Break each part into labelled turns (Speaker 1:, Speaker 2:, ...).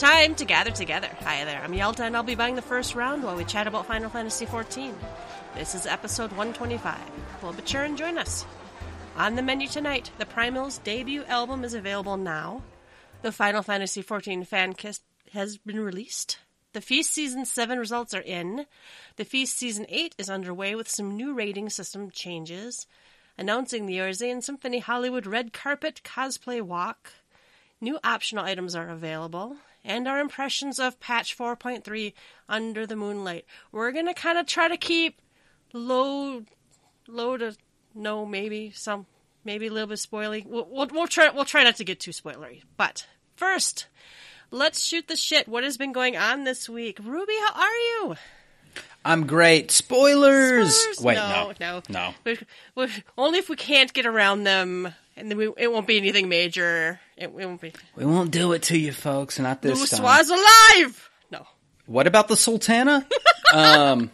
Speaker 1: time to gather together. Hi there, I'm Yelta, and I'll be buying the first round while we chat about Final Fantasy XIV. This is episode 125. Pull up a chair and join us. On the menu tonight, the Primal's debut album is available now. The Final Fantasy XIV fan kit has been released. The Feast Season 7 results are in. The Feast Season 8 is underway with some new rating system changes. Announcing the Eorzean Symphony Hollywood Red Carpet Cosplay Walk. New optional items are available. And our impressions of patch 4.3 Under the Moonlight. We're going to kind of try to keep low, low to no, maybe some, maybe a little bit spoily. We'll, we'll, we'll try, we'll try not to get too spoilery. But first, let's shoot the shit. What has been going on this week? Ruby, how are you?
Speaker 2: I'm great. Spoilers.
Speaker 1: Spoilers?
Speaker 2: Wait,
Speaker 1: no,
Speaker 2: no,
Speaker 1: no, We- we- only if we can't get around them, and then we, it won't be anything major. It, it won't be.
Speaker 2: We won't do it to you, folks. Not this time.
Speaker 1: Luswa's alive. No.
Speaker 2: What about the Sultana? um,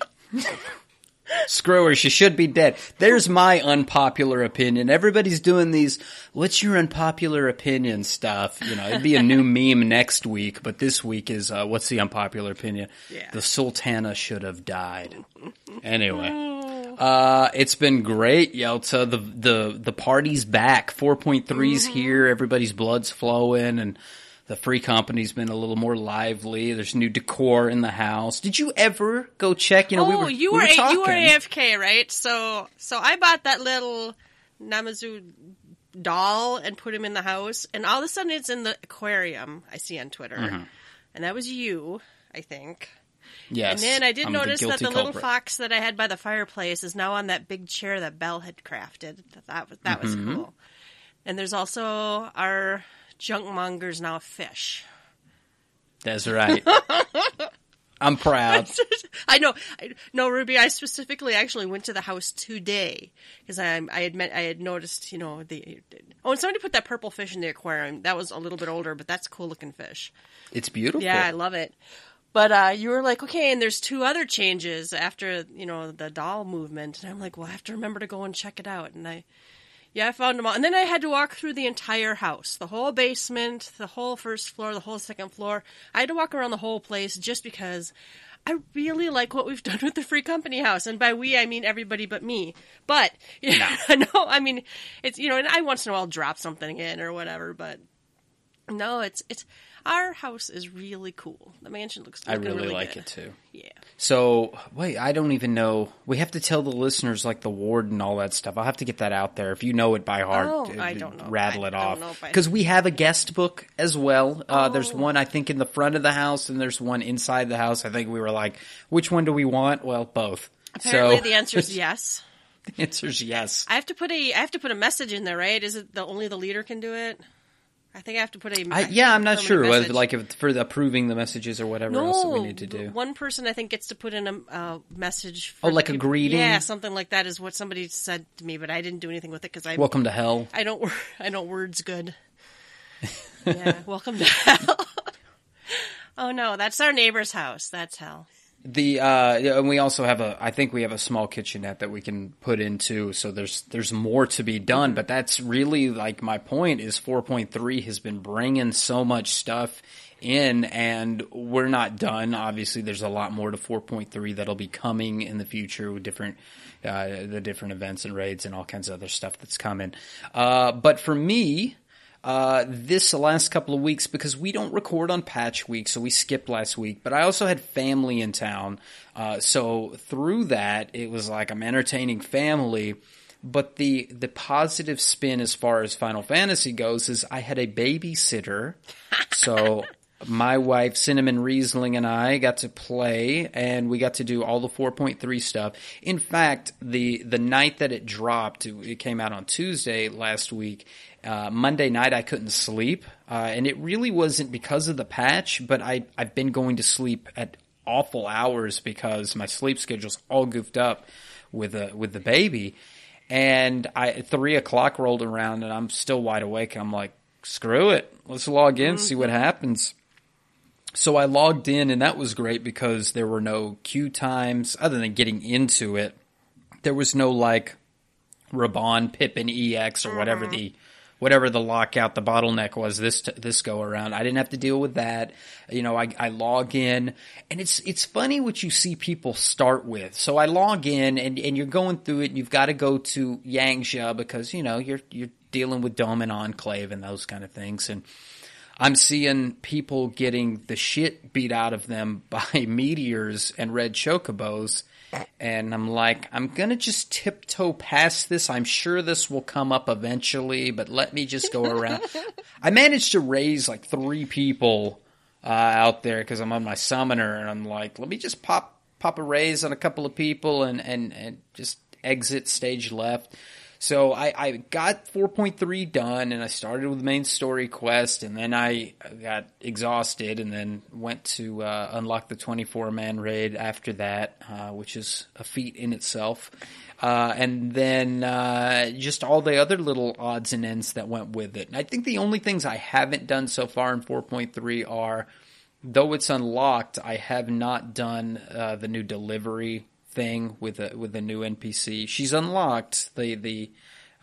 Speaker 2: screw her. She should be dead. There's my unpopular opinion. Everybody's doing these. What's your unpopular opinion stuff? You know, it'd be a new meme next week, but this week is uh, what's the unpopular opinion?
Speaker 1: Yeah.
Speaker 2: The Sultana should have died. Anyway. Uh, it's been great, Yelta. The the the party's back. 4.3's here. Everybody's blood's flowing, and the free company's been a little more lively. There's new decor in the house. Did you ever go check? You know,
Speaker 1: oh,
Speaker 2: we were
Speaker 1: you
Speaker 2: we
Speaker 1: were,
Speaker 2: were
Speaker 1: a- you were AFK, right? So so I bought that little Namazu doll and put him in the house, and all of a sudden it's in the aquarium. I see on Twitter,
Speaker 2: Mm-hmm.
Speaker 1: and that was you, I think.
Speaker 2: Yes,
Speaker 1: And then I did
Speaker 2: I'm
Speaker 1: notice that
Speaker 2: guilty
Speaker 1: the little
Speaker 2: culprit.
Speaker 1: fox that I had by the fireplace is now on that big chair that Belle had crafted. That was that was
Speaker 2: Mm-hmm.
Speaker 1: cool. And there's also our junk monger's now fish.
Speaker 2: That's right. I'm proud.
Speaker 1: I know. I, no, Ruby. I specifically actually went to the house today because I I had met, I had noticed you know the oh and somebody put that purple fish in the aquarium. That was a little bit older, but that's a cool looking fish.
Speaker 2: It's beautiful.
Speaker 1: Yeah, I love it. But uh, you were like, okay, and there's two other changes after you know the doll movement, and I'm like, well, I have to remember to go and check it out. And I, yeah, I found them all, and then I had to walk through the entire house, the whole basement, the whole first floor, the whole second floor. I had to walk around the whole place just because I really like what we've done with the free company house, and by we I mean everybody but me. But you know, no, I mean it's you know, and I once in a while drop something in or whatever, but no, it's it's our house is really cool. The mansion looks.
Speaker 2: I
Speaker 1: looking
Speaker 2: really, like
Speaker 1: good.
Speaker 2: it too.
Speaker 1: Yeah.
Speaker 2: So wait, I don't even know. We have to tell the listeners like the ward and all that stuff. I'll have to get that out there. If you know it by heart,
Speaker 1: Oh,
Speaker 2: uh,
Speaker 1: I don't know.
Speaker 2: Rattle
Speaker 1: I
Speaker 2: it off because we have a guest book as well. Uh, There's
Speaker 1: Oh.
Speaker 2: one I think in the front of the house, and there's one inside the house. I think we were like, which one do we want? Well, both.
Speaker 1: Apparently,
Speaker 2: so,
Speaker 1: the answer is yes.
Speaker 2: the answer is yes.
Speaker 1: I have to put a I have to put a message in there, right? Is it the only the leader can do it? I think I have to put a.
Speaker 2: I, yeah, I'm not sure. whether. Like if, for the approving the messages or whatever else that we need to do.
Speaker 1: One person I think gets to put in a uh, message.
Speaker 2: Oh, like a greeting?
Speaker 1: Yeah, something like that is what somebody said to me, but I didn't do anything with it because I
Speaker 2: Welcome to hell.
Speaker 1: I don't I don't words good. yeah, welcome to hell. oh no, that's our neighbor's house. That's hell.
Speaker 2: The uh, and we also have a. I think we have a small kitchenette that we can put into. So there's there's more to be done. But that's really like my point is 4.3 has been bringing so much stuff in, and we're not done. Obviously, there's a lot more to 4.3 that'll be coming in the future with different uh, the different events and raids and all kinds of other stuff that's coming. Uh, but for me, uh, this last couple of weeks because we don't record on patch week, so we skipped last week. But I also had family in town, uh, so through that, it was like I'm entertaining family. But the the positive spin as far as Final Fantasy goes is I had a babysitter, so my wife Cinnamon Riesling and I got to play, and we got to do all the 4.3 stuff. In fact, the the night that it dropped, it, it came out on Tuesday last week. Uh, Monday night, I couldn't sleep, uh, and it really wasn't because of the patch, but I I've been going to sleep at awful hours because my sleep schedule's all goofed up with a with the baby. And I three o'clock rolled around, and I'm still wide awake. I'm like, screw it, let's log in, see what happens. So I logged in, and that was great because there were no queue times other than getting into it. There was no like Raban, Pippin, EX, or whatever the whatever the lockout, the bottleneck was this this go around. I didn't have to deal with that. You know, I, I log in, and it's it's funny what you see people start with. So I log in, and, and you're going through it, and you've got to go to Yanxia because you know you're you're dealing with Doma and Enclave and those kind of things, and I'm seeing people getting the shit beat out of them by meteors and red chocobos and I'm like, I'm gonna just tiptoe past this. I'm sure this will come up eventually, but let me just go around. I managed to raise like three people uh, out there because I'm on my summoner, and I'm like, let me just pop pop a raise on a couple of people and and and just exit stage left. So I, I got 4.3 done and I started with the main story quest and then I got exhausted and then went to uh, unlock the 24 man raid after that, uh, which is a feat in itself. Uh, and then uh, just all the other little odds and ends that went with it. And I think the only things I haven't done so far in 4.3 are, though it's unlocked, I have not done uh, the new delivery thing with a with a new NPC. She's unlocked the the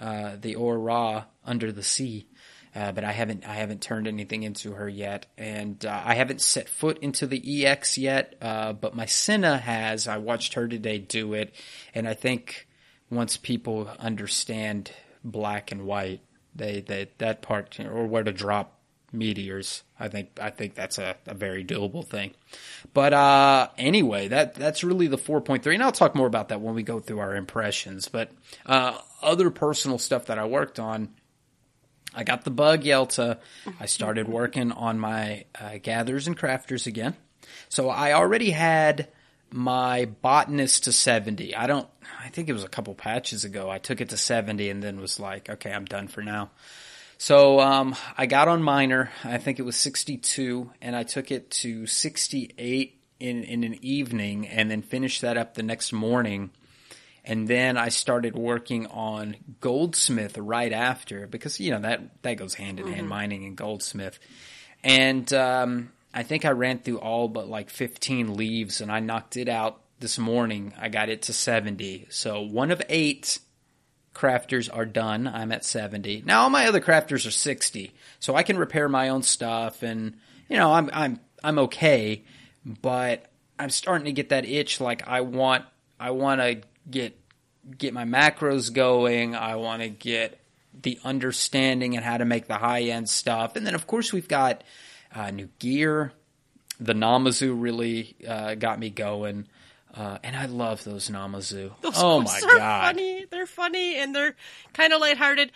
Speaker 2: uh, the Aura under the sea, uh, but I haven't I haven't turned anything into her yet, and uh, I haven't set foot into the EX yet. Uh, but my Senna has. I watched her today do it, and I think once people understand black and white, they, they that part or where to drop meteors. I think I think that's a, a very doable thing. But uh, anyway, that that's really the 4.3, and I'll talk more about that when we go through our impressions. But uh, other personal stuff that I worked on. I got the bug Yelta. I started working on my uh, gatherers and crafters again. So I already had my botanist to 70. I don't, I think it was a couple patches ago. I took it to 70 and then was like, okay, I'm done for now. So um, I got on miner. I think it was 62, and I took it to 68 in in an evening, and then finished that up the next morning. And then I started working on goldsmith right after because you know that that goes hand in hand mm-hmm. mining and goldsmith. And um, I think I ran through all but like 15 leaves, and I knocked it out this morning. I got it to 70. So one of eight crafters are done. I'm at 70. Now all my other crafters are 60. So I can repair my own stuff and you know, I'm I'm I'm okay, but I'm starting to get that itch like I want I want to get get my macros going. I want to get the understanding and how to make the high end stuff. And then of course we've got uh, new gear. The Namazu really uh, got me going. Uh, and I love those Namazu.
Speaker 1: Those oh my are god, funny. They're funny and they're kind of lighthearted,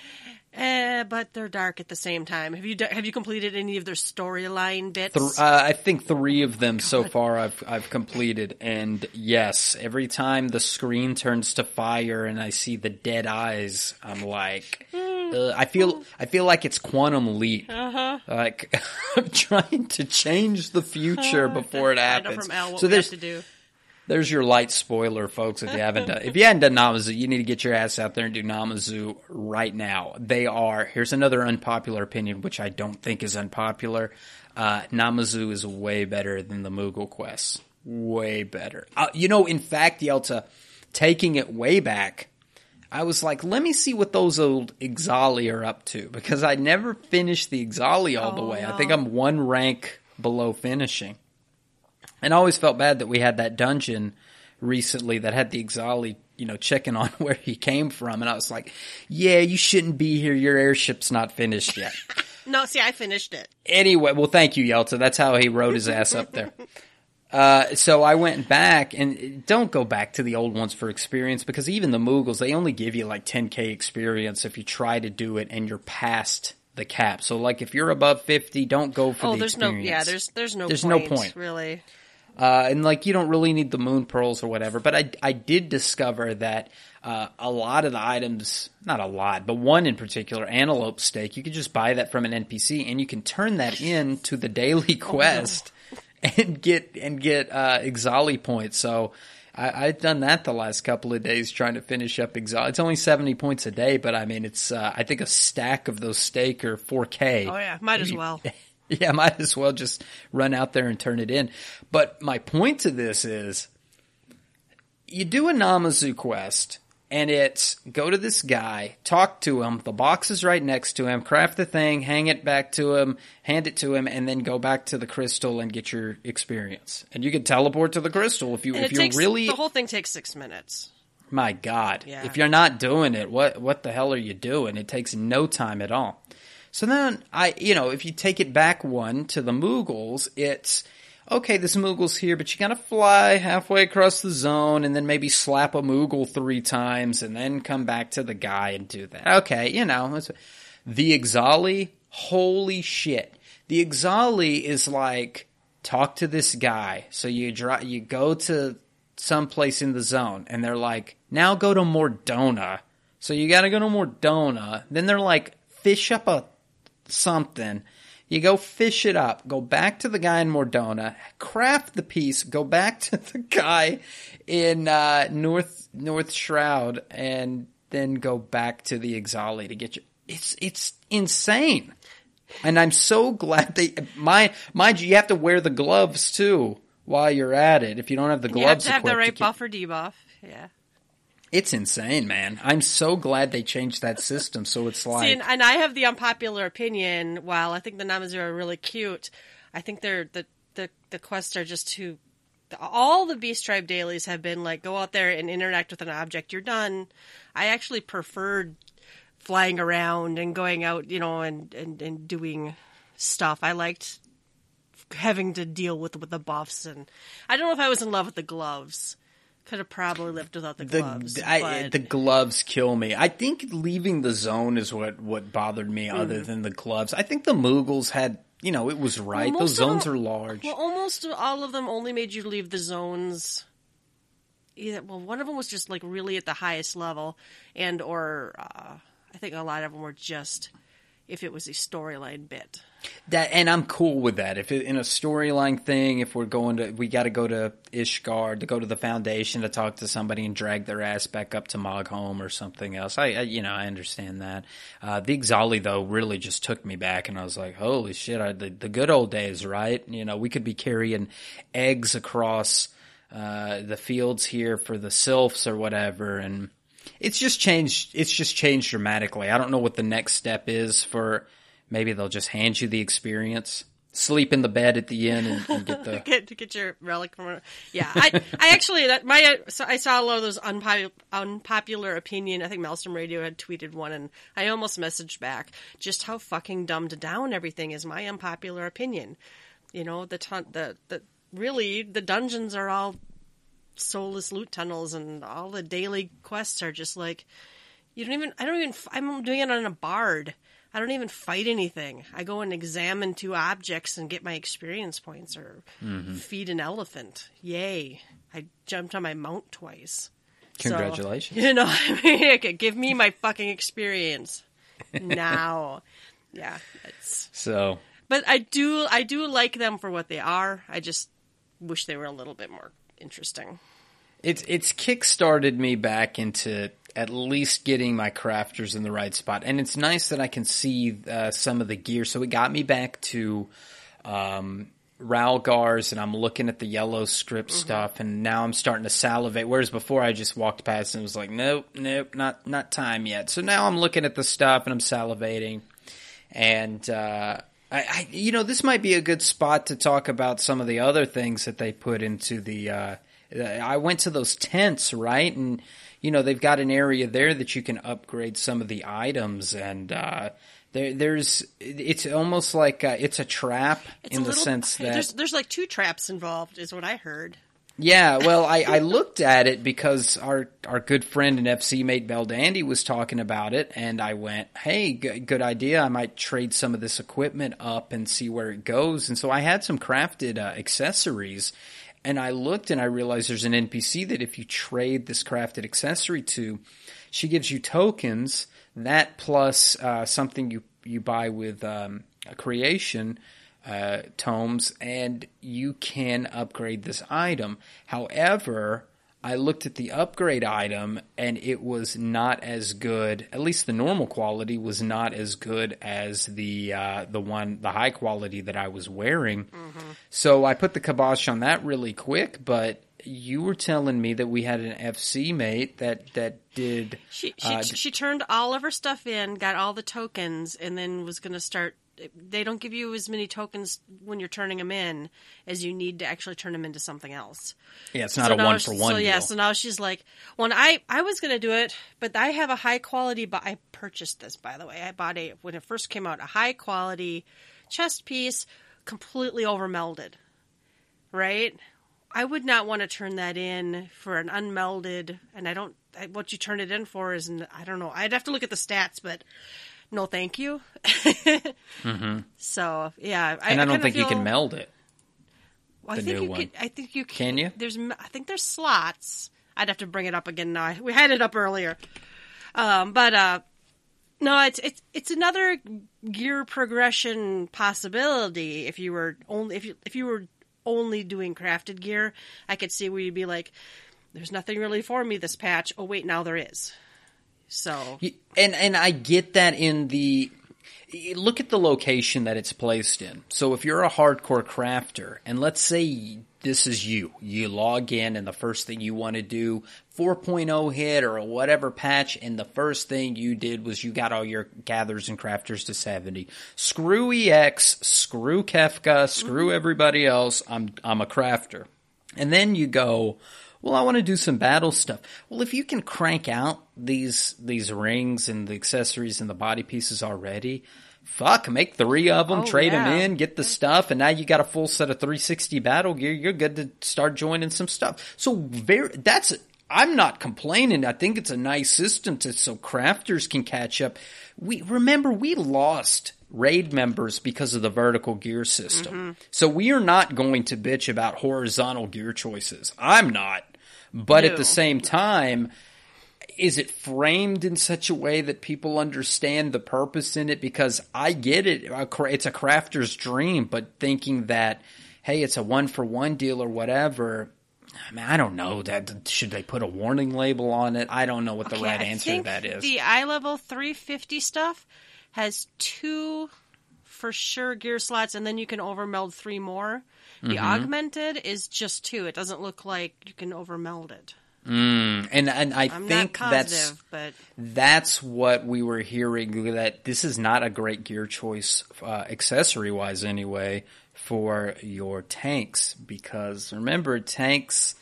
Speaker 1: uh, but they're dark at the same time. Have you have you completed any of their storyline bits?
Speaker 2: Th- uh, I think three of them god. so far. I've I've completed, and yes, every time the screen turns to fire and I see the dead eyes, I'm like. Uh, I feel I feel like it's quantum leap. Uh-huh. Like I'm trying to change the future before it happens.
Speaker 1: so there's to do
Speaker 2: there's your light spoiler, folks. If you haven't done, if you haven't done Namazu, you need to get your ass out there and do Namazu right now. They are. Here's another unpopular opinion, which I don't think is unpopular. Uh, Namazu is way better than the Moogle quests. Way better. Uh, you know, in fact, Yelta, taking it way back, I was like, let me see what those old Ixali are up to because I never finished the Ixali all oh, the way. No. I think I'm one rank below finishing. And I always felt bad that we had that dungeon recently that had the Ixali, you know, checking on where he came from. And I was like, yeah, you shouldn't be here. Your airship's not finished yet.
Speaker 1: no, see, I finished it.
Speaker 2: Anyway, well, thank you, Yelta. That's how he rode his ass up there. Uh, so I went back and don't go back to the old ones for experience because even the Moogles, they only give you like 10k experience if you try to do it and you're past the cap. So like if you're above 50, don't go for oh, the
Speaker 1: there's
Speaker 2: experience.
Speaker 1: no, yeah, there's, there's no,
Speaker 2: there's
Speaker 1: point,
Speaker 2: no point
Speaker 1: really.
Speaker 2: Uh, and like you don't really need the moon pearls or whatever. But I I did discover that uh, a lot of the items, not a lot, but one in particular, antelope steak, you can just buy that from an NPC and you can turn that in to the daily quest oh, no. and get and get uh, Ixali points. So. I, have done that the last couple of days trying to finish up Ixali. It's only 70 points a day, but I mean, it's, uh, I think a stack of those steak are 4K.
Speaker 1: Oh yeah, might as well.
Speaker 2: Yeah, might as well just run out there and turn it in. But my point to this is you do a Namazu quest and it's go to this guy, talk to him. The box is right next to him. Craft the thing, hang it back to him, hand it to him, and then go back to the crystal and get your experience. And you can teleport to the crystal if you
Speaker 1: And
Speaker 2: if you're
Speaker 1: takes,
Speaker 2: really
Speaker 1: the whole thing takes six minutes.
Speaker 2: my God,
Speaker 1: Yeah.
Speaker 2: if you're not doing it, what what the hell are you doing? It takes no time at all. So then I, you know, if you take it back one to the Moogles, it's okay. This Moogle's here, but you gotta fly halfway across the zone and then maybe slap a Moogle three times and then come back to the guy and do that. Okay, you know, the Ixali, holy shit. The Ixali is like talk to this guy. So you dri you go to someplace in the zone and they're like, now go to Mor Dhona. So you gotta go to Mor Dhona. Then they're like, fish up a something. You go fish it up, go back to the guy in Mor Dhona, craft the piece, go back to the guy in uh, North North Shroud, and then go back to the Ixali to get you. It's it's insane, and I'm so glad they. My mind you, you have to wear the gloves too while you're at it. If you don't have the gloves,
Speaker 1: You have to have the right buff or debuff. Yeah.
Speaker 2: It's insane, man. I'm so glad they changed that system. So it's like
Speaker 1: See, and, and I have the unpopular opinion. While I think the Namazu are really cute, I think they're the the the quests are just too. All the Beast Tribe dailies have been like go out there and interact with an object. You're done. I actually preferred flying around and going out, you know, and and, and doing stuff. I liked having to deal with with the buffs, and I don't know if I was in love with the gloves. Could have probably lived without the
Speaker 2: the
Speaker 1: gloves.
Speaker 2: I,
Speaker 1: but-
Speaker 2: the gloves kill me. I think leaving the zone is what what bothered me, other than the gloves. I think the Moogles had, you know, it was right.
Speaker 1: Well,
Speaker 2: Those zones are large.
Speaker 1: Well, almost all of them only made you leave the zones. Either well, one of them was just like really at the highest level, and or uh, I think a lot of them were just if it was a storyline bit.
Speaker 2: That and I'm cool with that. If it, in a storyline thing, if we're going to, we got to go to Ishgard to go to the Foundation to talk to somebody and drag their ass back up to Moghome or something else. I, I you know, I understand that. Uh, the Ixali though really just took me back, and I was like, holy shit, I, the the good old days, right? You know, we could be carrying eggs across uh, the fields here for the sylphs or whatever, and it's just changed. It's just changed dramatically. I don't know what the next step is for. Maybe they'll just hand you the experience. Sleep in the bed at the inn and, and get the.
Speaker 1: Get get your relic from. Yeah, I I actually that my so I saw a lot of those unpopular unpopular opinion. I think Maelstrom Radio had tweeted one, and I almost messaged back just how fucking dumbed down everything is. My unpopular opinion. You know the ton the the really the dungeons are all soulless loot tunnels, and all the daily quests are just like you don't even. I don't even. I'm doing it on a bard. I don't even fight anything. I go and examine two objects and get my experience points, or mm-hmm. feed an elephant. Yay! I jumped on my mount twice. So,
Speaker 2: Congratulations.
Speaker 1: you know, I mean, give me my fucking experience now. yeah, it's.
Speaker 2: So
Speaker 1: But I do, I do like them for what they are. I just wish they were a little bit more interesting.
Speaker 2: It's it's kickstarted me back into at least getting my crafters in the right spot, and it's nice that I can see uh, some of the gear. So it got me back to um, Rhalgr's, and I'm looking at the yellow script stuff, and now I'm starting to salivate. Whereas before, I just walked past and was like, nope, nope, not not time yet. So now I'm looking at the stuff and I'm salivating, and. Uh, I, I, you know, this might be a good spot to talk about some of the other things that they put into the. Uh, I went to those tents, right, and you know they've got an area there that you can upgrade some of the items, and uh, there, there's. It's almost like uh, it's a trap
Speaker 1: It's
Speaker 2: in
Speaker 1: a
Speaker 2: the
Speaker 1: little-
Speaker 2: sense that
Speaker 1: there's there's like two traps involved, is what I heard.
Speaker 2: yeah, well, I, I looked at it because our our good friend and FC mate Bell Dandy was talking about it, and I went, "Hey, g- good idea. I might trade some of this equipment up and see where it goes." And so I had some crafted uh, accessories, and I looked and I realized there's an NPC that if you trade this crafted accessory to, she gives you tokens. That plus uh, something you you buy with um, a creation uh, tomes, and you can upgrade this item. However, I looked at the upgrade item, and it was not as good. At least the normal quality was not as good as the uh, the one the high quality that I was wearing. So I put the kibosh on that really quick, but you were telling me that we had an FC mate that that did.
Speaker 1: She she,
Speaker 2: uh,
Speaker 1: she turned all of her stuff in, got all the tokens, and then was going to start. They don't give you as many tokens when you're turning them in as you need to actually turn them into something else.
Speaker 2: yeah, it's not
Speaker 1: So
Speaker 2: a one for one.
Speaker 1: So yeah,
Speaker 2: deal.
Speaker 1: so now she's like, "When I I was going to do it, but I have a high quality. But I purchased this by the way. I bought a when it first came out a high quality chest piece, completely over melded, right? I would not want to turn that in for an unmelded, and I don't. I, what you turn it in for is, I don't know. I'd have to look at the stats, but no, thank you. So yeah,
Speaker 2: Mm-hmm. and I, don't
Speaker 1: kinda
Speaker 2: think you can meld it.
Speaker 1: well, I think you
Speaker 2: one.
Speaker 1: could. I think you
Speaker 2: Can you?
Speaker 1: There's. I think there's slots. I'd have to bring it up again now. We had it up earlier, um, but uh, no, it's it's it's another gear progression possibility. If you were only if you if you were only doing crafted gear, I could see where you'd be like, "There's nothing really for me this patch." Oh wait, now there is. So
Speaker 2: And and I get that in the look at the location that it's placed in. So if you're a hardcore crafter and let's say this is you, you log in and the first thing you want to do 4.0 hit or whatever patch and the first thing you did was you got all your gathers and crafters to 70. Screw EX, screw Kefka, screw mm-hmm. everybody else. I'm I'm a crafter. And then you go, well, I want to do some battle stuff. Well, if you can crank out these these rings and the accessories and the body pieces already, fuck, make three of them,
Speaker 1: Oh,
Speaker 2: trade them in, get the stuff, and now you got a full set of 360 battle gear. You're good to start joining some stuff. So very that's I'm not complaining. I think it's a nice system to so crafters can catch up. We remember we lost raid members because of the vertical gear system.
Speaker 1: Mm-hmm.
Speaker 2: So we are not going to bitch about horizontal gear choices. I'm not. But at the same time, is it framed in such a way that people understand the purpose in it? Because I get it. It's a crafter's dream, but thinking that, hey, it's a one for one deal or whatever. I mean, I don't know that. Should they put a warning label on it? I don't know what the
Speaker 1: Okay,
Speaker 2: right
Speaker 1: I
Speaker 2: answer to that is.
Speaker 1: The eye level 350 stuff has two for sure gear slots, and then you can overmeld three more. The
Speaker 2: Mm-hmm.
Speaker 1: augmented is just two. It doesn't look like you can overmeld it.
Speaker 2: and and I
Speaker 1: I'm
Speaker 2: think
Speaker 1: not
Speaker 2: that's that's what we were hearing that this is not a great gear choice uh, accessory wise anyway for your tanks because remember tanks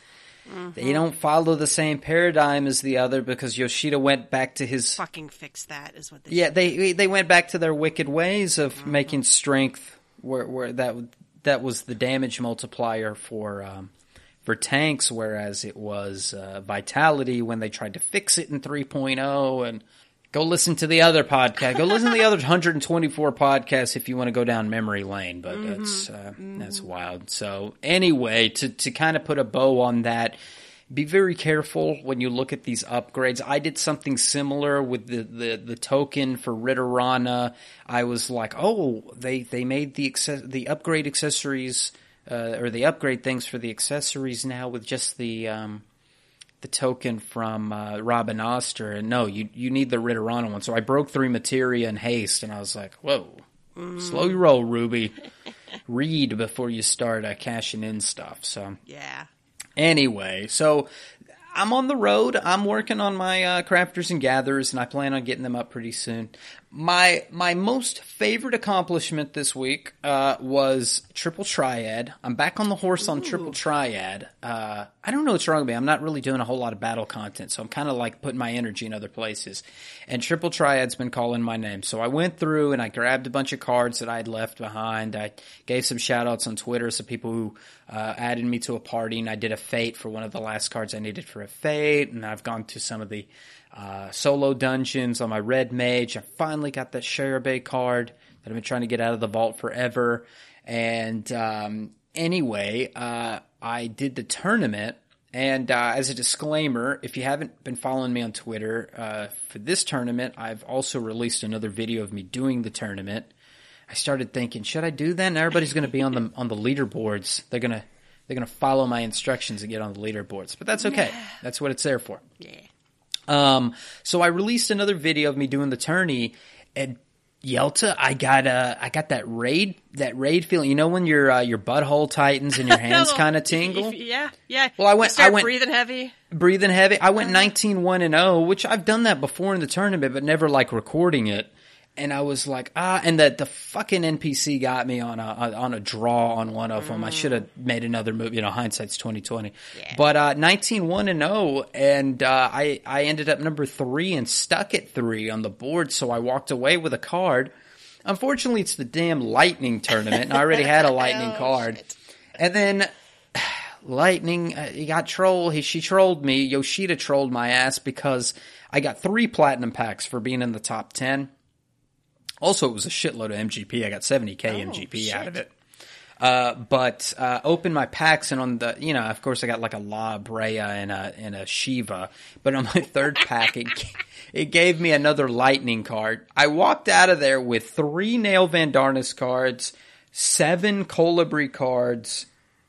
Speaker 2: they don't follow the same paradigm as the other because Yoshida went back to his
Speaker 1: fucking fix that is what they
Speaker 2: yeah they they went back to their wicked ways of making strength where where that that was the damage multiplier for um, for tanks, whereas it was uh, vitality when they tried to fix it in 3.0. And go listen to the other podcast. Go listen to the other 124 podcasts if you want to go down memory lane. But that's uh, that's wild. So anyway, to to kind of put a bow on that. Be very careful when you look at these upgrades. I did something similar with the, the, the token for Ritterana. I was like, oh, they, they made the access- the upgrade accessories uh, or the upgrade things for the accessories now with just the um, the token from uh, Robin Oster. And no, you you need the Ritterana one. So I broke three materia in haste, and I was like, whoa, slow your roll, Ruby. Read before you start uh, cashing in stuff. So
Speaker 1: yeah.
Speaker 2: Anyway, so I'm on the road. I'm working on my uh, crafters and gatherers, and I plan on getting them up pretty soon. My my most favorite accomplishment this week uh, was triple triad. I'm back on the horse on triple triad. Uh, I don't know what's wrong with me. I'm not really doing a whole lot of battle content, so I'm kind of like putting my energy in other places. And triple triad's been calling my name, so I went through and I grabbed a bunch of cards that I'd left behind. I gave some shout outs on Twitter, some people who uh, added me to a party, and I did a fate for one of the last cards I needed for a fate, and I've gone to some of the uh, solo dungeons on my red mage. I finally got that Share card that I've been trying to get out of the vault forever. And um, anyway, uh, I did the tournament. And uh, as a disclaimer, if you haven't been following me on Twitter uh, for this tournament, I've also released another video of me doing the tournament. I started thinking, should I do that? And everybody's going to be on the on the leaderboards. They're gonna they're gonna follow my instructions and get on the leaderboards. But that's okay. That's what it's there for.
Speaker 1: Yeah.
Speaker 2: Um, so I released another video of me doing the tourney, and Yelta, I got uh, I got that raid that raid feeling. You know when your uh, your butthole tightens and your hands kind of tingle.
Speaker 1: yeah, yeah.
Speaker 2: Well, I went- I went-
Speaker 1: breathing heavy.
Speaker 2: breathing heavy. I
Speaker 1: Uh-huh.
Speaker 2: went 19 1 and 0, which I've done that before in the tournament, but never like recording it. And I was like, ah, and that the fucking NPC got me on a on a draw on one of them. I should have made another move. You know, hindsight's 2020.
Speaker 1: Yeah.
Speaker 2: But uh, 19 1 and 0, and uh, I I ended up number three and stuck at three on the board. So I walked away with a card. Unfortunately, it's the damn lightning tournament, and I already had a lightning
Speaker 1: Oh,
Speaker 2: card.
Speaker 1: shit.
Speaker 2: And then Lightning, uh, he got troll. He, she trolled me. Yoshida trolled my ass because I got three platinum packs for being in the top 10. Also, it was a shitload of MGP. I got 70k MGP out of it. Uh, but uh, opened my packs and on the you know of course I got like a Lahabrea and a and a Shiva, but on my third pack it it gave me another lightning card. I walked out of there with three Nael van Darnus cards, seven Colibri cards,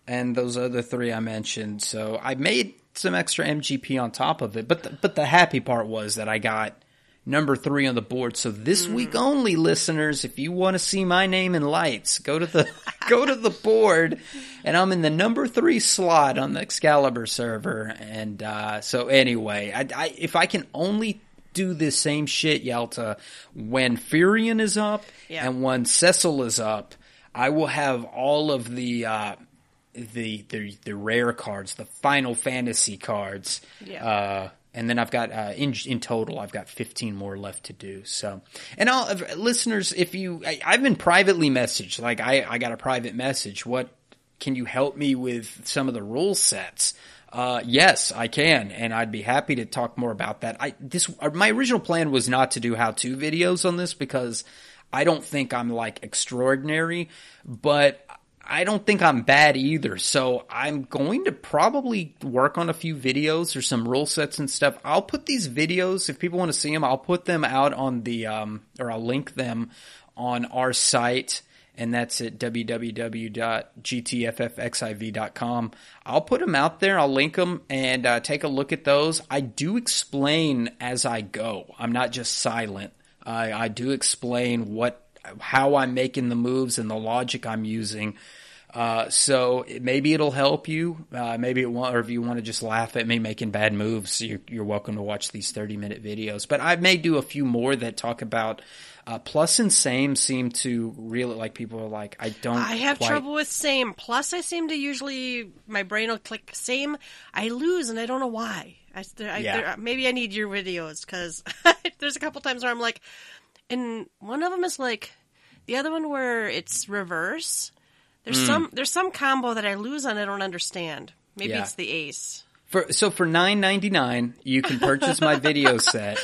Speaker 2: and those other three I mentioned. So I made some extra MGP on top of it. But the, but the happy part was that I got number three on the board. So this week only, listeners, if you want to see my name in lights, go to the go to the board, and I'm in the number three slot on the Excalibur server. And uh, so anyway, I, I if I can only do this same shit, Yelta, when Firion is up
Speaker 1: Yeah.
Speaker 2: and when Cecil is up, I will have all of the. Uh, the, the the rare cards, the Final Fantasy cards,
Speaker 1: Yeah.
Speaker 2: uh, and then I've got uh, in in total I've got 15 more left to do. So, and all listeners, if you I, I've been privately messaged, like I I got a private message. What can you help me with some of the rule sets? Uh, yes, I can, and I'd be happy to talk more about that. I this uh, my original plan was not to do how to videos on this because I don't think I'm like extraordinary, but I don't think I'm bad either. So I'm going to probably work on a few videos or some rule sets and stuff. I'll put these videos if people want to see them. I'll put them out on the um, or I'll link them on our site. And that's at www.gtffxiv.com. I'll put them out there. I'll link them and uh, take a look at those. I do explain as I go. I'm not just silent. I, I do explain what how I'm making the moves and the logic I'm using. Uh, so it- maybe it'll help you. Uh, maybe it won't, or if you want to just laugh at me making bad moves, you're, you're welcome to watch these 30 minute videos. But I may do a few more that talk about. Uh, plus and same seem to really like people are like I don't.
Speaker 1: I have
Speaker 2: quite-
Speaker 1: trouble with same. Plus, I seem to usually my brain will click same. I lose, and I don't know why. I, there, I,
Speaker 2: Yeah.
Speaker 1: there, maybe I need your videos because there's a couple times where I'm like, and one of them is like the other one where it's reverse. There's
Speaker 2: Hmm.
Speaker 1: some there's some combo that I lose on and I don't understand. Maybe
Speaker 2: Yeah.
Speaker 1: it's the ace.
Speaker 2: For, so for nine ninety nine, you can purchase my video set,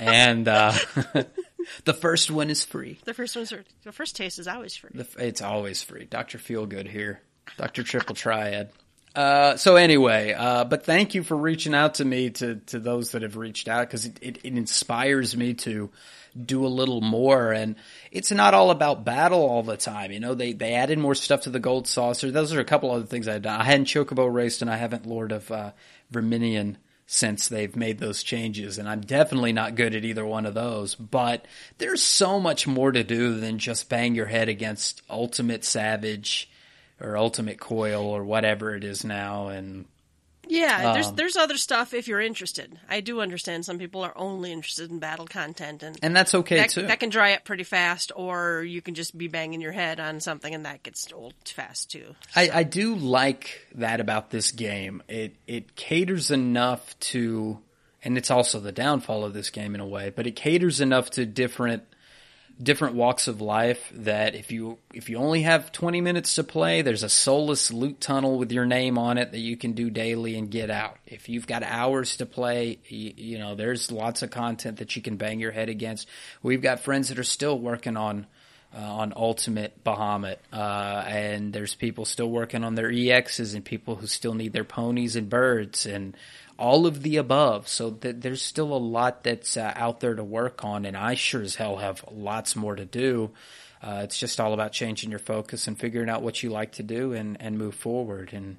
Speaker 2: and uh, the first one is free.
Speaker 1: The first one's the first taste is always free.
Speaker 2: The, it's always free. Doctor Feelgood here, Doctor Triple Triad. Uh, so anyway, uh, but thank you for reaching out to me to to those that have reached out because it, it, it inspires me to do a little more. And it's not all about battle all the time. You know they they added more stuff to the gold saucer. Those are a couple other things i've done. I hadn't chocobo raced and i haven't lord of uh verminion since they've made those changes. And i'm definitely not good at either one of those but there's so much more to do than just bang your head against ultimate savage or ultimate coil or whatever it is now. And
Speaker 1: Yeah, there's
Speaker 2: Um,
Speaker 1: there's other stuff if you're interested. I do understand some people are only interested in battle content, and
Speaker 2: and that's okay
Speaker 1: that,
Speaker 2: too
Speaker 1: that can dry up pretty fast. Or you can just be banging your head on something, and that gets old fast too.
Speaker 2: I, I do like that about this game. It it caters enough to, and it's also the downfall of this game in a way, but it caters enough to different different walks of life that if you if you only have 20 minutes to play there's a soulless loot tunnel with your name on it that you can do daily and get out. If you've got hours to play you, you know there's lots of content that you can bang your head against. We've got friends that are still working on uh, on Ultimate Bahamut, uh, and there's people still working on their EXs, and people who still need their ponies and birds, and all of the above. So th- there's still a lot that's uh, out there to work on, and I sure as hell have lots more to do. Uh, it's just all about changing your focus and figuring out what you like to do and, and move forward. And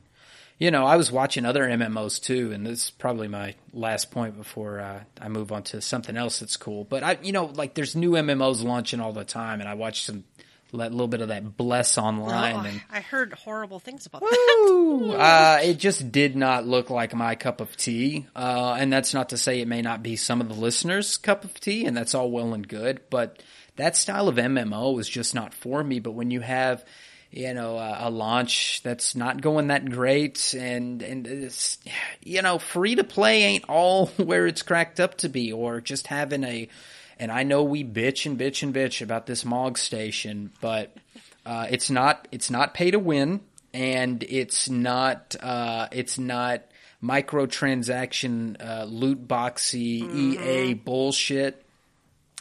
Speaker 2: you know, I was watching other MMOs too, and this is probably my last point before uh, I move on to something else that's cool. But I, you know, like there's new MMOs launching all the time, and I watch some a little bit of that bless online.
Speaker 1: Oh,
Speaker 2: and
Speaker 1: I heard horrible things about that.
Speaker 2: uh, it just did not look like my cup of tea. Uh, and that's not to say it may not be some of the listeners' cup of tea, and that's all well and good. But that style of MMO is just not for me. But when you have you know, a, a launch that's not going that great and, and it's, you know, free to play ain't all where it's cracked up to be or just having a, and I know we bitch and bitch and bitch about this Mog station, but, uh, it's not, it's not pay to win and it's not, uh, it's not microtransaction, uh, loot boxy mm-hmm. EA bullshit.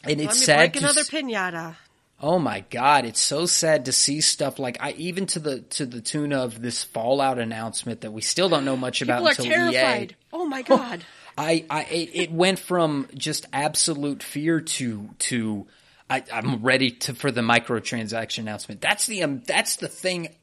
Speaker 2: And
Speaker 1: Let
Speaker 2: it's sad
Speaker 1: break
Speaker 2: to
Speaker 1: another
Speaker 2: s-
Speaker 1: pinata.
Speaker 2: Oh my god, it's so sad to see stuff like I even to the to the tune of this Fallout announcement that we still don't know much about
Speaker 1: People are
Speaker 2: until
Speaker 1: terrified.
Speaker 2: EA.
Speaker 1: Oh my god.
Speaker 2: I, I it, went from just absolute fear to to I, I'm ready to for the microtransaction announcement. That's the um, that's the thing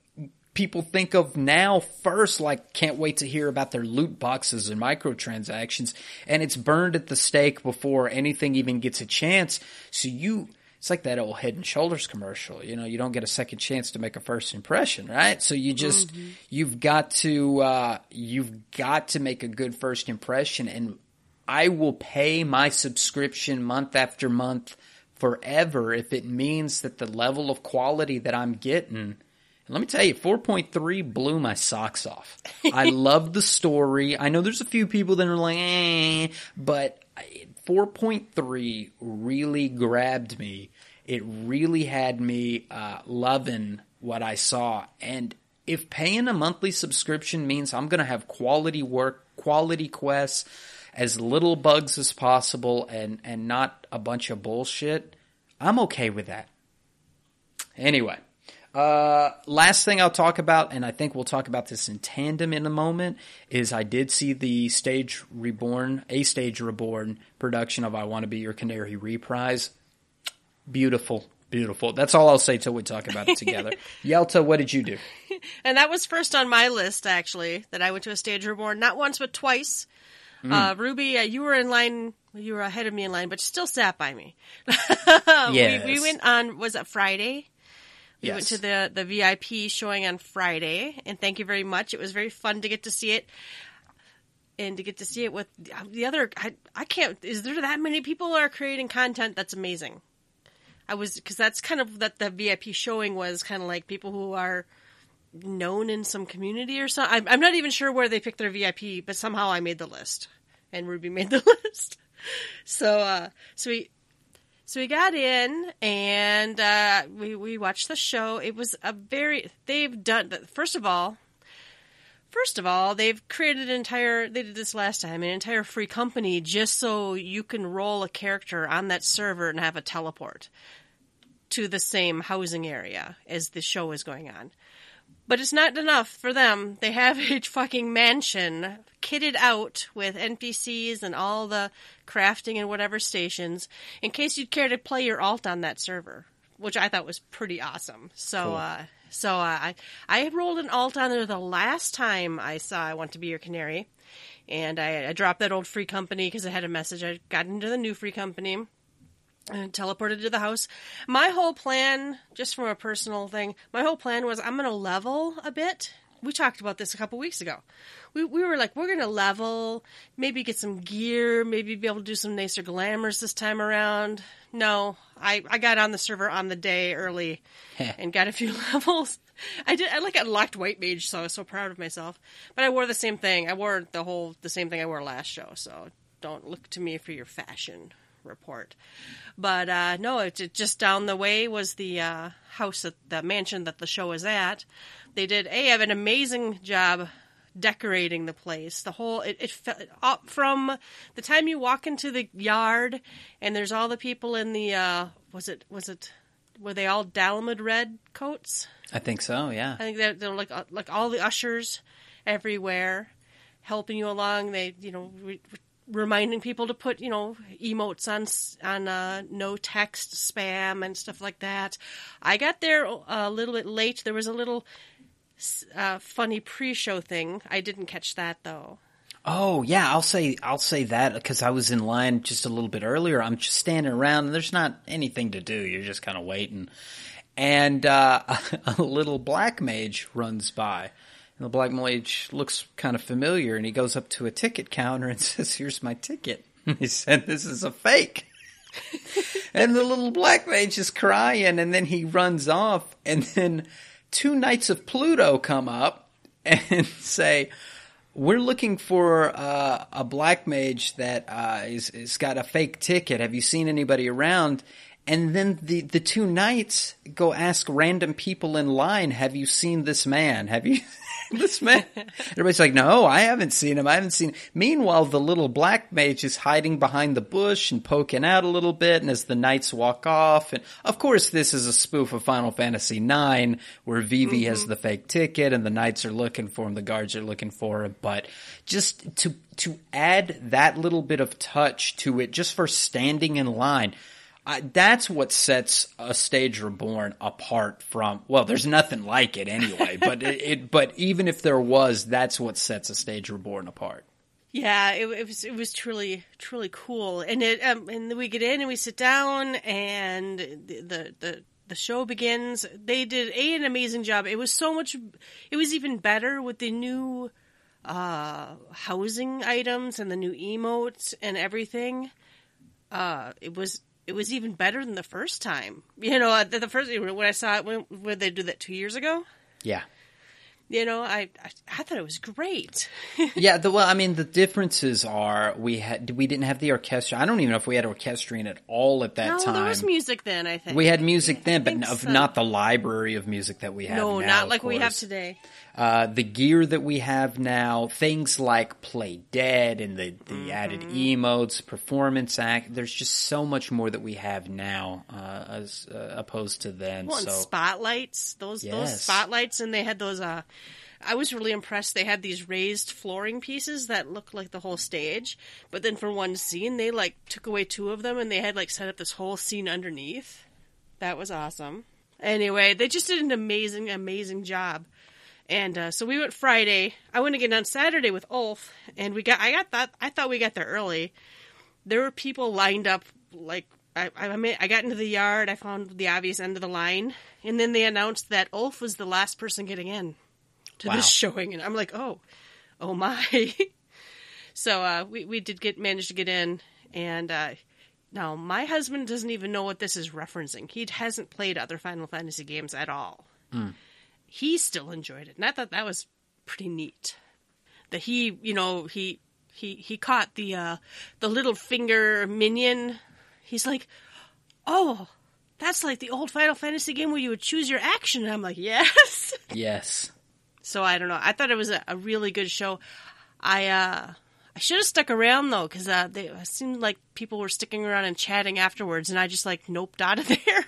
Speaker 2: people think of now first. Like, can't wait to hear about their loot boxes and microtransactions, and it's burned at the stake before anything even gets a chance. So you it's like that old Head and Shoulders commercial. You know, you don't get a second chance to make a first impression, right? So you just mm-hmm. you've got to uh, you've got to make a good first impression, and I will pay my subscription month after month forever if it means that the level of quality that I'm getting. Let me tell you, 4.3 blew my socks off. I love the story. I know there's a few people that are like, eh, but 4.3 really grabbed me. It really had me uh, loving what I saw. And if paying a monthly subscription means I'm going to have quality work, quality quests, as little bugs as possible, and, and not a bunch of bullshit, I'm okay with that. Anyway, uh, last thing I'll talk about, and I think we'll talk about this in tandem in a moment, is I did see the stage reborn, a stage reborn production of I Want to Be Your Canary reprise. Beautiful, beautiful. That's all I'll say till we talk about it together. Yelta, what did you do?
Speaker 1: And that was first on my list, actually, that I went to a stage reborn, not once, but twice. Mm. Uh, Ruby, uh, you were in line, you were ahead of me in line, but still sat by me.
Speaker 2: yes.
Speaker 1: we, we went on, was it Friday? We
Speaker 2: yes.
Speaker 1: went to the, the VIP showing on Friday, and thank you very much. It was very fun to get to see it. And to get to see it with the other, I, I can't, is there that many people are creating content that's amazing? I was, because that's kind of that the VIP showing was kind of like people who are known in some community or something. I'm, I'm not even sure where they picked their VIP, but somehow I made the list. And Ruby made the list. So, uh, so we, so we got in and uh, we we watched the show. It was a very they've done first of all. First of all, they've created an entire. They did this last time, an entire free company just so you can roll a character on that server and have a teleport to the same housing area as the show is going on. But it's not enough for them. They have a fucking mansion kitted out with NPCs and all the crafting and whatever stations in case you'd care to play your alt on that server, which I thought was pretty awesome. So,
Speaker 2: Cool.
Speaker 1: uh, so uh, I I rolled an alt on there the last time I saw I Want to Be Your Canary, and I, I dropped that old free company because I had a message. I got into the new free company and teleported to the house. My whole plan, just from a personal thing, my whole plan was I'm going to level a bit. We talked about this a couple weeks ago. We, we were like, we're going to level, maybe get some gear, maybe be able to do some nicer glamours this time around. No, I, I got on the server on the day early and got a few levels. I did. I like unlocked white mage, so I was so proud of myself. But I wore the same thing. I wore the whole the same thing I wore last show. So don't look to me for your fashion report. But uh, no, it, it just down the way was the uh, house, that, the mansion that the show is at. They did a have an amazing job decorating the place. The whole it, it fe- up from the time you walk into the yard and there's all the people in the uh, was it was it were they all Dalamud red coats?
Speaker 2: I think so, yeah.
Speaker 1: I think they're, they're like uh, like all the ushers everywhere helping you along. They you know re- reminding people to put you know emotes on on uh, no text spam and stuff like that. I got there a little bit late. There was a little uh, funny pre-show thing. I didn't catch that though.
Speaker 2: Oh yeah, I'll say I'll say that because I was in line just a little bit earlier. I'm just standing around and there's not anything to do. You're just kind of waiting, and uh, a little black mage runs by. And the black mage looks kind of familiar, and he goes up to a ticket counter and says, "Here's my ticket." And he said, "This is a fake." and the little black mage is crying, and then he runs off, and then two knights of Pluto come up and say, "We're looking for uh, a black mage that uh, is, is got a fake ticket. Have you seen anybody around?" And then the, the two knights go ask random people in line, "Have you seen this man? Have you this man. Everybody's like, no, I haven't seen him. I haven't seen. Him. Meanwhile, the little black mage is hiding behind the bush and poking out a little bit. And as the knights walk off, and of course, this is a spoof of Final Fantasy IX, where Vivi mm-hmm. has the fake ticket and the knights are looking for him, the guards are looking for him. But just to to add that little bit of touch to it, just for standing in line I, that's what sets a stage reborn apart from. Well, there's nothing like it anyway. but it, it, but even if there was, that's what sets a stage reborn apart.
Speaker 1: Yeah, it, it, was it was truly truly cool, and it um, and we get in and we sit down, and the the the show begins. They did a an amazing job. It was so much. It was even better with the new uh, housing items and the new emotes and everything. Uh, it was it was even better than the first time. You know, uh, the, the first when I saw it when, when they do that two years ago.
Speaker 2: Yeah.
Speaker 1: You know, I, I, I thought it was great.
Speaker 2: yeah, the well, I mean, the differences are we had we didn't have the orchestra. I don't even know if we had orchestrion at all at that
Speaker 1: no,
Speaker 2: time.
Speaker 1: there was music then. I think
Speaker 2: we had music then, but of, so. not the library of music that we have.
Speaker 1: No,
Speaker 2: now,
Speaker 1: not like we have today.
Speaker 2: Uh, the gear that we have now, things like Play Dead and the, the mm-hmm. added emotes, performance act, there's just so much more that we have now uh, as uh, opposed to then.
Speaker 1: Well,
Speaker 2: so.
Speaker 1: spotlights, those yes. those spotlights, and they had those. Uh, I was really impressed. They had these raised flooring pieces that looked like the whole stage, but then for one scene, they like took away two of them and they had like set up this whole scene underneath. That was awesome. Anyway, they just did an amazing, amazing job. And uh, so we went Friday. I went again on Saturday with Ulf, and we got. I got that. I thought we got there early. There were people lined up. Like I, I, mean, I got into the yard. I found the obvious end of the line, and then they announced that Ulf was the last person getting in to wow. this showing, and I'm like, oh, oh my. so uh, we we did get manage to get in, and uh, now my husband doesn't even know what this is referencing. He hasn't played other Final Fantasy games at all. Mm he still enjoyed it. And I thought that was pretty neat. That he, you know, he he he caught the uh the little finger minion. He's like, "Oh, that's like the old Final Fantasy game where you would choose your action." And I'm like, "Yes."
Speaker 2: Yes.
Speaker 1: So I don't know. I thought it was a, a really good show. I uh I should have stuck around though, because uh, they it seemed like people were sticking around and chatting afterwards, and I just like noped out of there.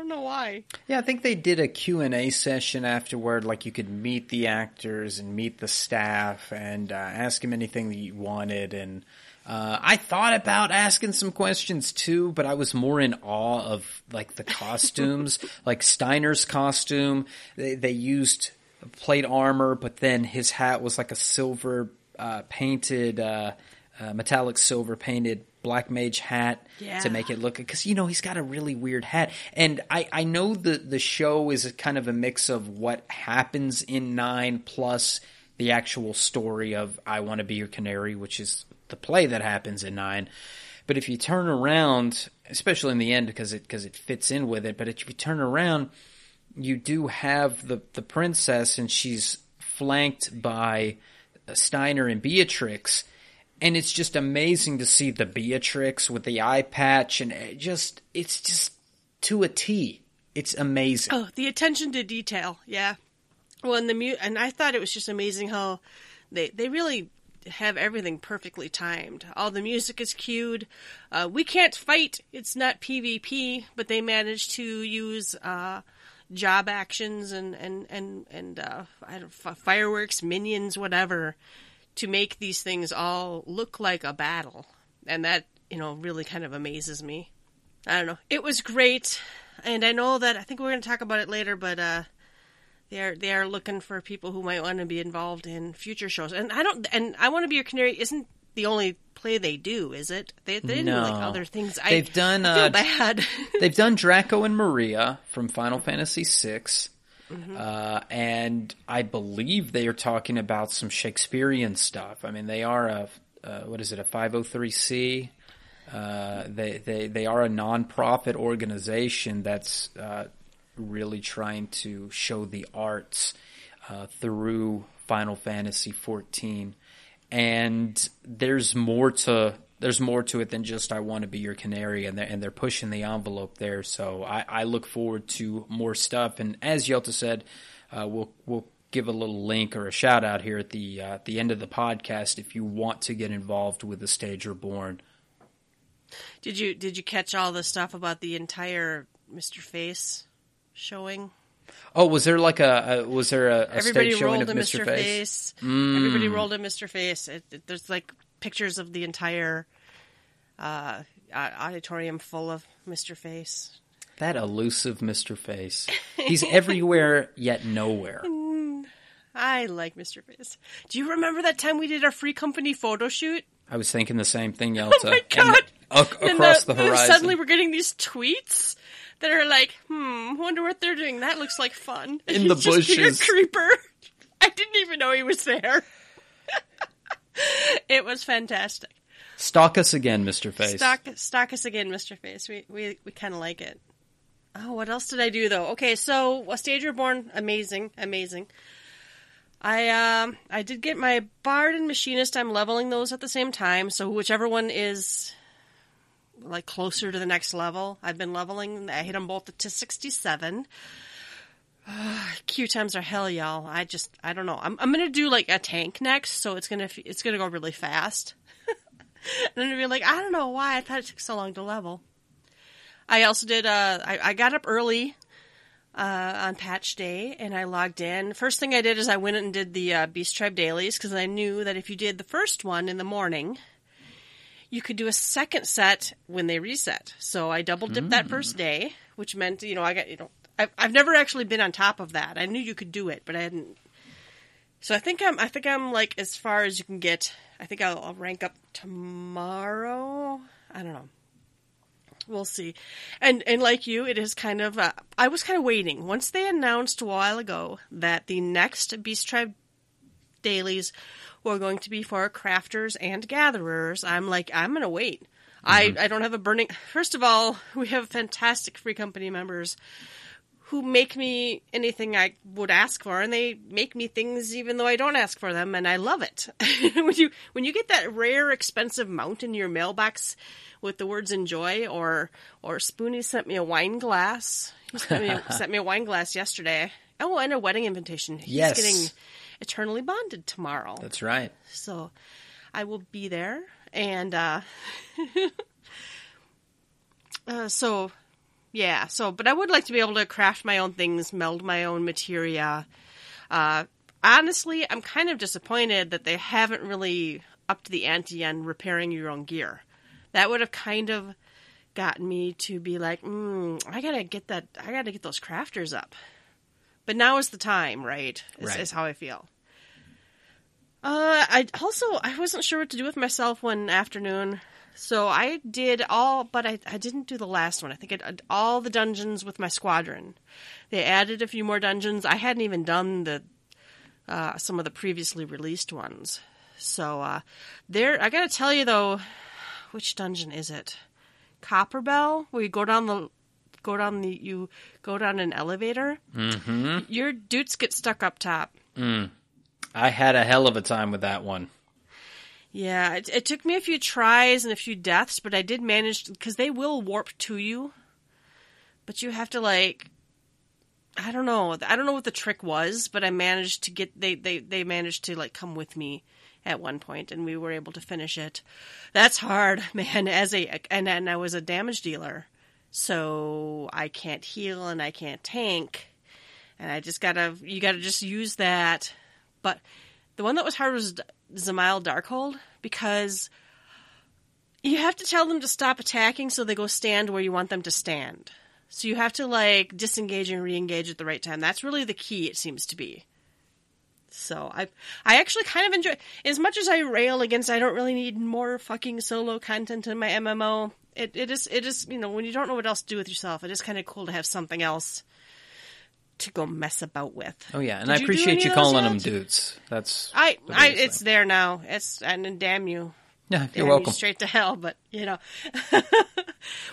Speaker 1: I don't know why.
Speaker 2: Yeah, I think they did a Q and A session afterward. Like you could meet the actors and meet the staff and uh, ask them anything that you wanted. And uh, I thought about asking some questions too, but I was more in awe of like the costumes, like Steiner's costume. They, they used plate armor, but then his hat was like a silver uh, painted, uh, uh, metallic silver painted black mage hat
Speaker 1: yeah.
Speaker 2: to make it look because you know he's got a really weird hat and I, I know the the show is a kind of a mix of what happens in nine plus the actual story of I want to be your canary which is the play that happens in nine but if you turn around especially in the end because it because it fits in with it but if you turn around you do have the the princess and she's flanked by Steiner and Beatrix. And it's just amazing to see the Beatrix with the eye patch and it just, it's just to a T. It's amazing.
Speaker 1: Oh, the attention to detail. Yeah. Well, and the mu- and I thought it was just amazing how they, they really have everything perfectly timed. All the music is cued. Uh, we can't fight. It's not PvP, but they managed to use, uh, job actions and and and and uh, fireworks, minions, whatever, to make these things all look like a battle, and that you know really kind of amazes me. I don't know. It was great, and I know that I think we're going to talk about it later, but uh, they're they're looking for people who might want to be involved in future shows. And I don't. And I want to be your canary isn't the only play they do, is it? They they
Speaker 2: No.
Speaker 1: do like other things.
Speaker 2: They've
Speaker 1: I,
Speaker 2: done,
Speaker 1: I feel
Speaker 2: uh,
Speaker 1: bad.
Speaker 2: They've done Draco and Maria from Final Fantasy VI.
Speaker 1: Mm-hmm.
Speaker 2: Uh, and I believe they are talking about some Shakespearean stuff. I mean, they are a, uh, what is it, a 503c? Uh, they, they, they are a nonprofit organization that's, uh, really trying to show the arts, uh, through Final Fantasy 14. And there's more to, there's more to it than just I want to be your canary and they're, and they're pushing the envelope there. So I, I look forward to more stuff. And as Yelta said, uh, we'll, we'll give a little link or a shout out here at the, uh, at the end of the podcast if you want to get involved with the stage reborn.
Speaker 1: did you did you catch all the stuff about the entire Mr. Face showing?
Speaker 2: Oh, was there like a, a was there a, a
Speaker 1: Everybody
Speaker 2: stage showing
Speaker 1: rolled
Speaker 2: of
Speaker 1: a
Speaker 2: Mr.
Speaker 1: Mr.
Speaker 2: Face?
Speaker 1: Face.
Speaker 2: Mm.
Speaker 1: Everybody rolled a Mr. Face. It, it- there's like pictures of the entire uh, auditorium full of Mr. Face.
Speaker 2: That elusive Mr. Face. He's everywhere yet nowhere.
Speaker 1: I like Mr. Face. Do you remember that time we did our free company photo shoot?
Speaker 2: I was thinking the same thing, Yelta.
Speaker 1: Oh my
Speaker 2: And
Speaker 1: god!
Speaker 2: ac-
Speaker 1: And
Speaker 2: across the,
Speaker 1: then
Speaker 2: horizon.
Speaker 1: Suddenly, we're getting these tweets that are like, "Hmm, wonder what they're doing. That looks like fun."
Speaker 2: In the
Speaker 1: He's just Peter
Speaker 2: bushes.
Speaker 1: Creeper. I didn't even know he was there. it was fantastic.
Speaker 2: Stalk us again, Mr. Face.
Speaker 1: Stock, stock us again, Mr. Face. We we we kind of like it. Oh, what else did I do though? Okay, so a stage reborn, amazing, amazing. I um I did get my bard and machinist. I'm leveling those at the same time, so whichever one is like closer to the next level, I've been leveling. I hit them both to 67. Queue times are hell, y'all. I just I don't know. I'm I'm gonna do like a tank next, so it's gonna it's gonna go really fast. and I'm gonna be like, I don't know why I thought it took so long to level. I also did. Uh, I, I got up early uh, on patch day and I logged in. First thing I did is I went and did the uh, Beast Tribe dailies because I knew that if you did the first one in the morning, you could do a second set when they reset. So I double dipped that first day, which meant you know I got you know I've I've never actually been on top of that. I knew you could do it, but I hadn't. So I think I'm I think I'm like as far as you can get. I think I'll, I'll rank up tomorrow. I don't know. We'll see. And and like you, it is kind of. Uh, I was kind of waiting once they announced a while ago that the next Beast Tribe dailies were going to be for crafters and gatherers. I'm like, I'm gonna wait. I I don't have a burning. First of all, we have fantastic free company members who make me anything I would ask for, and they make me things even though I don't ask for them, and I love it. when you when you get that rare, expensive mount in your mailbox with the words "enjoy," or or Spoonie sent me a wine glass. He sent me, sent me a wine glass yesterday. Oh, and a wedding invitation. He's
Speaker 2: Yes.
Speaker 1: getting eternally bonded tomorrow,
Speaker 2: That's right.
Speaker 1: so I will be there, and uh, uh, so yeah, so, but I would like to be able to craft my own things, meld my own materia. Uh, honestly, I'm kind of disappointed that they haven't really upped the ante on repairing your own gear. That would have kind of gotten me to be like, mm, I gotta get that, I gotta get those crafters up. But now is the time, right? Is,
Speaker 2: Right.
Speaker 1: is how I feel. Uh, I also I wasn't sure what to do with myself one afternoon, so I did all, but I I didn't do the last one. I think I did all the dungeons with my squadron. They added a few more dungeons. I hadn't even done the uh, some of the previously released ones. So uh, there, I gotta tell you though, which dungeon is it? Copperbell, where you go down the go down the you go down an elevator. Mm-hmm. Your dudes get stuck up top.
Speaker 2: I had a hell of a time with that one.
Speaker 1: Yeah, it, it took me a few tries and a few deaths, but I did manage because they will warp to you. But you have to like, I don't know, I don't know what the trick was, but I managed to get they they they managed to like come with me at one point, and we were able to finish it. That's hard, man. As a and and I was a damage dealer, so I can't heal and I can't tank, and I just gotta you gotta just use that. But the one that was hard was Dzemael Darkhold because you have to tell them to stop attacking so they go stand where you want them to stand. So you have to like disengage and re-engage at the right time. That's really the key, it seems to be. So I I actually kind of enjoy as much as I rail against I don't really need more fucking solo content in my MMO. It it is it is you know when you don't know what else to do with yourself, it is kind of cool to have something else to go mess about with.
Speaker 2: Oh yeah, and
Speaker 1: Did
Speaker 2: I
Speaker 1: you
Speaker 2: appreciate you calling them dudes. That's
Speaker 1: I I it's
Speaker 2: thing.
Speaker 1: there now. It's and, damn you.
Speaker 2: yeah. You're
Speaker 1: you
Speaker 2: welcome.
Speaker 1: straight to hell, but you know.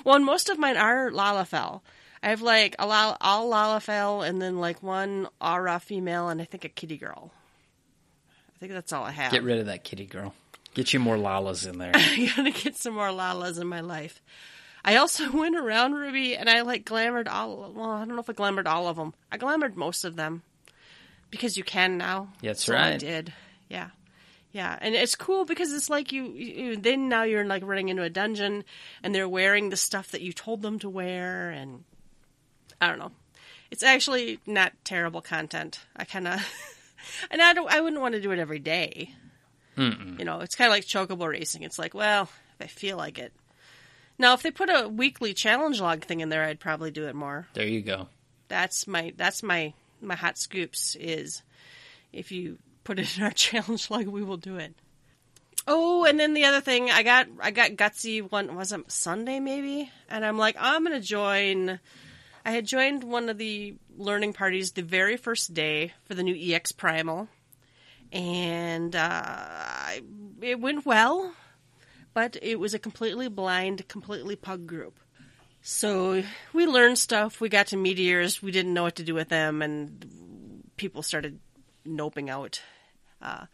Speaker 1: well, and most of mine are Lalafell. I have like a Lal- all Lalafell and then like one Au Ra female and I think a kitty girl. I think that's all I have.
Speaker 2: Get rid of that kitty girl. Get you more lalas in there.
Speaker 1: I gotta get some more Lalas in my life. I also went around Ruby and I like glamored all. Well, I don't know if I glamored all of them. I glamored most of them because you can now.
Speaker 2: That's
Speaker 1: so I
Speaker 2: right.
Speaker 1: did. Yeah, yeah, and it's cool because it's like you, you. Then now you're like running into a dungeon and they're wearing the stuff that you told them to wear, and I don't know. It's actually not terrible content. I kind of, and I don't. I wouldn't want to do it every day. You know, it's kind of like chocobo racing. It's like, well, if I feel like it. Now, if they put a weekly challenge log thing in there, I'd probably do it more.
Speaker 2: there you go.
Speaker 1: That's my that's my my hot scoops is if you put it in our challenge log, we will do it. Oh, and then the other thing, I got I got gutsy one wasn't Sunday maybe, and I'm like I'm gonna join. I had joined one of the learning parties the very first day for the new EX Primal, and uh, I- it went well, but it was a completely blind, completely pug group. So we learned stuff. We got to meteors. We didn't know what to do with them, and people started noping out. Uh,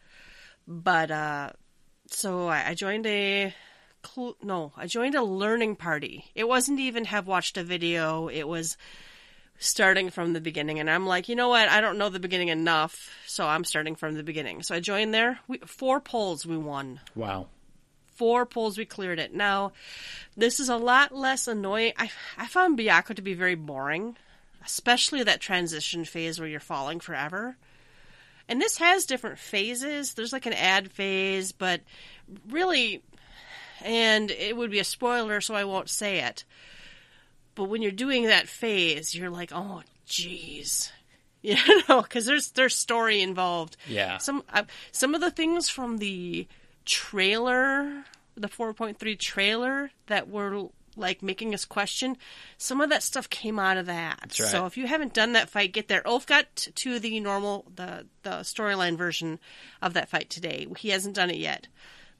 Speaker 1: but uh, so I, joined a cl- no, I joined a learning party. It wasn't even have watched a video. It was starting from the beginning, and I'm like, you know what? I don't know the beginning enough, so I'm starting from the beginning. So I joined there. We, four polls we won
Speaker 2: Wow.
Speaker 1: Four polls we cleared it. Now, this is a lot less annoying. I I found Byakko to be very boring, especially that transition phase where you're falling forever. And this has different phases. There's like an ad phase, but really, and it would be a spoiler, so I won't say it. But when you're doing that phase, you're like, oh, jeez. You know, because there's there's story involved.
Speaker 2: Yeah.
Speaker 1: Some uh, some of the things from the trailer, the 4.3 trailer that were like making us question, some of that stuff came out of that.
Speaker 2: right.
Speaker 1: So if you haven't done that fight, get there. Ulf got to the normal the the storyline version of that fight today. He hasn't done it yet,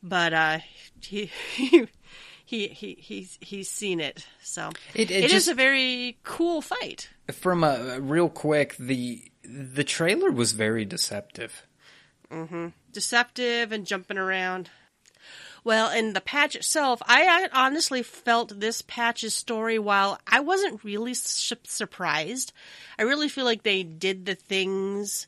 Speaker 1: but uh, he. he He, he he's he's seen it, so
Speaker 2: It- it
Speaker 1: it is
Speaker 2: just-
Speaker 1: a very cool fight.
Speaker 2: From a real quick, the the trailer was very deceptive.
Speaker 1: Deceptive and jumping around. Well, in the patch itself, I honestly felt this patch's story, while I wasn't really su- surprised, I really feel like they did the things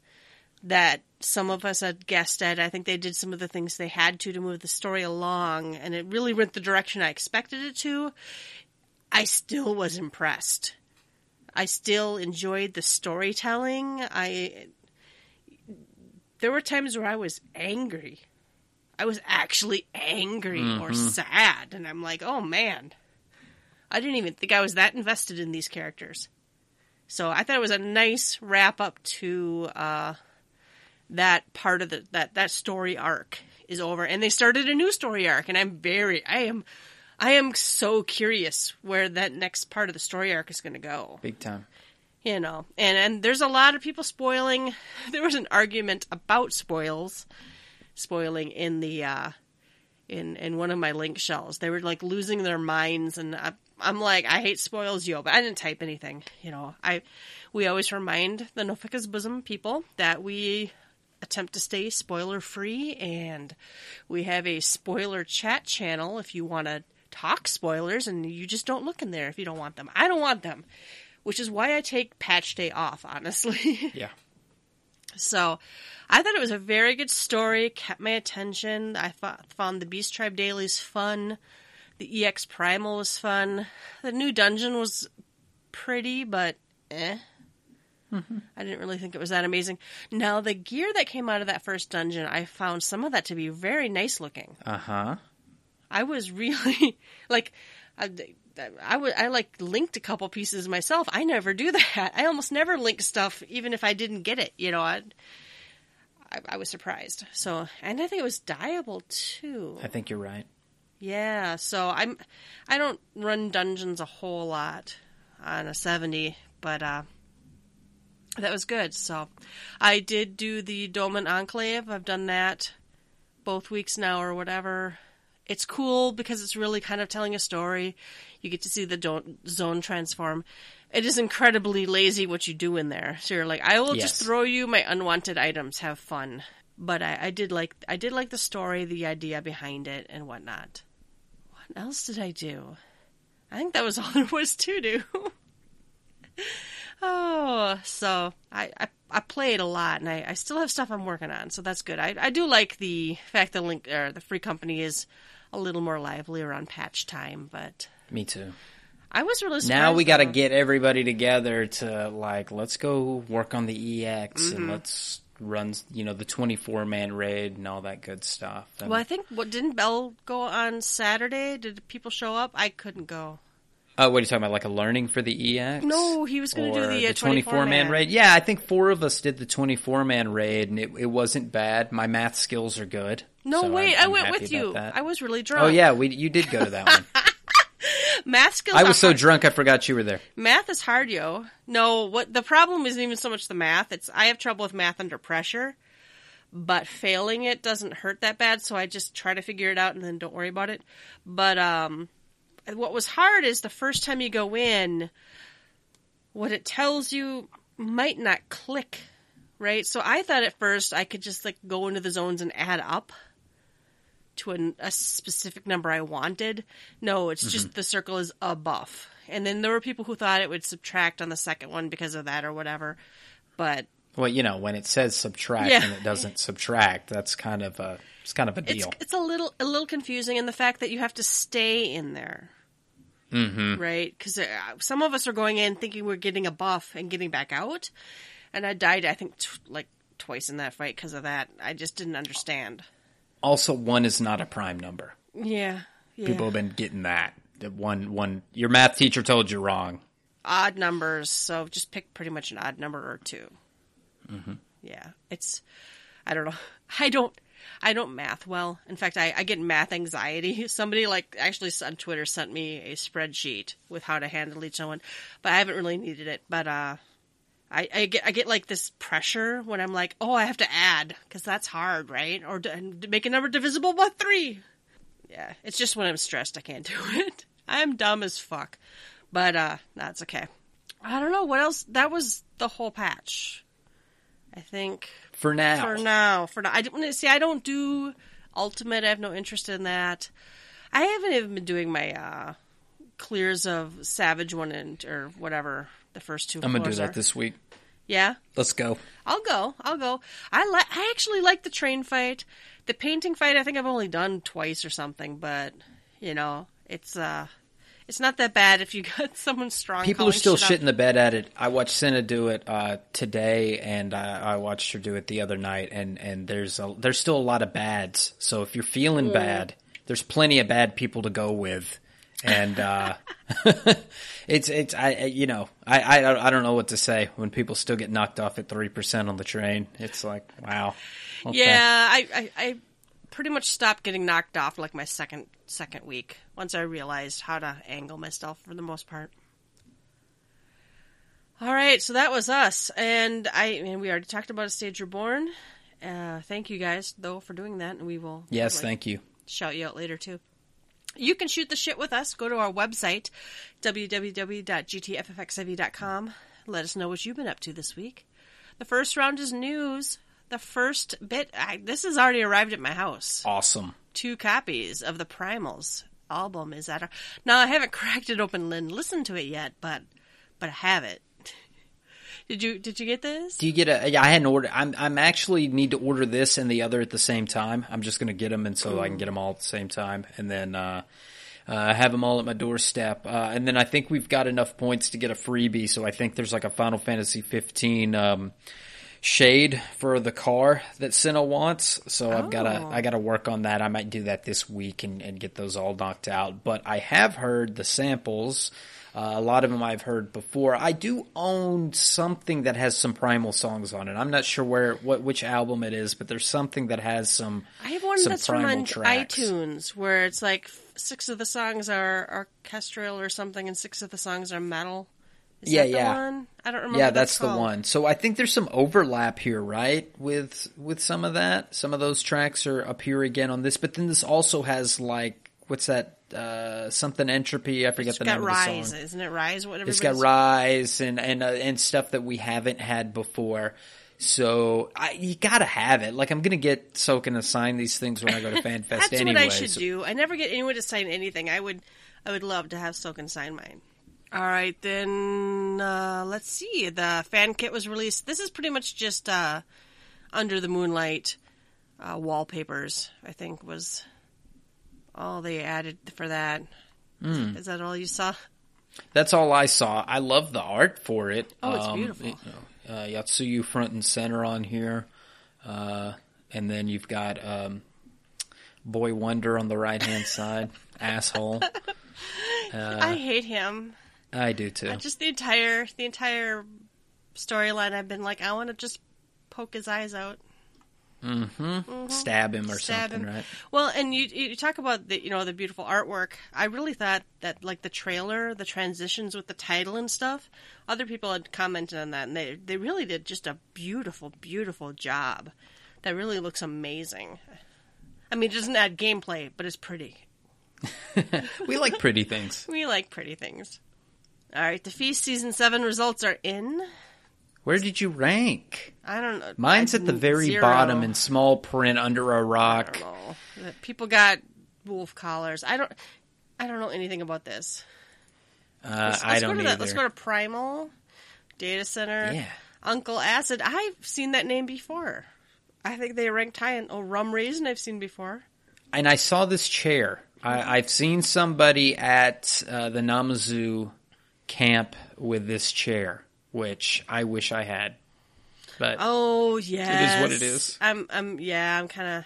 Speaker 1: that some of us had guessed at. I think they did some of the things they had to to move the story along, and it really went the direction I expected it to. I still was impressed. I still enjoyed the storytelling. I there were times where I was angry. I was actually angry or sad, and I'm like, oh man, I didn't even think I was that invested in these characters. So I thought it was a nice wrap up to uh, that part of the that that story arc is over, and they started a new story arc, and I'm very, I am, I am so curious where that next part of the story arc is going to go
Speaker 2: Big time.
Speaker 1: You know and and there's a lot of people spoiling. There was an argument about spoils spoiling in the uh in in one of my link shells. They were like losing their minds and I, i'm like i hate spoils yo but i didn't type anything you know. I we always remind the Nophica's Bosom people that we attempt to stay spoiler free and we have a spoiler chat channel if you want to talk spoilers and you just don't look in there if you don't want them. I don't want them which is why I take patch day off, honestly.
Speaker 2: Yeah.
Speaker 1: so I thought it was a very good story, kept my attention. I thought, found the Beast Tribe dailies fun. The EX Primal was fun. The new dungeon was pretty, but eh. I didn't really think it was that amazing. Now, the gear that came out of that first dungeon, I found some of that to be very nice looking.
Speaker 2: Uh huh.
Speaker 1: I was really like I, I would I like linked a couple pieces myself. I never do that. I almost never link stuff, even if I didn't get it. You know, I I, I was surprised. So, and I think it was dyeable too.
Speaker 2: I think you're right.
Speaker 1: Yeah. So I'm I don't run dungeons a whole lot on a seventy, but uh, that was good. So I did do the Doman Enclave. I've done that both weeks now or whatever. It's cool because it's really kind of telling a story. You get to see the zone transform. It is incredibly lazy what you do in there. So you're like, I will
Speaker 2: Yes.
Speaker 1: just throw you my unwanted items, have fun. But I, I did like I did like the story, the idea behind it, and whatnot. What else did I do? I think that was all there was to do. oh, so I, I I played a lot, and I, I still have stuff I'm working on, so that's good. I, I do like the fact that Link or the free company is a little more lively around patch time, but
Speaker 2: Me too.
Speaker 1: I was really surprised.
Speaker 2: Now we got to get everybody together to like let's go work on the EX
Speaker 1: Mm-hmm.
Speaker 2: and let's run you know the 24 man raid and all that good stuff. And
Speaker 1: Well, I think what didn't Bell go on Saturday? Did people show up? I couldn't go.
Speaker 2: oh, what are you talking about? Like a learning for the EX?
Speaker 1: No, he was gonna do
Speaker 2: Or
Speaker 1: the, uh,
Speaker 2: 24 man
Speaker 1: 24-man.
Speaker 2: raid. Yeah, I think four of us did the 24 man raid and it, it wasn't bad. My math skills are good.
Speaker 1: No,
Speaker 2: so
Speaker 1: wait,
Speaker 2: I'm-
Speaker 1: I
Speaker 2: I'm
Speaker 1: went with you.
Speaker 2: that.
Speaker 1: I was really drunk.
Speaker 2: Oh yeah, we you did go to that one.
Speaker 1: math skills.
Speaker 2: I was so
Speaker 1: hard.
Speaker 2: drunk I forgot you were there.
Speaker 1: Math is hard, yo. No, what the problem isn't even so much the math. It's I have trouble with math under pressure, but failing it doesn't hurt that bad. So I just try to figure it out and then don't worry about it. But um, what was hard is the first time you go in, what it tells you might not click, right? So I thought at first I could just like go into the zones and add up to an, a specific number I wanted. No, it's just the circle is a buff. And then there were people who thought it would subtract on the second one because of that or whatever. But
Speaker 2: Well, you know, when it says subtract
Speaker 1: Yeah.
Speaker 2: and it doesn't subtract, that's kind of a it's kind of a
Speaker 1: it's
Speaker 2: deal.
Speaker 1: it's a little a little confusing in the fact that you have to stay in there. Mm-hmm. Right? Because some of us are going in thinking we're getting a buff and getting back out, and I died I think t- like twice in that fight because of that. I just didn't understand.
Speaker 2: Also, one is not a prime number.
Speaker 1: Yeah. Yeah.
Speaker 2: People have been getting that. That one one your math teacher told you wrong.
Speaker 1: odd numbers, so just pick pretty much an odd number or 2
Speaker 2: Mm-hmm.
Speaker 1: Yeah, it's I don't know. I don't I don't math well. In fact, I, I get math anxiety. Somebody like actually on Twitter sent me a spreadsheet with how to handle each one, but I haven't really needed it. But uh, I, I get I get like this pressure when I'm like, oh, I have to add because that's hard, right? Or to make a number divisible by three. Yeah, it's just when I'm stressed I can't do it. I'm dumb as fuck. But uh that's okay. I don't know what else that was the whole patch. I think
Speaker 2: For now.
Speaker 1: for now, for now. I don't see I don't do ultimate. I have no interest in that. I haven't even been doing my uh clears of Savage one and or whatever the first two
Speaker 2: I'm gonna do that
Speaker 1: are.
Speaker 2: this week.
Speaker 1: Yeah.
Speaker 2: Let's go.
Speaker 1: I'll go. I'll go. I like. I actually like the train fight. The painting fight. I think I've only done twice or something, but you know, it's uh, it's not that bad if you got someone strong.
Speaker 2: People are still
Speaker 1: shit
Speaker 2: shitting the bed at it. I watched Senna do it uh, today, and I, I watched her do it the other night. And, and there's a, there's still a lot of bads. So if you're feeling bad, there's plenty of bad people to go with. And uh, it's it's I you know I, I I don't know what to say when people still get knocked off at three percent on the train. It's like wow. Okay.
Speaker 1: Yeah, I, I I pretty much stopped getting knocked off like my second second week once I realized how to angle myself for the most part. All right, so that was us, and I and we already talked about a stage reborn. Uh, thank you guys though for doing that, and we will
Speaker 2: Yes,
Speaker 1: like,
Speaker 2: thank you.
Speaker 1: shout you out later too. You can shoot the shit with us. Go to our website, www.gtffxiv.com. Let us know what you've been up to this week. The first round is news. The first bit, I, this has already arrived at my house.
Speaker 2: Awesome.
Speaker 1: Two copies of the Primals album is at our. Now I haven't cracked it open and listened to it yet, but but I have it. Did you Did you get this?
Speaker 2: Do you get a? Yeah, I hadn't ordered. I'm I'm actually need to order this and the other at the same time. I'm just gonna get them, and so I can get them all at the same time, and then uh, uh, have them all at my doorstep. Uh, and then I think we've got enough points to get a freebie. So I think there's like a Final Fantasy 15 um, shade for the car that Cinna wants. So I've gotta
Speaker 1: Oh.
Speaker 2: I gotta work on that. I might do that this week and, and get those all knocked out. But I have heard the samples. Uh, a lot of them I've heard before. I do own something that has some Primal songs on it. I'm not sure where what which album it is, but there's something that has some.
Speaker 1: I have one that's from on
Speaker 2: tracks.
Speaker 1: iTunes where it's like six of the songs are orchestral or something, and six of the songs are metal. Is
Speaker 2: Yeah,
Speaker 1: that the
Speaker 2: yeah.
Speaker 1: one? I don't remember.
Speaker 2: Yeah, that's the
Speaker 1: called.
Speaker 2: one. So I think there's some overlap here, right? With with some of that. Some of those tracks are up here again on this, but then this also has like what's that? Uh, something entropy. I forget
Speaker 1: It's
Speaker 2: the name of
Speaker 1: Rise,
Speaker 2: the song.
Speaker 1: isn't it? Rise. What
Speaker 2: It's got rise and and uh, and stuff that we haven't had before. So I, you gotta have it. Like I'm gonna get Soken to sign these things when I go to FanFest
Speaker 1: That's
Speaker 2: anyway.
Speaker 1: what I should
Speaker 2: so-
Speaker 1: do. I never get anyone to sign anything. I would, I would love to have Soken sign mine. All right, then uh, let's see. The fan kit was released. This is pretty much just uh, under the moonlight uh, wallpapers. I think was all they added for that.
Speaker 2: Hmm.
Speaker 1: Is that all you saw?
Speaker 2: That's all I saw. I love the art for it.
Speaker 1: Oh, it's
Speaker 2: Um,
Speaker 1: beautiful.
Speaker 2: know, uh, Yotsuyu front and center on here, uh, and then you've got um, Boy Wonder on the right hand side. Asshole. Uh,
Speaker 1: I hate him.
Speaker 2: I do too.
Speaker 1: Just the entire the entire storyline. I've been like, I want to just poke his eyes out. Mm-hmm. Mm-hmm.
Speaker 2: Stab him or
Speaker 1: stab
Speaker 2: something,
Speaker 1: him.
Speaker 2: right?
Speaker 1: Well, and you you talk about the you know the beautiful artwork. I really thought that like the trailer, the transitions with the title and stuff. Other people had commented on that, and they they really did just a beautiful, beautiful job. That really looks amazing. I mean, it doesn't add gameplay, but it's pretty.
Speaker 2: We like pretty things.
Speaker 1: We like pretty things. All right, the Feast season seven results are in.
Speaker 2: Where did you rank?
Speaker 1: I don't know.
Speaker 2: Mine's
Speaker 1: I-
Speaker 2: at the very
Speaker 1: zero.
Speaker 2: bottom in small print under a rock.
Speaker 1: People got wolf collars. I don't. I don't know anything about this.
Speaker 2: Uh,
Speaker 1: Let's,
Speaker 2: I
Speaker 1: let's
Speaker 2: don't
Speaker 1: go to
Speaker 2: either.
Speaker 1: that. Let's go to Primal Data Center.
Speaker 2: Yeah.
Speaker 1: Uncle Acid. I've seen that name before. I think they ranked high in. Oh, Rum Raisin. I've seen before.
Speaker 2: and I saw this chair. I, I've seen somebody at uh, the Namazu camp with this chair, which I wish I had. But
Speaker 1: Oh yes, it is
Speaker 2: what it is.
Speaker 1: I'm. I'm. Yeah. I'm kind of.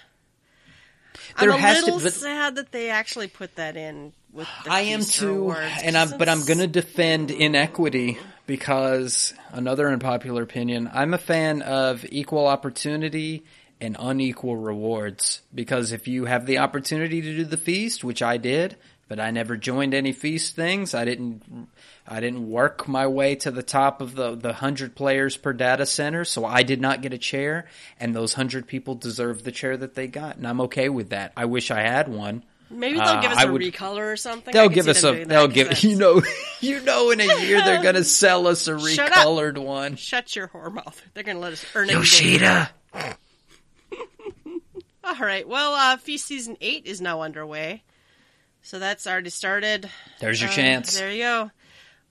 Speaker 2: There
Speaker 1: I'm a
Speaker 2: has to-
Speaker 1: little
Speaker 2: but-
Speaker 1: sad that they actually put that in with. The
Speaker 2: I am too,
Speaker 1: rewards,
Speaker 2: and I'm.
Speaker 1: 'cause
Speaker 2: But I'm going to defend inequity because another unpopular opinion. I'm a fan of equal opportunity and unequal rewards because if you have the opportunity to do the feast, which I did, but I never joined any feast things. I didn't. I didn't work my way to the top of the the hundred players per data center, so I did not get a chair. And those hundred people deserve the chair that they got, and I'm okay with that. I wish I had one.
Speaker 1: Maybe they'll
Speaker 2: uh,
Speaker 1: give us a
Speaker 2: would-
Speaker 1: recolor or something.
Speaker 2: They'll give us a. They'll give you know. You know, in a year they're gonna sell us a
Speaker 1: Shut
Speaker 2: recolored one.
Speaker 1: Shut your whore mouth. They're going to let us earn it. days. All right. Well, uh, Feast Season 8 is now underway. So that's already started.
Speaker 2: There's your
Speaker 1: Uh,
Speaker 2: chance.
Speaker 1: There you go.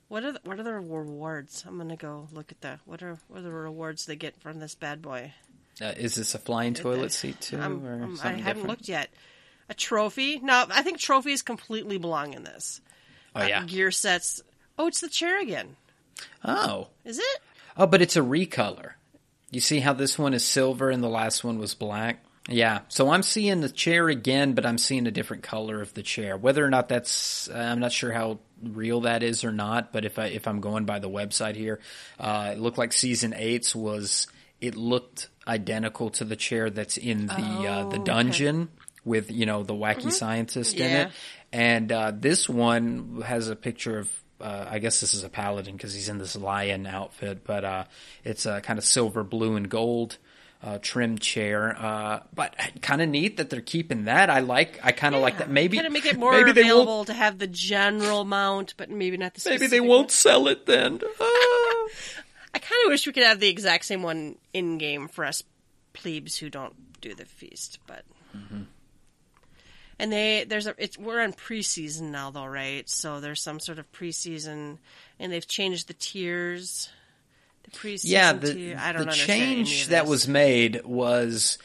Speaker 1: What are the, what are the rewards? I'm gonna go look at the what are what are the rewards they get from this bad boy?
Speaker 2: Uh, is this a flying toilet seat too,
Speaker 1: I'm-
Speaker 2: or
Speaker 1: I'm- I haven't
Speaker 2: different?
Speaker 1: looked yet. A trophy? No, I think trophies completely belong in this.
Speaker 2: Oh yeah.
Speaker 1: Uh, gear sets. Oh, it's the chair again.
Speaker 2: Oh,
Speaker 1: Is it?
Speaker 2: oh, but it's a recolor. You see how this one is silver and the last one was black. Yeah, so I'm seeing the chair again, but I'm seeing a different color of the chair. Whether or not that's, uh, I'm not sure how real that is or not. But if I if I'm going by the website here, uh, it looked like season eight's was it looked identical to the chair that's in the uh,
Speaker 1: Oh,
Speaker 2: the
Speaker 1: okay.
Speaker 2: dungeon with you know the wacky scientist in it, and uh, this one has a picture of. Uh, I guess this is a paladin because he's in this lion outfit, but uh, it's a kind of silver, blue, and gold uh, trim chair. Uh, but kind of neat that they're keeping that. I like. I kind of like that. Maybe
Speaker 1: kind of make it more
Speaker 2: maybe they won't
Speaker 1: available to have the general mount, but maybe not the.
Speaker 2: Maybe they won't
Speaker 1: one.
Speaker 2: sell it then. Ah.
Speaker 1: I kind of wish we could have the exact same one in game for us plebes who don't do the feast, but.
Speaker 2: Mm-hmm.
Speaker 1: And they there's a it's we're on preseason now though, right? So there's some sort of preseason, and they've changed the tiers. The
Speaker 2: yeah, the,
Speaker 1: tier. I don't
Speaker 2: the change that was made was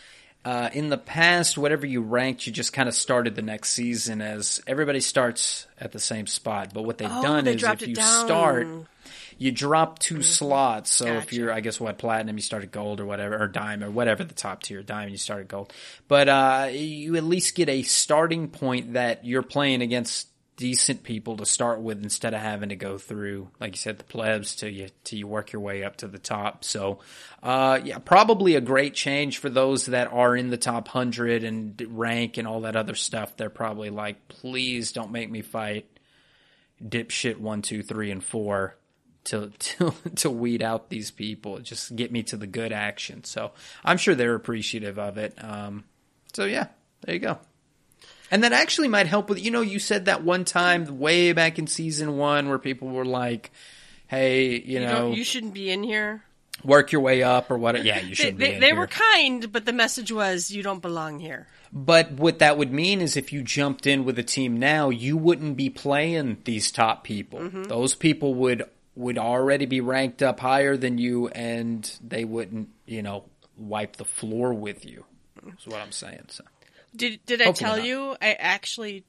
Speaker 2: uh, in the past, whatever you ranked, you just kind of started the next season as everybody starts at the same spot. But what they've
Speaker 1: Oh,
Speaker 2: done
Speaker 1: they
Speaker 2: is if you
Speaker 1: down.
Speaker 2: start, you drop 2 slots. So if you're, I guess, what platinum, you start at gold or whatever, or diamond, or whatever the top tier, diamond, you start at gold. But uh, you at least get a starting point that you're playing against decent people to start with instead of having to go through, like you said, the plebs till you till you work your way up to the top. So, uh, yeah, probably a great change for those that are in the top hundred and rank and all that other stuff. They're probably like, please don't make me fight dipshit one, two, three, and four to to to weed out these people. Just get me to the good action. So I'm sure they're appreciative of it. Um, so yeah, there you go. And that actually might help with you know you said that one time way back in season one where people were like, "Hey, you,
Speaker 1: You,
Speaker 2: know,
Speaker 1: you shouldn't be in here.
Speaker 2: work your way up or what?" Yeah, you should.
Speaker 1: they,
Speaker 2: be in
Speaker 1: they were kind, but the message was you don't belong here.
Speaker 2: But what that would mean is if you jumped in with a team now, you wouldn't be playing these top people.
Speaker 1: Mm-hmm.
Speaker 2: Those people would would already be ranked up higher than you and they wouldn't, you know, wipe the floor with you. Is what I'm saying. So
Speaker 1: Did did I
Speaker 2: Hopefully
Speaker 1: tell
Speaker 2: not.
Speaker 1: you I actually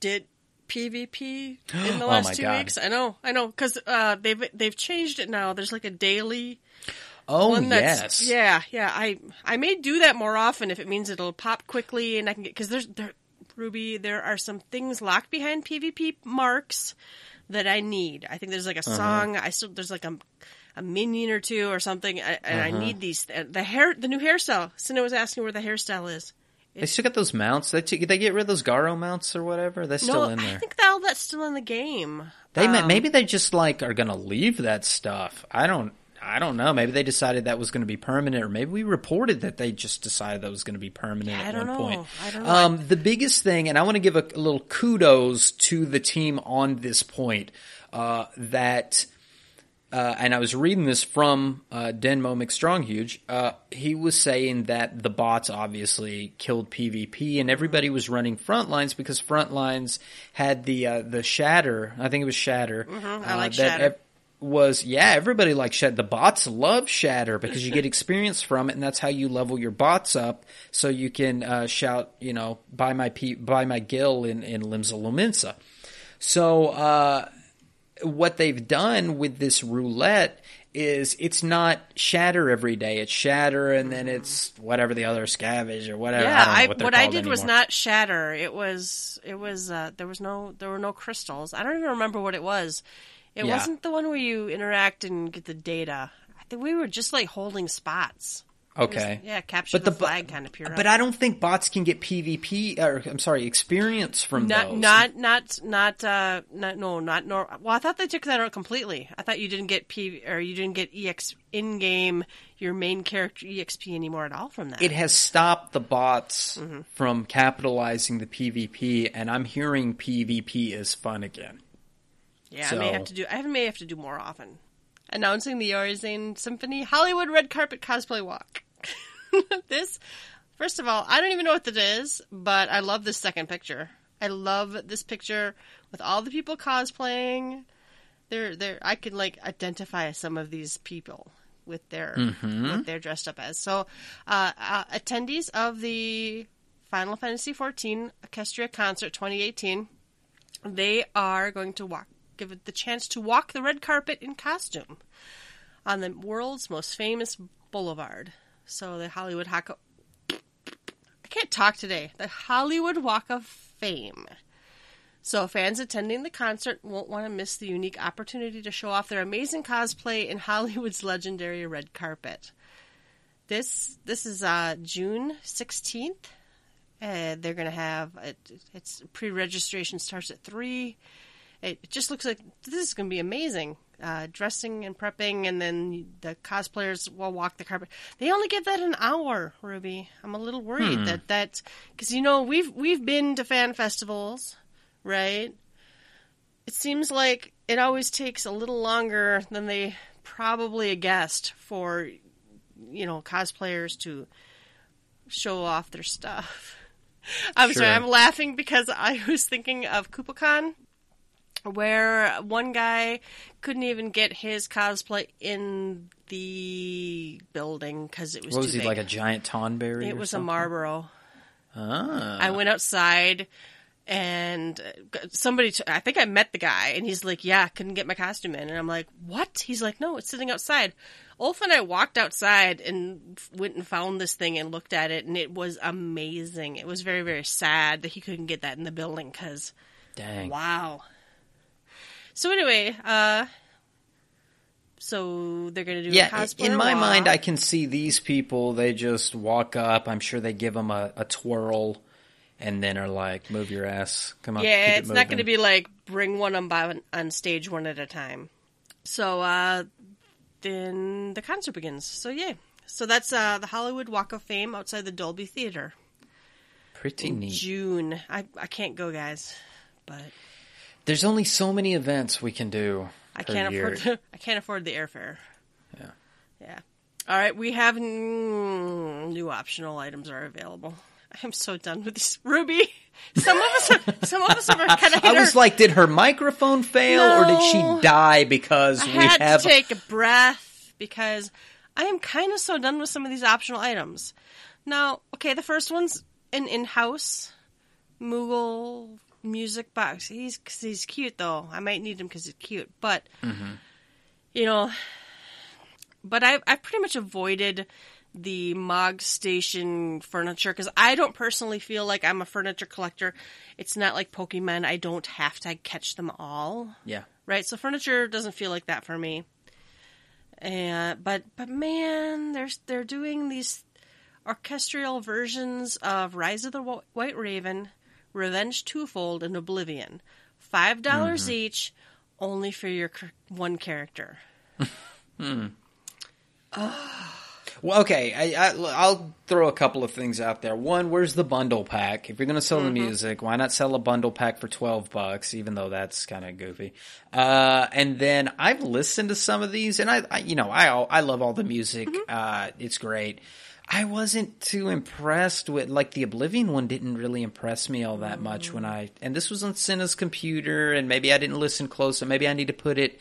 Speaker 1: did PvP in the
Speaker 2: Oh
Speaker 1: last
Speaker 2: my
Speaker 1: two
Speaker 2: God.
Speaker 1: weeks? I know, I know, because uh, they've they've changed it now. There's like a daily
Speaker 2: Oh
Speaker 1: one that's
Speaker 2: yes.
Speaker 1: yeah, yeah. I I may do that more often if it means it'll pop quickly and I can get because there's there Ruby there are some things locked behind PvP marks that I need. I think there's like a
Speaker 2: Uh-huh.
Speaker 1: song. I still there's like a a minion or two or something, I, and
Speaker 2: Uh-huh.
Speaker 1: I need these. The hair, the new hairstyle. Cinna was asking where the hairstyle is.
Speaker 2: They still got those mounts. They t- they get rid of those Garo mounts or whatever. They're still in there.
Speaker 1: I think that all that's still in the game.
Speaker 2: They
Speaker 1: Um,
Speaker 2: maybe they just like are gonna leave that stuff. I don't I don't know. Maybe they decided that was going to be permanent, or maybe we reported that they just decided that was going to be permanent
Speaker 1: I
Speaker 2: at
Speaker 1: don't
Speaker 2: one
Speaker 1: know.
Speaker 2: point.
Speaker 1: I don't know.
Speaker 2: Um, the biggest thing, and I want to give a, a little kudos to the team on this point, uh, that. Uh, and I was reading this from uh, Denmo McStronghuge. Uh, he was saying that the bots obviously killed PvP, and everybody was running frontlines because frontlines had the uh, the shatter. I think it was shatter.
Speaker 1: I
Speaker 2: uh,
Speaker 1: like
Speaker 2: that
Speaker 1: Shatter.
Speaker 2: ev- was yeah, everybody likes Shatter. The bots love Shatter because you get experience from it, and that's how you level your bots up, so you can uh, shout, you know, buy my P- buy my Gil in in Limsa. So uh, what they've done with this roulette is it's not Shatter every day. It's Shatter, and then it's whatever the other scavenge or whatever.
Speaker 1: Yeah,
Speaker 2: I don't know
Speaker 1: I,
Speaker 2: what,
Speaker 1: what I did was not shatter. It was it was uh, there was no there were no crystals. I don't even remember what it was. It
Speaker 2: Yeah.
Speaker 1: wasn't the one where you interact and get the data. I think we were just like holding spots.
Speaker 2: Okay.
Speaker 1: yeah, capture
Speaker 2: But
Speaker 1: the,
Speaker 2: the
Speaker 1: flag kind of pure.
Speaker 2: But I don't think bots can get PvP or I'm sorry, experience from
Speaker 1: not
Speaker 2: those.
Speaker 1: not not not uh not no not nor well I thought they took that out completely. I thought you didn't get P or you didn't get ex in game your main character exp anymore at all from that.
Speaker 2: it has stopped the bots
Speaker 1: Mm-hmm.
Speaker 2: from capitalizing the PvP, and I'm hearing PvP is fun again.
Speaker 1: Yeah, I may have to do. I may have to do more often. Announcing the Eorzean Symphony Hollywood Red Carpet Cosplay Walk. this, first of all, I don't even know what that is, but I love this second picture. I love this picture with all the people cosplaying. They're, they're, I can like identify some of these people with their what they're dressed up as. So, uh, uh, attendees of the Final Fantasy XIV Orchestra Concert 2018 they are going to walk give it the chance to walk the red carpet in costume on the world's most famous boulevard. So the Hollywood Walk of I can't talk today. The Hollywood Walk of Fame. So fans attending the concert won't want to miss the unique opportunity to show off their amazing cosplay in Hollywood's legendary red carpet. This this is uh, June sixteenth. Uh, they're going to have it, it's pre-registration starts at three. It just looks like this is going to be amazing. Uh, dressing and prepping, and then the cosplayers will walk the carpet. They only give that an hour, Ruby. I'm a little worried that that because you know we've we've been to fan festivals, right? It seems like it always takes a little longer than they probably guessed for you know cosplayers to show off their stuff. I'm sorry, I'm laughing because I was thinking of KupoCon, where one guy couldn't even get his cosplay in the building because it was
Speaker 2: What was he
Speaker 1: big.
Speaker 2: like a giant Tonberry?
Speaker 1: it was
Speaker 2: something?
Speaker 1: a Malboro.
Speaker 2: Ah.
Speaker 1: I went outside and uh, somebody, t- I think I met the guy, and he's like, Yeah, couldn't get my costume in. And I'm like, What? He's like, No, it's sitting outside. Ulf and I walked outside and went and found this thing and looked at it, and it was amazing. It was very, very sad that he couldn't get that in the building because,
Speaker 2: Dang.
Speaker 1: wow. So, anyway, uh, so they're going to do a
Speaker 2: Yeah,
Speaker 1: cosplay
Speaker 2: in my mind. I can see these people. They just walk up. I'm sure they give them a, a twirl, and then are like, "Move your ass, come on."
Speaker 1: Yeah,
Speaker 2: keep it
Speaker 1: it's not going to be like bring one on by on stage one at a time. So uh, then the concert begins. So yeah, so that's uh, the Hollywood Walk of Fame outside the Dolby Theater.
Speaker 2: pretty neat.
Speaker 1: June. I I can't go, guys, but
Speaker 2: There's only so many events we can do.
Speaker 1: I can't
Speaker 2: year.
Speaker 1: afford the, I can't afford the airfare.
Speaker 2: Yeah.
Speaker 1: Yeah. All right, we have mm, new optional items are available. I'm so done with these Ruby. Some of us, are, some of us are kind of.
Speaker 2: I was like, did her microphone fail, or did she die because
Speaker 1: I
Speaker 2: we
Speaker 1: had
Speaker 2: have?
Speaker 1: to take a breath because I am kind of so done with some of these optional items. Now, okay, the first one's an in-house Moogle music box. He's cause he's cute though. I might need him because he's cute, but mm-hmm. you know, but I I pretty much avoided the Mog Station furniture because I don't personally feel like I'm a furniture collector. It's not like Pokemon. I don't have to catch them all
Speaker 2: yeah,
Speaker 1: right? So furniture doesn't feel like that for me. And but but man, they're they're doing these orchestral versions of Rise of the White Raven, Revenge Twofold, and Oblivion. Five dollars each, only for your one character.
Speaker 2: Well, okay, I, I, I'll throw a couple of things out there. One, where's the bundle pack? If you're going to sell the music, why not sell a bundle pack for twelve bucks? Even though that's kind of goofy. Uh, and then I've listened to some of these, and I, I you know, I I love all the music. Uh, it's great. I wasn't too impressed with like the Oblivion one didn't really impress me all that much when I and this was on Cinna's computer and maybe I didn't listen close and maybe I need to put it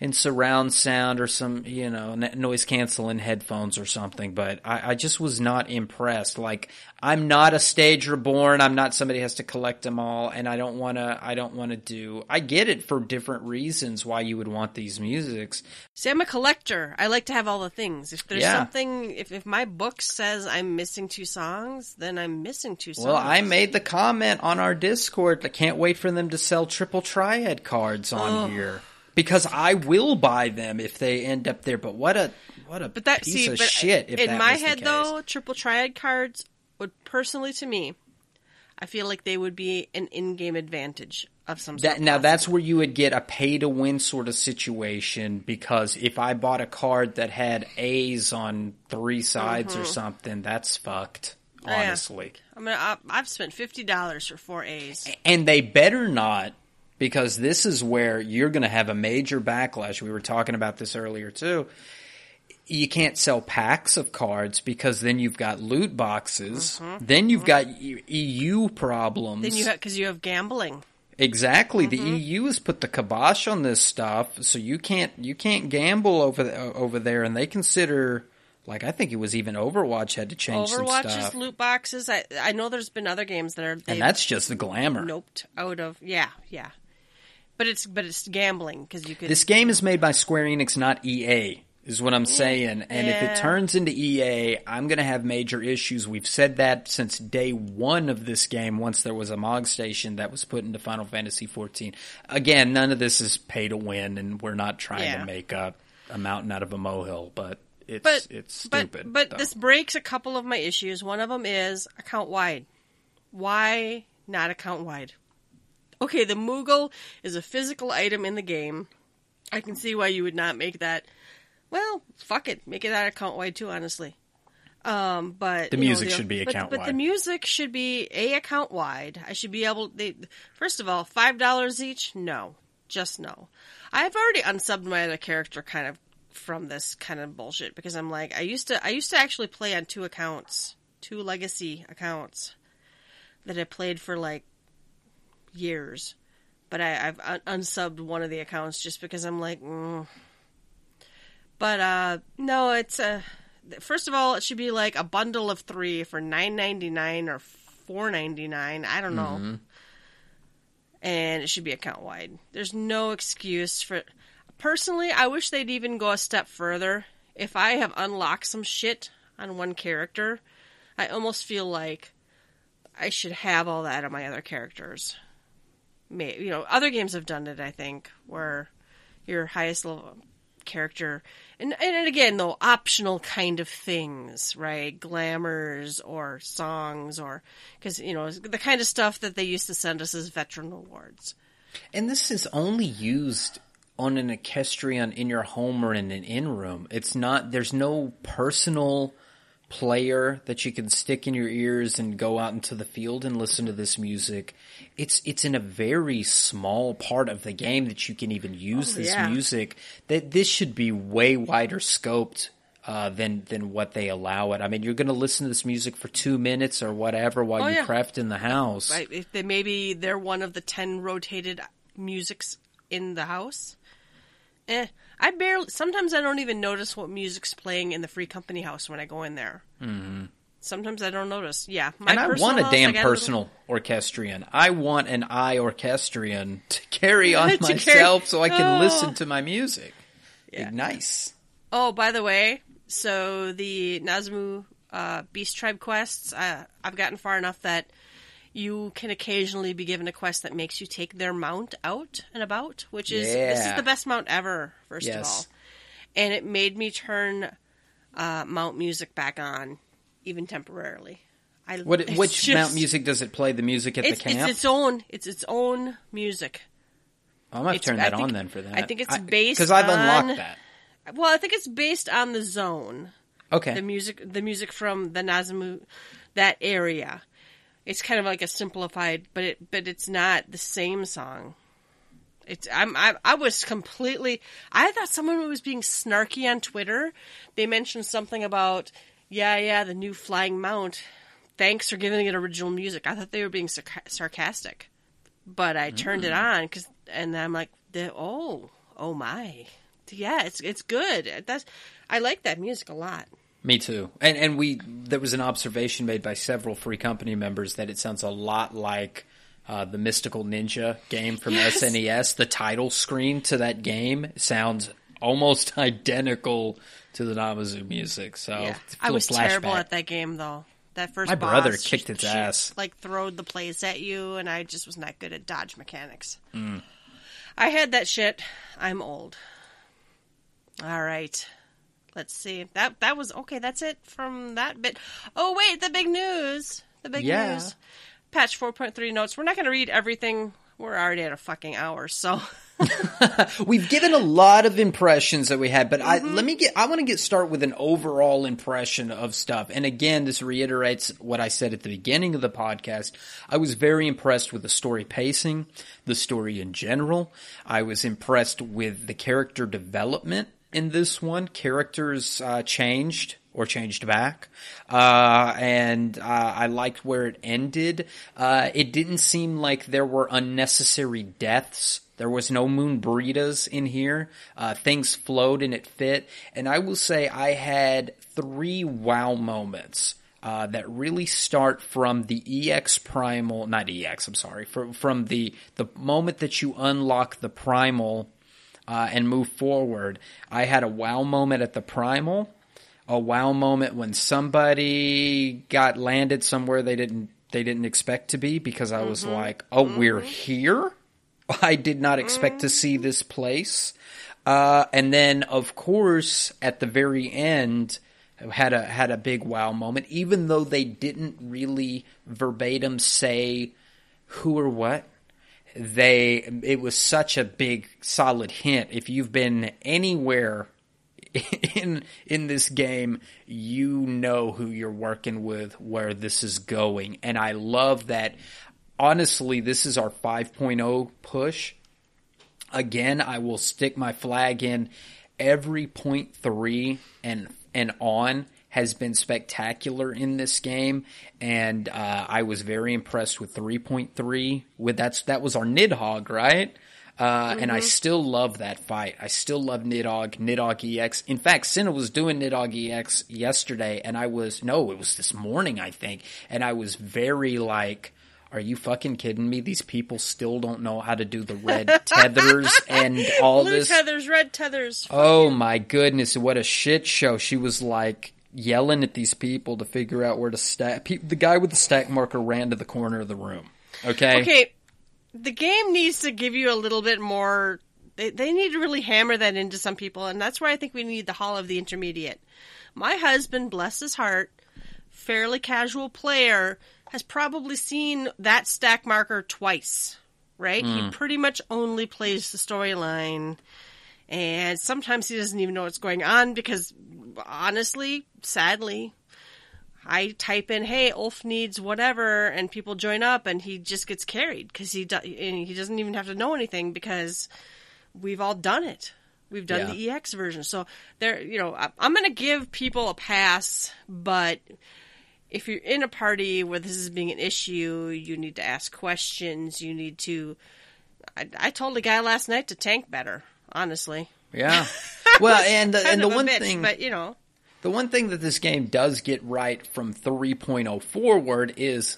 Speaker 2: in surround sound or some you know noise canceling headphones or something but I, I just was not impressed like i'm not a stage reborn i'm not somebody who has to collect them all and i don't want to i don't want to do i get it for different reasons why you would want these musics
Speaker 1: See, I'm a collector. I like to have all the things. If there's
Speaker 2: Yeah.
Speaker 1: something, if, if my book says I'm missing two songs, then I'm missing two songs.
Speaker 2: well i made the comment on our discord i can't wait for them to sell triple triad cards on here because i will buy them if they end up there but what a what a
Speaker 1: But that
Speaker 2: piece
Speaker 1: see,
Speaker 2: of
Speaker 1: but
Speaker 2: shit if
Speaker 1: in my head though, triple triad cards would personally to me, I feel like they would be an in-game advantage of some sort.
Speaker 2: That, now that's where you would get a pay to win sort of situation because if I bought a card that had A's on three sides or something, that's fucked.
Speaker 1: Mm-hmm. Oh, yeah.
Speaker 2: Honestly,
Speaker 1: I mean, I, I've spent fifty dollars for four A's.
Speaker 2: and they better not because this is where you're going to have a major backlash. We were talking about this earlier too. You can't sell packs of cards because then you've got loot boxes. Then you've got E- EU problems.
Speaker 1: Mm-hmm. Then you have because you have gambling.
Speaker 2: Exactly.
Speaker 1: Mm-hmm.
Speaker 2: The EU has put the kibosh on this stuff, so you can't you can't gamble over the, over there, and they consider like I think it was even Overwatch had to change some
Speaker 1: Overwatch's
Speaker 2: stuff,
Speaker 1: loot boxes. I I know there's been other games that are
Speaker 2: and that's just the glamour.
Speaker 1: noped out of. Yeah, yeah. But it's but it's gambling because you could.
Speaker 2: This game is made by Square Enix, not EA. Is what I'm saying, and if it turns into EA, I'm going to have major issues. We've said that since day one of this game. Once there was a Mog Station that was put into Final Fantasy 14. Again, none of this is pay to win, and we're not trying
Speaker 1: Yeah.
Speaker 2: to make a, a mountain out of a molehill. But it's
Speaker 1: but
Speaker 2: it's stupid.
Speaker 1: But,
Speaker 2: though.
Speaker 1: this breaks a couple of my issues. One of them is account wide. Why not account wide? Okay, the Moogle is a physical item in the game. I can see why you would not make that. Well, fuck it, make it that account wide too. Honestly, um, but
Speaker 2: The
Speaker 1: you know,
Speaker 2: music should be
Speaker 1: but-
Speaker 2: account
Speaker 1: But the music should be a account wide. I should be able. They, first of all, five dollars each. No, just no. I've already unsubbed my other character kind of from this kind of bullshit because I'm like I used to I used to actually play on two accounts, two legacy accounts that I played for like years. but I, I've un- unsubbed one of the accounts just because I'm like, mm. but uh, no, it's a. First of all, it should be like a bundle of three for nine ninety nine or four ninety nine. I don't know. And it should be account wide. There's no excuse for. Personally, I wish they'd even go a step further. If I have unlocked some shit on one character, I almost feel like I should have all that on my other characters. You know, other games have done it. I think where your highest level character, and and again though optional kind of things, right? Glamours or songs or because you know the kind of stuff that they used to send us as veteran awards.
Speaker 2: And this is only used on an orchestrion in your home or in an in room. It's not. There's no personal player that you can stick in your ears and go out into the field and listen to this music. It's it's in a very small part of the game that you can even use
Speaker 1: Oh,
Speaker 2: this
Speaker 1: yeah.
Speaker 2: music. That this should be way wider scoped. Uh, than than what they allow it. I mean, you're going to listen to this music for two minutes or whatever while
Speaker 1: Oh,
Speaker 2: you
Speaker 1: yeah.
Speaker 2: craft in the house.
Speaker 1: Right? If they maybe they're one of the ten rotated musics in the house. Eh, I barely. Sometimes I don't even notice what music's playing in the free company house when I go in there. Mm-hmm. Sometimes I don't notice. Yeah, my
Speaker 2: and I want a
Speaker 1: house,
Speaker 2: damn
Speaker 1: I little-
Speaker 2: personal orchestrion. I want an I orchestrion to carry on
Speaker 1: To carry-
Speaker 2: myself so I can
Speaker 1: Oh.
Speaker 2: listen to my music.
Speaker 1: Yeah.
Speaker 2: Be nice.
Speaker 1: Oh, by the way, so the Namazu uh, Beast Tribe quests, uh, I've gotten far enough that you can occasionally be given a quest that makes you take their mount out and about, which is this is the best mount ever. First of all, and it made me turn uh, mount music back on, even temporarily. I,
Speaker 2: What which
Speaker 1: just-
Speaker 2: mount music does it play? The music at the camp?
Speaker 1: it's its own. It's its own music.
Speaker 2: I'm gonna turn that
Speaker 1: think-
Speaker 2: on then for that.
Speaker 1: I think it's based
Speaker 2: because I've
Speaker 1: on-
Speaker 2: unlocked that.
Speaker 1: Well, I think it's based on the zone.
Speaker 2: Okay,
Speaker 1: the music the music from the Namazu, that area. It's kind of like a simplified, but it but it's not the same song. It's I'm I, I was completely I thought someone was being snarky on Twitter. They mentioned something about yeah yeah the new flying mount. Thanks for giving it original music. I thought they were being sarca- sarcastic, but I turned it mm. on because and I'm like the, oh oh my yeah it's it's good. That's I like that music a lot.
Speaker 2: Me too. And and we there was an observation made by several free company members that it sounds a lot like. Uh, the Mystical Ninja game from
Speaker 1: Yes.
Speaker 2: SNES, the title screen to that game sounds almost identical to the Namazu music. So
Speaker 1: Yeah. I was
Speaker 2: little
Speaker 1: terrible at that game though. That first
Speaker 2: My brother kicked its
Speaker 1: she,
Speaker 2: ass.
Speaker 1: Like throwed the plays at you, and I just was not good at dodge mechanics.
Speaker 2: Mm.
Speaker 1: I had that shit. I'm old. All right. Let's see. That that was okay. That's it from that bit. Oh wait, the big news. The big
Speaker 2: Yeah.
Speaker 1: news. Patch 4.3 notes. We're not going to read everything. We're already at a fucking hour, so
Speaker 2: We've given a lot of impressions that we had, but I
Speaker 1: Mm-hmm.
Speaker 2: let me get I want to get start with an overall impression of stuff. And again, this reiterates what I said at the beginning of the podcast. I was very impressed with the story pacing, the story in general. I was impressed with the character development in this one. Characters uh, changed or changed back. Uh, and uh, I liked where it ended. Uh, it didn't seem like there were unnecessary deaths. There was no moon burritos in here. Uh, things flowed and it fit. And I will say I had three wow moments. Uh, that really start from the EX primal, not EX, I'm sorry, from, from the, the moment that you unlock the primal, uh, and move forward. I had a wow moment at the primal, a wow moment when somebody got landed somewhere they didn't they didn't expect to be because I was like, "Oh, we're here." I did not expect to see this place. Uh, and then, of course, at the very end, had a had a big wow moment. Even though they didn't really verbatim say who or what, they it was such a big solid hint. If you've been anywhere in in this game, you know who you're working with, where this is going, and I love that. Honestly, this is our 5.0 push. Again, I will stick my flag in. Every point three and and on has been spectacular in this game, and uh, I was very impressed with 3.3. With that's that was our Nidhogg, right? Uh, mm-hmm. And I still love that fight. I still love Nidhogg, Nidhogg EX. In fact, Cinna was doing Nidhogg EX yesterday, and I was no, it was this morning, I think, and I was very like are you fucking kidding me? These people still don't know how to do the red tethers and all
Speaker 1: Blue
Speaker 2: this.
Speaker 1: tethers, red tethers.
Speaker 2: Oh my goodness, what a shit show. She was like yelling at these people to figure out where to stack. the guy with the stack marker ran to the corner of the room. Okay.
Speaker 1: Okay. The game needs to give you a little bit more. They, they need to really hammer that into some people, and that's where I think we need the Hall of the Intermediate. My husband, bless his heart, fairly casual player, has probably seen that stack marker twice, right? Mm. He hmm. pretty much only plays the storyline. And sometimes he doesn't even know what's going on because, honestly, sadly, I type in, "Hey, Ulf needs whatever," and people join up, and he just gets carried because he do- he doesn't even have to know anything because we've all done it. We've done yeah. the EX version, so there, you know, I'm going to give people a pass, but if you're in a party where this is being an issue, you need to ask questions. You need to. I, I told a guy last night to tank better. Honestly.
Speaker 2: Yeah. Well, and the, and the one
Speaker 1: bitch,
Speaker 2: thing,
Speaker 1: but you know,
Speaker 2: the one thing that this game does get right from 3.0 forward is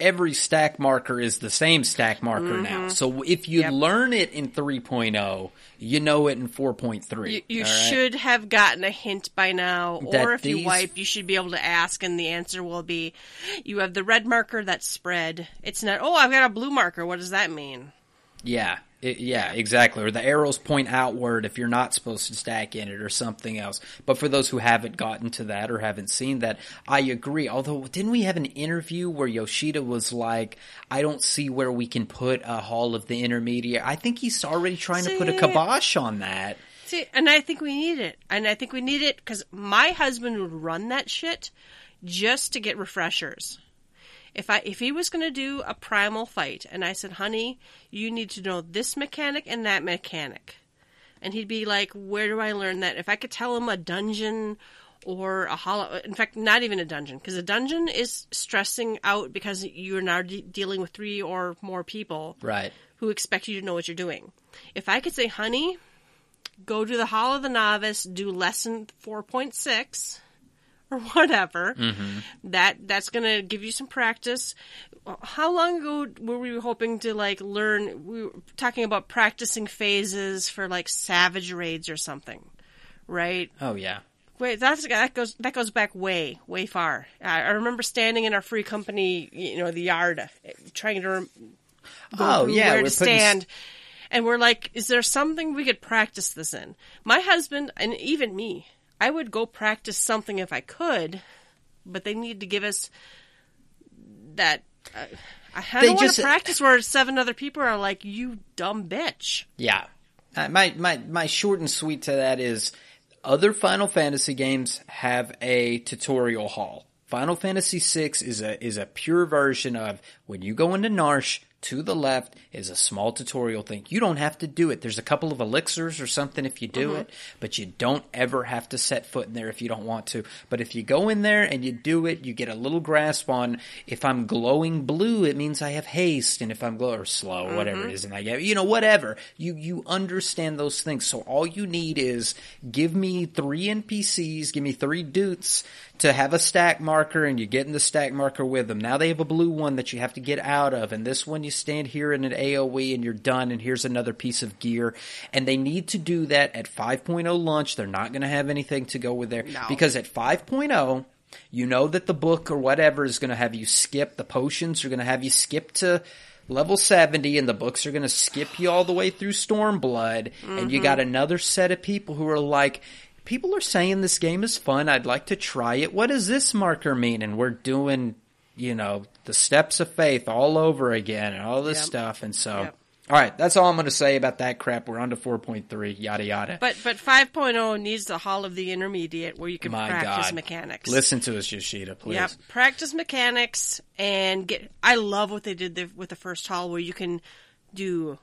Speaker 2: every stack marker is the same stack marker mm-hmm. now. So if you yep. learn it in 3.0, you know it in 4.3.
Speaker 1: You, you should have gotten a hint by now, that or if these... you wipe, you should be able to ask, and the answer will be you have the red marker that's spread. It's not, oh, I've got a blue marker. What does that mean?
Speaker 2: Yeah. It, yeah, exactly. Or the arrows point outward if you're not supposed to stack in it or something else. But for those who haven't gotten to that or haven't seen that, I agree. Although, didn't we have an interview where Yoshida was like, I don't see where we can put a Hall of the Intermediate. I think he's already trying see, to put a kibosh on that.
Speaker 1: See, and I think we need it. And I think we need it because my husband would run that shit just to get refreshers if I if he was going to do a primal fight and I said, "Honey, you need to know this mechanic and that mechanic." And he'd be like, "Where do I learn that?" If I could tell him a dungeon or a hollow in fact not even a dungeon because a dungeon is stressing out because you're now de- dealing with three or more people
Speaker 2: right
Speaker 1: who expect you to know what you're doing if i could say honey go to the hall of the novice do lesson 4.6 or whatever. Mm-hmm. That that's going to give you some practice. How long ago were we hoping to like learn? We were talking about practicing phases for like savage raids or something, right?
Speaker 2: Oh yeah.
Speaker 1: Wait, that's that goes that goes back way way far. I, I remember standing in our free company, you know, the yard, trying to
Speaker 2: oh yeah,
Speaker 1: where to stand. And we're like, is there something we could practice this in? My husband and even me I would go practice something if I could, but they need to give us that. Uh, I don't want to practice where seven other people are like, "You dumb bitch."
Speaker 2: Yeah, uh, my my my short and sweet to that is, other Final Fantasy games have a tutorial hall. Final Fantasy VI is a is a pure version of when you go into Narshe, to the left is a small tutorial thing. You don't have to do it. There's a couple of elixirs or something if you do mm-hmm. it, but you don't ever have to set foot in there if you don't want to. But if you go in there and you do it, you get a little grasp on if I'm glowing blue, it means I have haste, and if I'm glow or slow, mm-hmm. whatever it is, and I get you know whatever. You you understand those things. So all you need is give me three NPCs, give me three dudes to have a stack marker and you get in the stack marker with them. Now they have a blue one that you have to get out of and this one you stand here in an AoE and you're done and here's another piece of gear. And they need to do that at 5.0 launch. They're not going to have anything to go with there no. because at 5.0 you know that the book or whatever is going to have you skip the potions are going to have you skip to level 70 and the books are going to skip you all the way through Stormblood mm-hmm. and you got mm-hmm. another set of people who are like people are saying this game is fun. I'd like to try it. What does this marker mean? And we're doing, you know, the steps of faith all over again and all this yep. stuff. And so, yep. all right, that's all I'm going to say about that crap. We're on to 4.3, yada yada.
Speaker 1: But but 5.0 needs the Hall of the Intermediate where you can My practice God. mechanics.
Speaker 2: Listen to us, Yoshida, please. Yep,
Speaker 1: practice mechanics and get. I love what they did with the first hall where you can do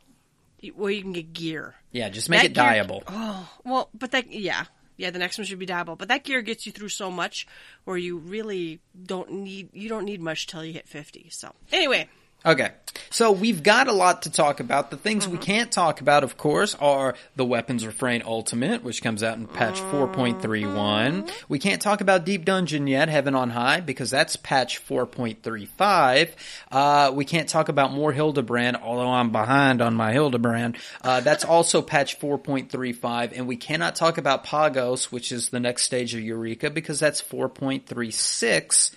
Speaker 1: where you can get gear.
Speaker 2: Yeah, just make that it gear, dyeable.
Speaker 1: Oh well, but that yeah, Yeah, the next one should be Dabble. But that gear gets you through so much where you really don't need you don't need much till you hit fifty. So anyway,
Speaker 2: Okay. So we've got a lot to talk about. The things we can't talk about, of course, are the Weapons Refrain Ultimate, which comes out in patch 4.31. We can't talk about Deep Dungeon yet, Heaven on High, because that's patch 4.35. Uh, we can't talk about more Hildebrand, although I'm behind on my Hildebrand. Uh, that's also patch 4.35. And we cannot talk about Pagos, which is the next stage of Eureka, because that's 4.36.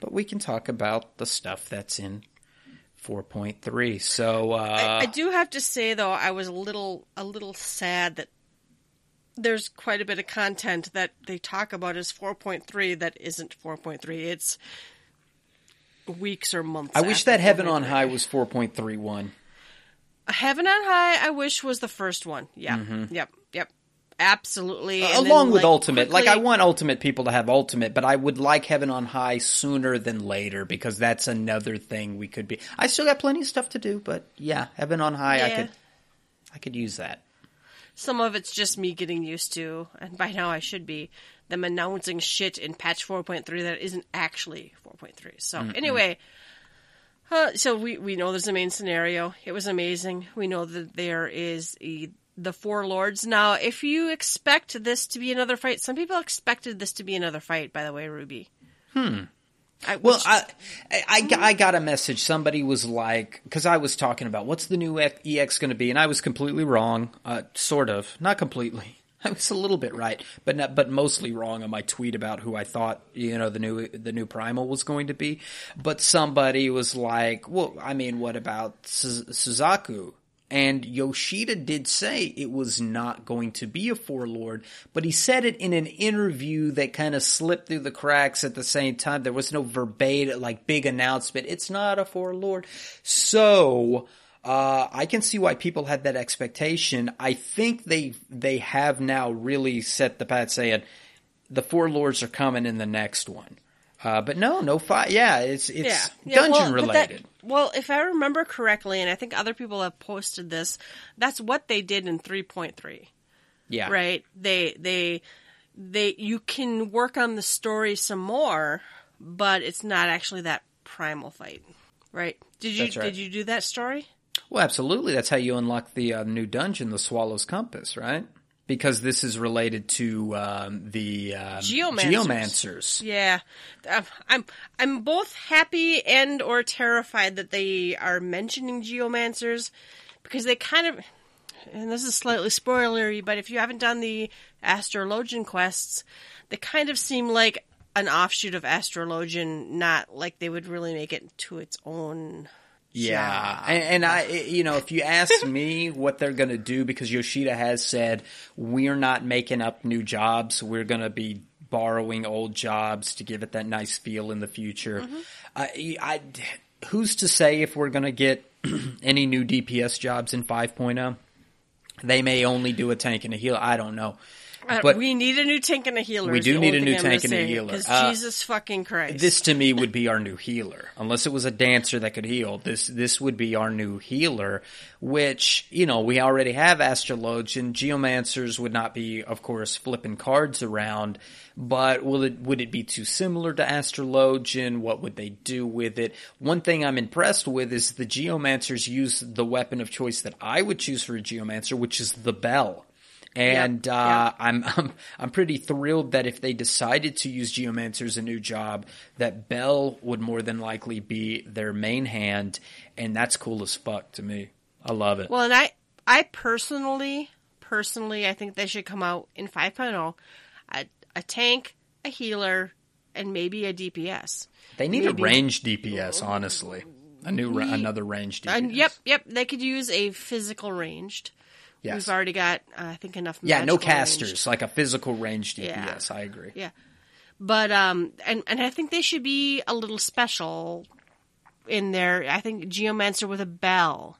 Speaker 2: But we can talk about the stuff that's in 4.3. So, uh,
Speaker 1: I, I do have to say though, I was a little a little sad that there's quite a bit of content that they talk about as 4.3 that isn't 4.3. It's weeks or months.
Speaker 2: I wish that Heaven on High was 4.31.
Speaker 1: Heaven on High, I wish was the first one. Yeah. Yep. Yep. Absolutely. Then,
Speaker 2: Mm-hmm. Along with
Speaker 1: like,
Speaker 2: Ultimate. Like, I want Ultimate people to have Ultimate, but I would like Heaven on High sooner than later because that's another thing we could be. I still got plenty of stuff to do, but yeah, Heaven on High, I could, I could use that.
Speaker 1: Some of it's just me getting used to, and by now I should be, them announcing shit in patch 4.3 that isn't actually 4.3. So, anyway, uh, so we, we know there's a main scenario. It was amazing. We know that there is a, the Four Lords. Now, if you expect this to be another fight, some people expected this to be another fight, by the way, Ruby. Hmm. I,
Speaker 2: Well,
Speaker 1: which-
Speaker 2: I, I, I, got a message. Somebody was like, because I was talking about what's the new EX going to be, and I was completely wrong. Uh, sort of, not completely. I was a little bit right, but not, but mostly wrong on my tweet about who I thought you know the new the new Primal was going to be. But somebody was like, "Well, I mean, what about Suzaku?" And Yoshida did say it was not going to be a Four Lord, but he said it in an interview that kind of slipped through the cracks at the same time. There was no verbatim, like, big announcement. It's not a Four Lord. So, uh, I can see why people had that expectation. I think they, they have now really set the path saying the Four Lords are coming in the next one. Uh, but no, no fight. Yeah, it's, it's
Speaker 1: yeah. Yeah,
Speaker 2: dungeon
Speaker 1: well, but that-
Speaker 2: related.
Speaker 1: well, if I remember correctly, and I think other people have posted this, that's what they did in 3.3.
Speaker 2: yeah.
Speaker 1: right they they they you can work on the story some more but it's not actually that primal fight right did you
Speaker 2: right.
Speaker 1: did you do that story
Speaker 2: Well, absolutely. That's how you unlock the uh, new dungeon, the Swallow's Compass, right? Because this is related to um, the um,
Speaker 1: Geomancers.
Speaker 2: Geomancers.
Speaker 1: yeah Um, i'm i'm both happy and or terrified that they are mentioning geomancers because they kind of and this is slightly spoilery but if you haven't done the astrologian quests they kind of seem like an offshoot of astrologian not like they would really make it to its own
Speaker 2: Yeah, and, and I, you know, if you ask me what they're going to do, because Yoshida has said we're not making up new jobs, we're going to be borrowing old jobs to give it that nice feel in the future. Mm-hmm. I, I, who's to say if we're going to get any new DPS jobs in 5.0? They may only do a tank and a healer. I don't know.
Speaker 1: Uh,
Speaker 2: But
Speaker 1: we need a new tank and a healer.
Speaker 2: We do need a new
Speaker 1: I'm
Speaker 2: tank and a healer. Uh,
Speaker 1: Jesus fucking Christ.
Speaker 2: This to me would be our new healer, unless it was a dancer that could heal. This this would be our new healer, which you know we already have astrologian. Geomancers would not be, of course, flipping cards around. But will it would it be too similar to astrologian? What would they do with it? One thing I'm impressed with is the geomancers use the weapon of choice that I would choose for a geomancer, which is the bell. And
Speaker 1: Yep,
Speaker 2: uh,
Speaker 1: yep.
Speaker 2: I'm, I'm I'm pretty thrilled that if they decided to use Geomancer as a new job, that Bell would more than likely be their main hand, and that's cool as fuck to me. I love it.
Speaker 1: well, and I, I personally, personally, I think they should come out in 5.0, a, a tank, a healer, and maybe a DPS.
Speaker 2: they need
Speaker 1: maybe-
Speaker 2: a range DPS, honestly. A new another range DPS.
Speaker 1: And yep, yep, they could use a physical ranged.
Speaker 2: Yes.
Speaker 1: We've already got, uh, I think, enough.
Speaker 2: yeah, no casters,
Speaker 1: ranged.
Speaker 2: like a physical range
Speaker 1: Yeah.
Speaker 2: DPS. I agree.
Speaker 1: Yeah. But um and and I think they should be a little special in there. I think geomancer with a bell.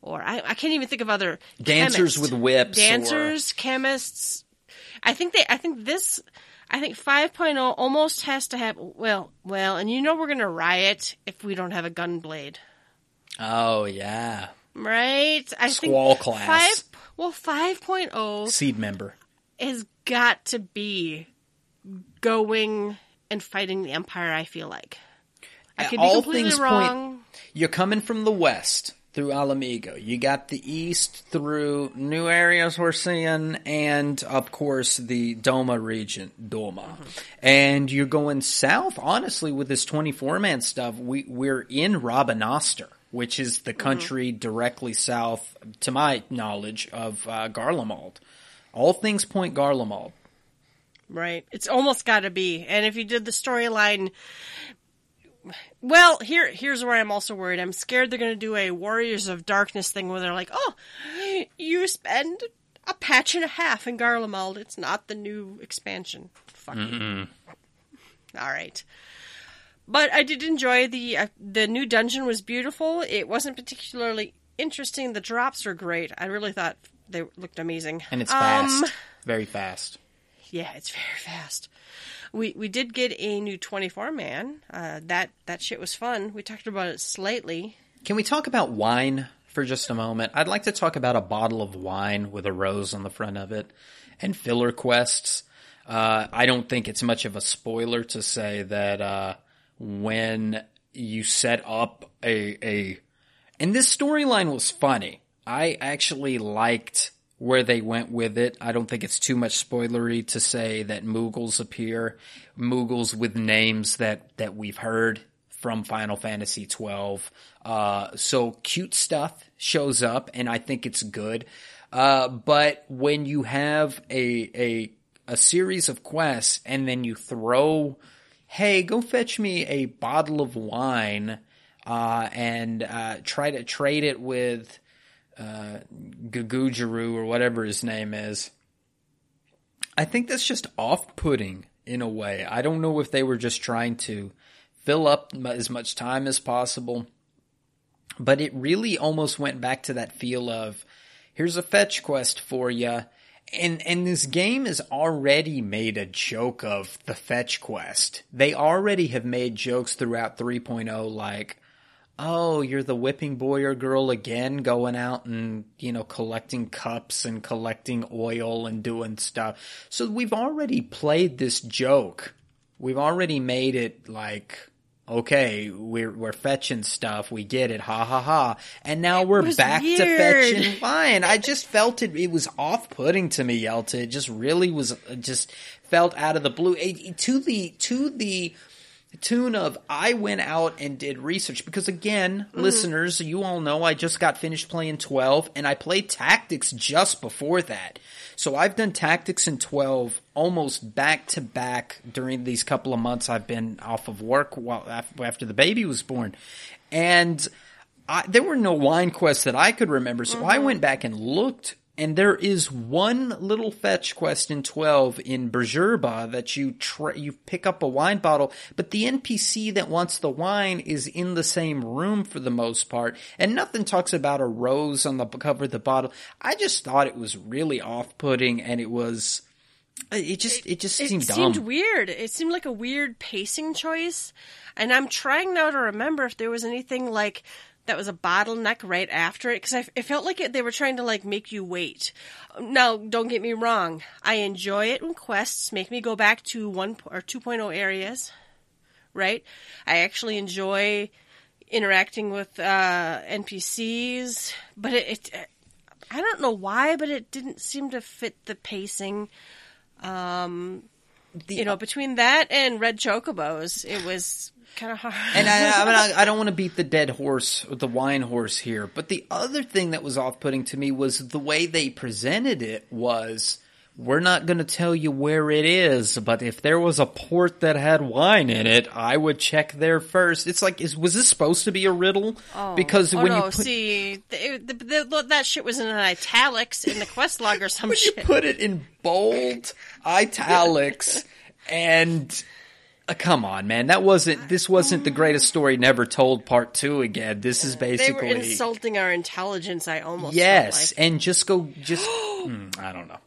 Speaker 1: Or I, I can't even think of other
Speaker 2: Dancers
Speaker 1: chemists.
Speaker 2: with whips or-
Speaker 1: Dancers, chemists. I think they I think this I think 5.0 almost has to have well, well, and you know we're going to riot if we don't have a gun blade.
Speaker 2: Oh yeah,
Speaker 1: Right? I
Speaker 2: Squall
Speaker 1: think
Speaker 2: class.
Speaker 1: Five, well, 5.0
Speaker 2: seed member.
Speaker 1: has got to be going and fighting the Empire. I feel like I could be
Speaker 2: All
Speaker 1: completely wrong.
Speaker 2: point. You're coming from the west through Ala Mhigo. You got the east through new areas we're seeing, and of course the Doma region, Doma. Mm-hmm. And you're going south. Honestly, with this 24 man stuff, we we're in Rabanastre, which is the country directly south, to my knowledge, of uh, Garlemald. All things point Garlemald.
Speaker 1: Right. It's almost got to be. And if you did the storyline, well, here here's where I'm also worried. I'm scared they're going to do a Warriors of Darkness thing where they're like, "Oh, you spend a patch and a half in Garlemald. It's not the new expansion." Fuck you. All right. But I did enjoy the uh, the new dungeon was beautiful. It wasn't particularly interesting. The drops were great. I really thought they looked amazing.
Speaker 2: And it's
Speaker 1: Um,
Speaker 2: fast. Very fast.
Speaker 1: yeah, it's very fast. We we did get a new 24 man. Uh, that that shit was fun. We talked about it slightly.
Speaker 2: Can we talk about wine for just a moment? I'd like to talk about a bottle of wine with a rose on the front of it and filler quests. Uh, I don't think it's much of a spoiler to say that uh, when you set up a a and this storyline was funny. I actually liked where they went with it. I don't think it's too much spoilery to say that Moogles appear, Moogles with names that that we've heard from Final Fantasy twelve. Uh, so cute stuff shows up, and I think it's good. Uh, but when you have a a a series of quests and then you throw, hey, go fetch me a bottle of wine, uh, and uh, try to trade it with uh, or whatever his name is. I think that's just off-putting in a way. I don't know if they were just trying to fill up as much time as possible, but it really almost went back to that feel of here's a fetch quest for you. And and this game has already made a joke of the fetch quest. They already have made jokes throughout 3.0 like oh, you're the whipping boy or girl again, going out and, you know, collecting cups and collecting oil and doing stuff. So we've already played this joke. We've already made it like, okay, we're, we're fetching stuff. We get it. Ha ha ha. And now we're back to fetching wine. I just felt it. It was off putting to me, Yelta. It just really was, uh, just felt out of the blue. It- to the, to the, tune of I went out and did research because again, mm-hmm. listeners, you all know I just got finished playing 12 and I played tactics just before that. So I've done tactics in 12 almost back to back during these couple of months I've been off of work while after the baby was born. And I, there were no wine quests that I could remember, so I mm-hmm. went back and looked, and there is one little fetch quest in twelve in Bhujerba that you try, you pick up a wine bottle, but the NPC that wants the wine is in the same room for the most part, and nothing talks about a rose on the cover of the bottle. I just thought it was really off-putting, and it was. Uh, it just it just
Speaker 1: It
Speaker 2: seemed
Speaker 1: seemed
Speaker 2: dumb.
Speaker 1: weird. It seemed like a weird pacing choice. And I'm trying now to remember if there was anything like that was a bottleneck right after it because I it felt like it, they were trying to like make you wait. Now, don't get me wrong. I enjoy it when quests make me go back to one or 2.0 areas. Right? I actually enjoy interacting with uh, NPCs, but it, it I don't know why, but it didn't seem to fit the pacing. Um, you know, between that and Red Chocobos, it was kind of hard.
Speaker 2: And I, I mean, I, I don't want to beat the dead horse, or the wine horse here, but the other thing that was off-putting to me was the way they presented it was, we're not going to tell you where it is, but if there was a port that had wine in it, I would check there first. It's like, is, was this supposed to be a riddle? Oh. because
Speaker 1: oh
Speaker 2: when
Speaker 1: no,
Speaker 2: you put,
Speaker 1: see, the, the, the, that shit was in italics in the quest log or some
Speaker 2: when you
Speaker 1: shit.
Speaker 2: put it in bold italics and uh, come on man that wasn't this wasn't the greatest story never told part two again this is
Speaker 1: they were
Speaker 2: basically
Speaker 1: insulting our intelligence. I almost
Speaker 2: yes
Speaker 1: like.
Speaker 2: and just go just mm, i don't know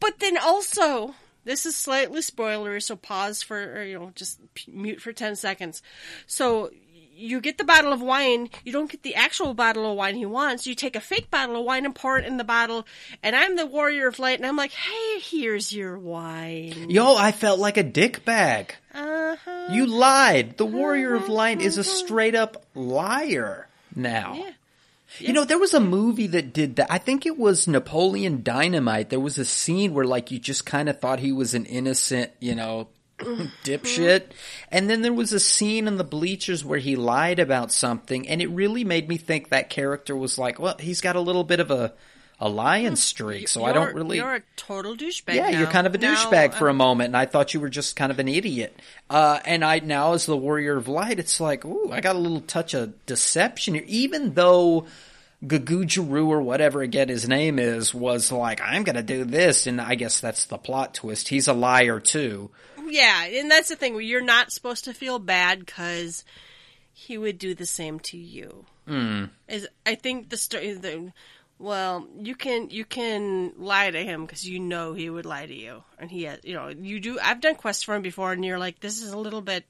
Speaker 1: But then also, this is slightly spoilery, so pause for, or, you know, just mute for 10 seconds. So, you get the bottle of wine, you don't get the actual bottle of wine he wants. You take a fake bottle of wine and pour it in the bottle, and I'm the warrior of light, and I'm like, hey, here's your wine.
Speaker 2: Yo, I felt like a dick bag.
Speaker 1: Uh-huh.
Speaker 2: You lied. The Warrior of Light is a straight up liar now.
Speaker 1: Yeah.
Speaker 2: You know, there was a movie that did that. I think it was Napoleon Dynamite. There was a scene where like you just kind of thought he was an innocent, you know, dipshit. And then there was a scene in the bleachers where he lied about something and it really made me think that character was like, well, he's got a little bit of a a lion streak, so I don't really
Speaker 1: You're a total douchebag.
Speaker 2: yeah,
Speaker 1: now.
Speaker 2: you're kind of a douchebag for a
Speaker 1: um,
Speaker 2: moment, and I thought you were just kind of an idiot. Uh, and I now, as the Warrior of Light, it's like, ooh, I got a little touch of deception here. Even though Gagujaru or whatever again his name is was like, I'm gonna do this, and I guess that's the plot twist. He's a liar too.
Speaker 1: Yeah, and that's the thing. You're not supposed to feel bad because he would do the same to you. Mm. Is I think the story. The, well, you can you can lie to him because you know he would lie to you, and he has. You know, you do. I've done quests for him before, and you're like, this is a little bit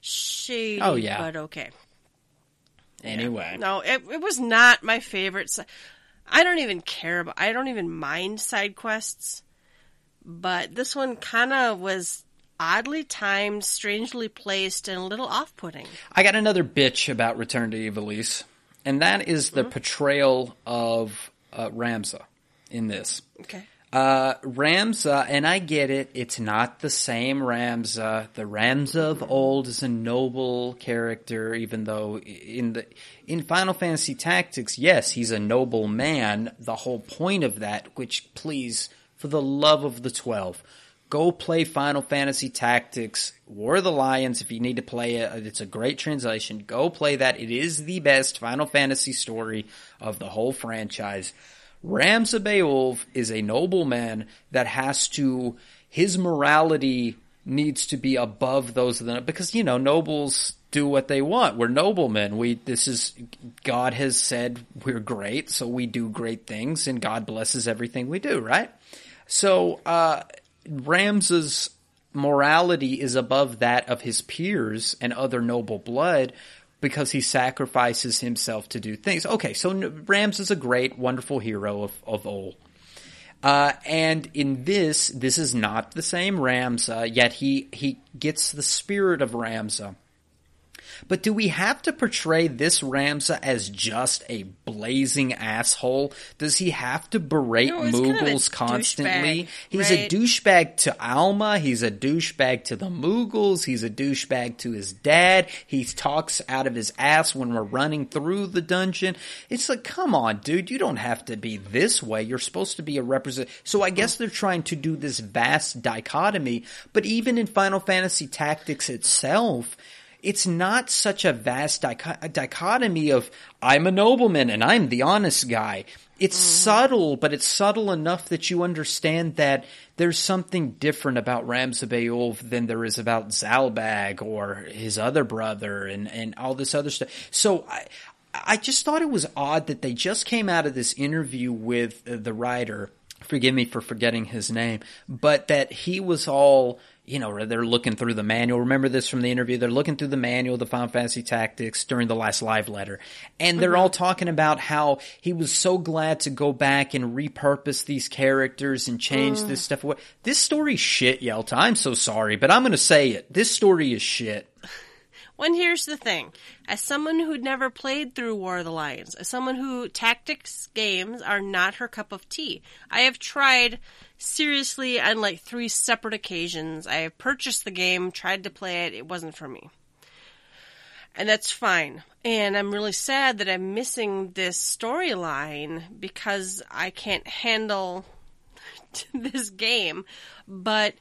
Speaker 1: shady.
Speaker 2: Oh, yeah.
Speaker 1: but okay.
Speaker 2: Anyway,
Speaker 1: No, it, it was not my favorite. I don't even care about. I don't even mind side quests, but this one kind of was oddly timed, strangely placed, and a little off-putting.
Speaker 2: I got another bitch about Return to Ivalice, and that is the portrayal of uh, Ramza in this.
Speaker 1: Okay.
Speaker 2: Uh, Ramza, and I get it, it's not the same Ramza. The Ramza of old is a noble character, even though in the, in Final Fantasy Tactics, yes, he's a noble man. The whole point of that, which please, for the love of the twelve, go play Final Fantasy Tactics, War of the Lions if you need to play it. Uh, it's a great translation. Go play that. It is the best Final Fantasy story of the whole franchise. Ramza Beowulf is a nobleman that has to, his morality needs to be above those of the, because, you know, nobles do what they want. We're noblemen. We, this is, God has said we're great, so we do great things, and God blesses everything we do, right? So, uh, Ramza's morality is above that of his peers and other noble blood because he sacrifices himself to do things. Okay, so Rams is a great, wonderful hero of, of old. Uh, and in this, this is not the same Ramza, yet he, he gets the spirit of Ramza. But do we have to portray this Ramza as just a blazing asshole? Does he have to berate
Speaker 1: No, kind of
Speaker 2: constantly?
Speaker 1: douchebag,
Speaker 2: He's
Speaker 1: right?
Speaker 2: a douchebag to Alma. He's a douchebag to the Moogles. He's a douchebag to his dad. He talks out of his ass when we're running through the dungeon. It's like, come on, dude, you don't have to be this way. You're supposed to be a represent. So I guess they're trying to do this vast dichotomy, but even in Final Fantasy Tactics itself, it's not such a vast dicho- dichotomy of I'm a nobleman and I'm the honest guy. It's subtle, but it's subtle enough that you understand that there's something different about Ramza Beowulf than there is about Zalbag or his other brother and, and all this other stuff. So I, I just thought it was odd that they just came out of this interview with uh, the writer. Forgive me for forgetting his name, but that he was all, you know, they're looking through the manual. Remember this from the interview? They're looking through the manual, the Final Fantasy Tactics during the last live letter. And they're mm-hmm. all talking about how he was so glad to go back and repurpose these characters and change this mm. stuff away. This story's shit, Yelta. I'm so sorry, but I'm gonna say it. This story is shit.
Speaker 1: When here's the thing. As someone who'd never played through War of the Lions, as someone who tactics games are not her cup of tea, I have tried seriously on like three separate occasions. I have purchased the game, tried to play it, it wasn't for me. And that's fine. And I'm really sad that I'm missing this storyline because I can't handle this game. But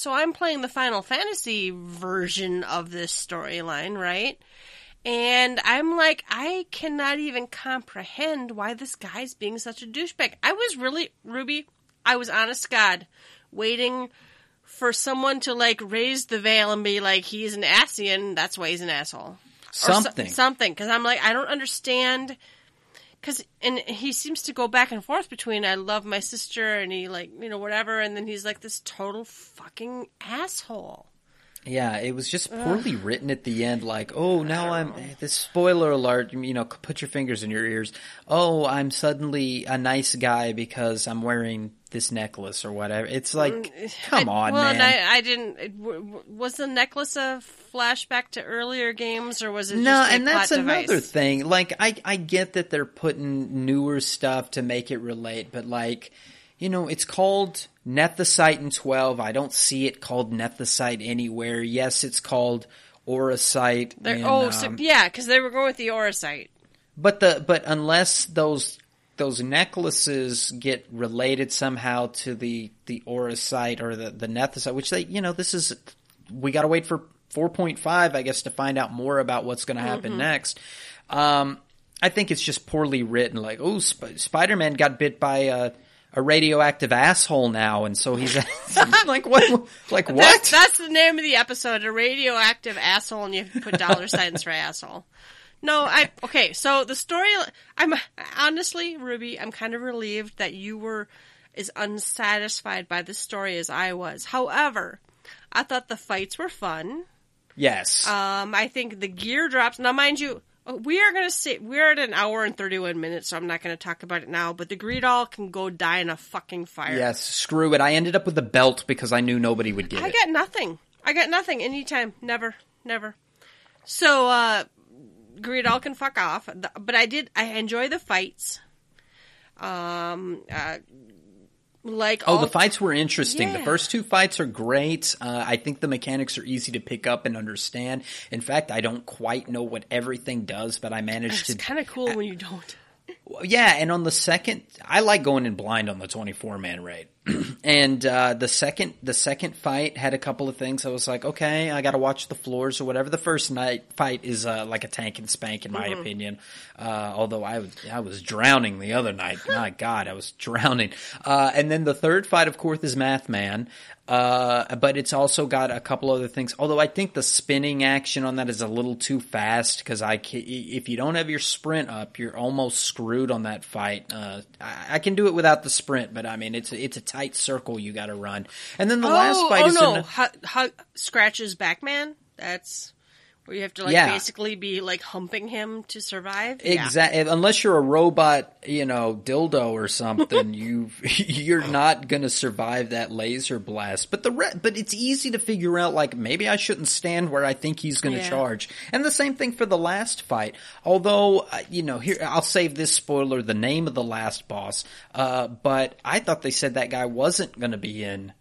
Speaker 1: so I'm playing the Final Fantasy version of this storyline, right? And I'm like, I cannot even comprehend why this guy's being such a douchebag. I was really, Ruby, I was honest God, waiting for someone to like raise the veil and be like, he's an Asian, that's why he's an asshole. Or so-
Speaker 2: Something.
Speaker 1: something. Cause I'm like, I don't understand. Cause, and he seems to go back and forth between I love my sister and he like, you know, whatever. And then he's like this total fucking asshole.
Speaker 2: Yeah, it was just poorly written at the end. Like, oh, now I'm eh, this spoiler alert. You know, put your fingers in your ears. Oh, I'm suddenly a nice guy because I'm wearing this necklace or whatever. It's like, mm, eh, come
Speaker 1: I,
Speaker 2: on,
Speaker 1: well,
Speaker 2: man.
Speaker 1: and I, I didn't. Eh, it- w- Was the necklace a flashback to earlier games, or was it
Speaker 2: no,
Speaker 1: just a
Speaker 2: and that's another
Speaker 1: device?
Speaker 2: thing. Like, I I get that they're putting newer stuff to make it relate, but like, you know, it's called Nethicite in twelve. I don't see it called Nethicite anywhere. Yes, it's called.
Speaker 1: They're-
Speaker 2: in,
Speaker 1: oh, so,
Speaker 2: um,
Speaker 1: yeah, because they were going with the Auracite.
Speaker 2: But the but unless those those necklaces get related somehow to the the auracite or the the nethicite, which they you know this is we got to wait for four point five I guess to find out more about what's going to happen next. Um, I think it's just poorly written. Like oh, Sp- Spider Man got bit by a. A radioactive asshole now, and so he's like what? Like what?
Speaker 1: That's, that's the name of the episode: a radioactive asshole, and you put dollar signs for asshole. No, I okay. So the story, I'm honestly, Ruby, I'm kind of relieved that you were as unsatisfied by the story as I was. However, I thought the fights were fun.
Speaker 2: yes.
Speaker 1: Um, I think the gear drops. Now, mind you, we are going to say we're at an hour and 31 minutes, so I'm not going to talk about it now. But the Greedall can go die in a fucking fire.
Speaker 2: yes. Screw it. I ended up with a belt because I knew nobody would get
Speaker 1: I
Speaker 2: it.
Speaker 1: I got nothing. I got nothing anytime. Never. Never. So, uh, Greedall can fuck off. But I did, I enjoy the fights. Um, uh, like
Speaker 2: Oh, the fights were interesting. The first two fights are great. Uh, I think the mechanics are easy to pick up and understand. In fact, I don't quite know what everything does, but I managed
Speaker 1: It's
Speaker 2: to.
Speaker 1: kind of cool when you don't.
Speaker 2: Yeah, and on the second, I like going in blind on the twenty-four man raid. and uh, the second, the second fight had a couple of things. I was like, okay, I got to watch the floors or whatever. The first night fight is uh, like a tank and spank, in my opinion. Uh, although I was, I was drowning the other night. my God, I was drowning. Uh, and then the third fight, of course, is Math Man. Uh, but it's also got a couple other things. Although I think the spinning action on that is a little too fast because I ca if you don't have your sprint up, you're almost screwed on that fight. Uh, I, I can do it without the sprint, but I mean it's it's a tight circle you got to run. And then the last
Speaker 1: oh,
Speaker 2: fight
Speaker 1: oh
Speaker 2: is
Speaker 1: no,
Speaker 2: an-
Speaker 1: Hu- Hu- scratches Backman. That's where you have to like
Speaker 2: Yeah.
Speaker 1: basically be like humping him to survive. Yeah.
Speaker 2: Exactly. Unless you're a robot, you know, dildo or something, you you're not going to survive that laser blast. But the re- but it's easy to figure out. Like maybe I shouldn't stand where I think he's going to
Speaker 1: Yeah.
Speaker 2: charge. And the same thing for the last fight. Although uh, you know, here I'll save this spoiler: the name of the last boss. Uh, but I thought they said that guy wasn't going to be in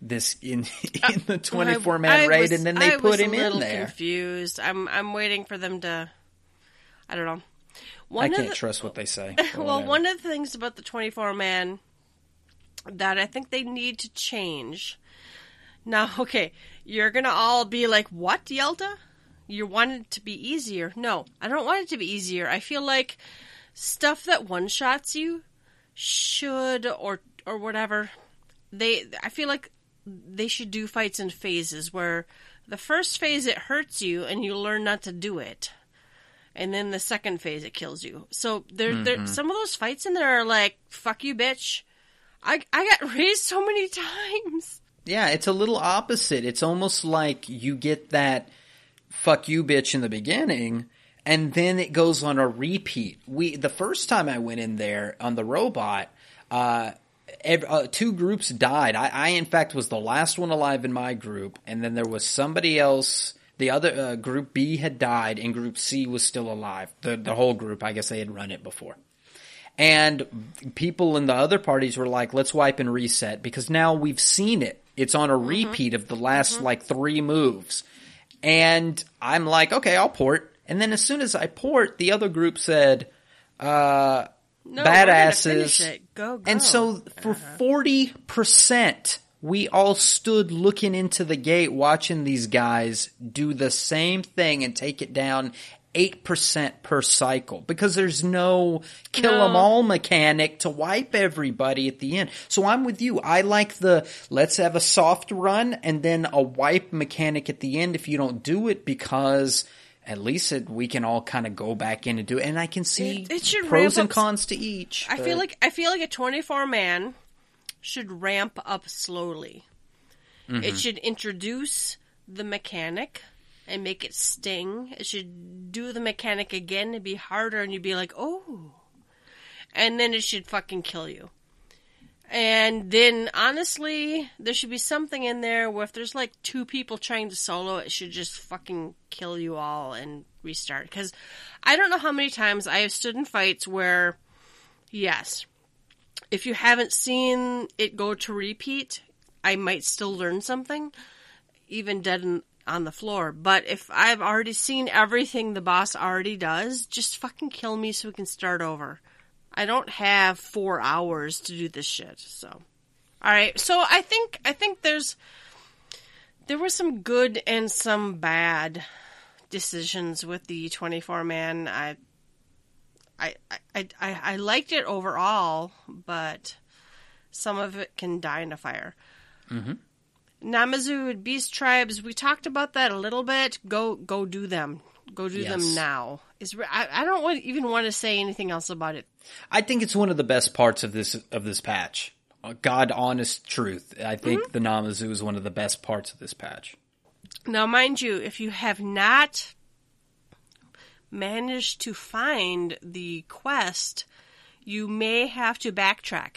Speaker 2: this in in the 24
Speaker 1: I
Speaker 2: man raid,
Speaker 1: was-
Speaker 2: and then they
Speaker 1: I
Speaker 2: put
Speaker 1: was
Speaker 2: him
Speaker 1: a little
Speaker 2: in there.
Speaker 1: Confused. I'm I'm waiting for them to. I don't know.
Speaker 2: I
Speaker 1: One of
Speaker 2: can't
Speaker 1: the,
Speaker 2: trust what they say.
Speaker 1: well,
Speaker 2: Whatever.
Speaker 1: one of the things about the 24 man that I think they need to change. Now, okay, you're gonna all be like, "What, Yelta? You want it to be easier?" No, I don't want it to be easier. I feel like stuff that one shots you should or or whatever. They, I feel like they should do fights in phases where the first phase it hurts you and you learn not to do it and then the second phase it kills you. So there, there, some of those fights in there are like, "Fuck you, bitch." I I got raised so many times.
Speaker 2: Yeah, it's a little opposite. It's almost like you get that fuck you bitch in the beginning and then it goes on a repeat. We the first time I went in there on the robot, uh ev uh, two groups died. I, I in fact was the last one alive in my group and then there was somebody else the other uh, group B had died and group C was still alive. The the whole group, I guess they had run it before. And people in the other parties were like, let's wipe and reset because now we've seen it. It's on a repeat of the last like three moves. And I'm like, okay, I'll port. And then as soon as I port, the other group said, uh,
Speaker 1: No,
Speaker 2: badasses.
Speaker 1: Go, go.
Speaker 2: And so for 40%, we all stood looking into the gate watching these guys do the same thing and take it down 8% per cycle because there's no kill 'em
Speaker 1: No.
Speaker 2: all mechanic to wipe everybody at the end. So I'm with you. I like the let's have a soft run and then a wipe mechanic at the end if you don't do it because at least it, we can all kind of go back in and do it. And I can see
Speaker 1: It- it should
Speaker 2: pros and cons to each.
Speaker 1: I
Speaker 2: but-
Speaker 1: feel like I feel like a 24 man should ramp up slowly.
Speaker 2: Mm-hmm.
Speaker 1: It should introduce the mechanic and make it sting. It should do the mechanic again and be harder, and you'd be like, oh. And then it should fucking kill you. And then, honestly, there should be something in there where if there's like two people trying to solo, it should just fucking kill you all and restart. Because I don't know how many times I have stood in fights where, yes, if you haven't seen it go to repeat, I might still learn something, even dead in, on the floor. But if I've already seen everything the boss already does, just fucking kill me so we can start over. I don't have four hours to do this shit. So, all right. So I think I think there's there were some good and some bad decisions with the 24 man. I I I I, I liked it overall, but some of it can die in a fire.
Speaker 2: Mm-hmm.
Speaker 1: Namazu Beast Tribes. We talked about that a little bit. Go go do them. Go do
Speaker 2: Yes.
Speaker 1: them now. Is I, I don't want, even want to say anything else about it.
Speaker 2: I think it's one of the best parts of this of this patch. Uh, God, honest truth. I think the Namazu is one of the best parts of this patch.
Speaker 1: Now, mind you, if you have not managed to find the quest, you may have to backtrack.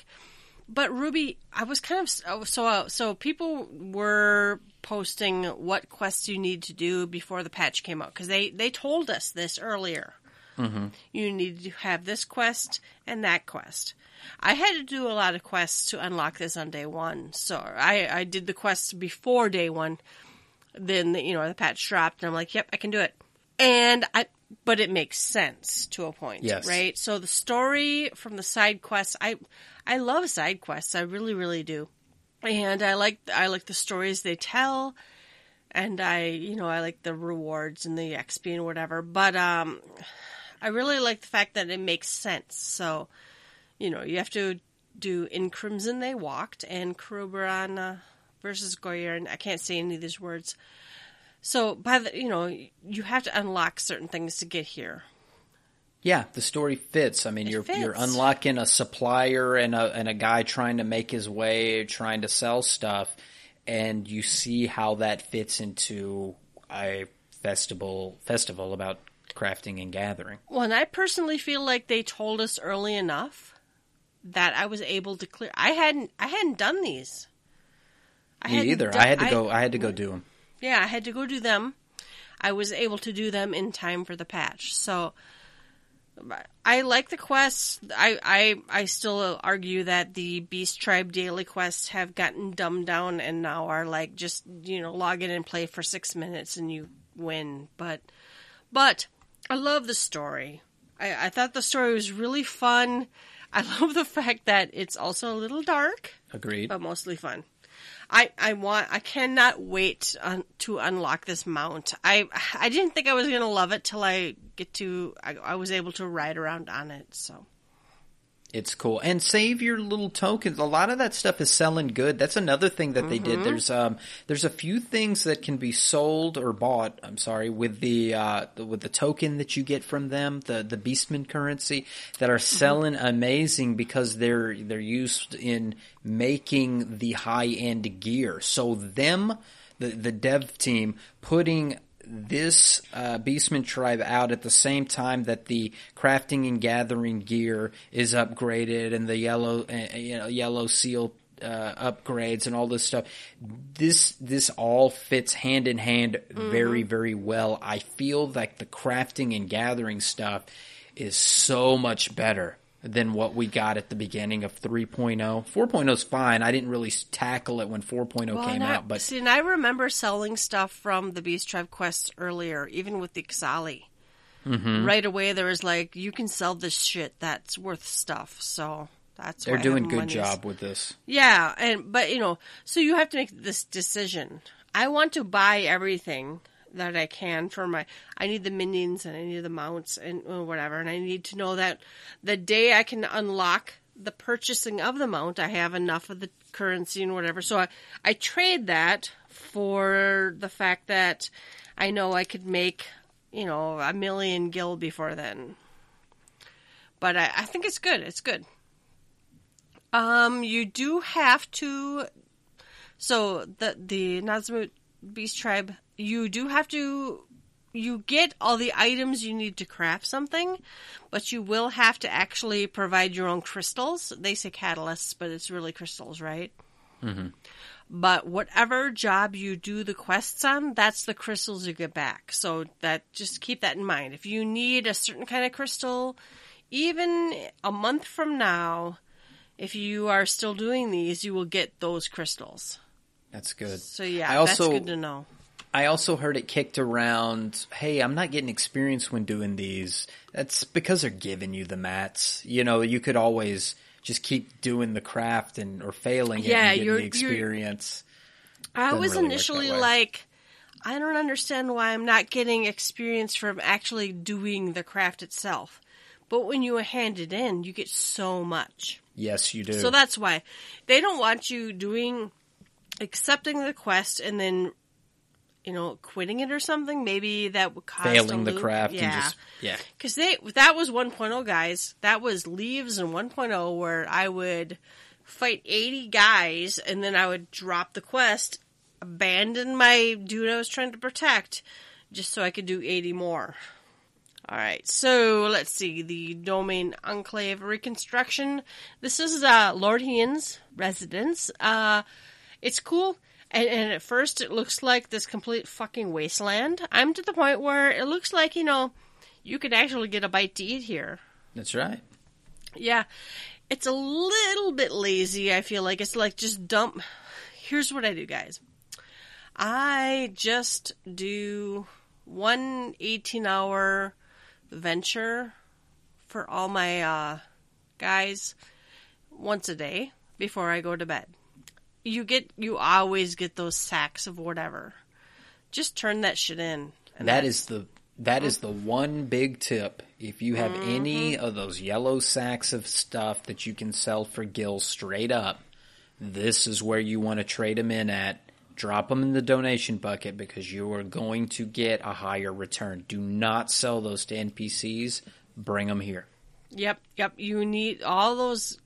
Speaker 1: But Ruby, I was kind of so so people were posting what quests you need to do before the patch came out. Because they they told us this earlier. Mm-hmm. You need to have this quest and that quest. I had to do a lot of quests to unlock this on day one, so I I did the quests before day one. Then you know the patch dropped and i'm like yep i can do it. And i but it makes sense to a point
Speaker 2: Yes.
Speaker 1: right? So the story from the side quests i i love side quests. I really really do and i like i like the stories they tell and i you know i like the rewards and the xp and whatever but um i really like the fact that it makes sense so you know you have to do in crimson they walked and Kurubarana versus Goyer, and I can't say any of these words. So by the you know you have to unlock certain things to get here.
Speaker 2: Yeah, the story fits. I mean, you're you're unlocking a supplier and a and a guy trying to make his way, trying to sell stuff, and you see how that fits into a festival festival about crafting and gathering.
Speaker 1: Well, and I personally feel like they told us early enough that I was able to clear. I hadn't I hadn't done these. I
Speaker 2: Me either.
Speaker 1: done-
Speaker 2: I had to go. I had to go do them.
Speaker 1: Yeah, I had to go do them. I was able to do them in time for the patch. So I like the quests. I, I I still argue that the Beast Tribe daily quests have gotten dumbed down and now are like just you know log in and play for six minutes and you win. But but I love the story. I, I thought the story was really fun. I love the fact that it's also a little dark
Speaker 2: Agreed.
Speaker 1: but mostly fun. I, I want I cannot wait to unlock this mount. I I didn't think I was gonna love it till I get to I, I was able to ride around on it. So
Speaker 2: It's cool. And save your little tokens. A lot of that stuff is selling good. That's another thing that they
Speaker 1: Mm-hmm.
Speaker 2: did. There's um there's a few things that can be sold or bought, I'm sorry, with the uh the, with the token that you get from them, the the Beastman currency that are
Speaker 1: Mm-hmm.
Speaker 2: selling amazing because they're they're used in making the high-end gear. So them the the dev team putting this uh, Beastman tribe out at the same time that the crafting and gathering gear is upgraded and the yellow, uh, you know, yellow seal uh, upgrades and all this stuff. This this all fits hand in hand very very well. I feel like the crafting and gathering stuff is so much better than what we got at the beginning of 3.0. 4.0 is fine. I didn't really tackle it when 4.0
Speaker 1: Well,
Speaker 2: came
Speaker 1: I-
Speaker 2: out, but
Speaker 1: see, and I remember selling stuff from the Beast Tribe quests earlier, even with the Ixali.
Speaker 2: Mm-hmm.
Speaker 1: Right away, there was like, you can sell this shit that's worth stuff. So that's
Speaker 2: they're doing good
Speaker 1: monies.
Speaker 2: job with this.
Speaker 1: Yeah, and but you know, so you have to make this decision. I want to buy everything that I can for my. I need the minions and I need the mounts and uh, whatever, and I need to know that the day I can unlock the purchasing of the mount, I have enough of the currency and whatever. So I, I trade that for the fact that I know I could make you know a million gil before then. But I, I think it's good. It's good. Um, you do have to. So the the Namazu Beast Tribe you do have to you get all the items you need to craft something, but you will have to actually provide your own crystals. They say catalysts, but it's really crystals, right?
Speaker 2: Mm-hmm.
Speaker 1: But whatever job you do the quests on, that's the crystals you get back. So that just keep that in mind. If you need a certain kind of crystal, even a month from now, if you are still doing these, you will get those crystals.
Speaker 2: That's good.
Speaker 1: So yeah,
Speaker 2: I also-
Speaker 1: that's good to know.
Speaker 2: I also heard it kicked around. Hey, I'm not getting experience when doing these. That's because they're giving you the mats. You know, you could always just keep doing the craft and or failing
Speaker 1: Yeah,
Speaker 2: and getting
Speaker 1: you're-
Speaker 2: the experience.
Speaker 1: I was
Speaker 2: really
Speaker 1: initially like, I don't understand why I'm not getting experience from actually doing the craft itself. But when you hand it in, you get so much.
Speaker 2: Yes, you do.
Speaker 1: So that's why they don't want you doing accepting the quest and then you know quitting it or something. Maybe that would cause
Speaker 2: failing the craft
Speaker 1: Yeah.
Speaker 2: and just yeah.
Speaker 1: Because they that was 1.0 guys. That was leaves and 1.0 where I would fight 80 guys and then I would drop the quest, abandon my dude I was trying to protect, just so I could do 80 more. All right, so let's see the Doman Enclave reconstruction. This is uh, Lord Hien's residence. Uh, it's cool. And, and at first, it looks like this complete fucking wasteland. I'm to the point where it looks like, you know, you could actually get a bite to eat here.
Speaker 2: That's right.
Speaker 1: Yeah. It's a little bit lazy, I feel like. It's like just dump. Here's what I do, guys. I just do one 18 hour venture for all my uh, guys once a day before I go to bed. You get, you always get those sacks of whatever. Just turn that shit in. And
Speaker 2: That is the that is the one big tip. If you have
Speaker 1: Mm-hmm.
Speaker 2: any of those yellow sacks of stuff that you can sell for gil straight up, this is where you want to trade them in at. Drop them in the donation bucket because you are going to get a higher return. Do not sell those to NPCs. Bring them here.
Speaker 1: Yep, yep. You need all those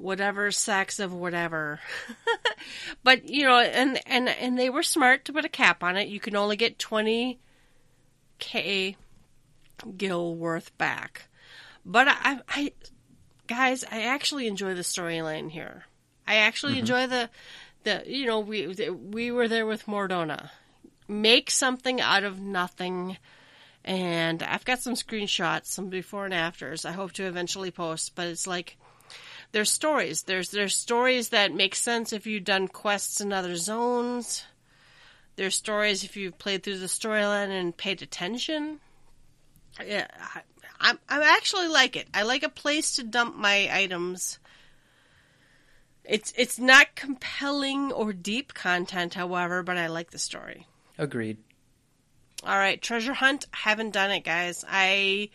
Speaker 1: whatever sex of whatever. but you know, and and and they were smart to put a cap on it. You can only get twenty k gil worth back. But I, I, guys, I actually enjoy the storyline here. I actually mm-hmm. enjoy the, the you know we we were there with Mor Dhona. Make something out of nothing. And I've got some screenshots, some before and afters. I hope to eventually post, but it's like there's stories. There's there's stories that make sense if you've done quests in other zones. There's stories if you've played through the storyline and paid attention. Yeah, I, I, I actually like it. I like a place to dump my items. It's it's not compelling or deep content, however, but I like the story.
Speaker 2: Agreed.
Speaker 1: All right, treasure hunt. Haven't done it, guys. I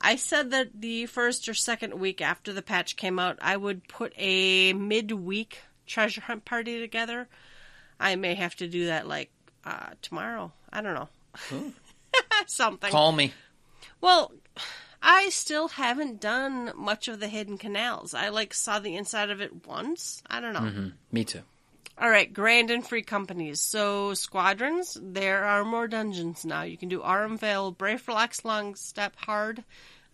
Speaker 1: I said that the first or second week after the patch came out, I would put a midweek treasure hunt party together. I may have to do that like uh, tomorrow. I don't know. Something.
Speaker 2: Call me.
Speaker 1: Well, I still haven't done much of the hidden canals. I like saw the inside of it once. I don't know.
Speaker 2: Me too.
Speaker 1: All right, grand and free companies. So squadrons, there are more dungeons now. You can do Armvale, Brayflox, Longstop, Hard,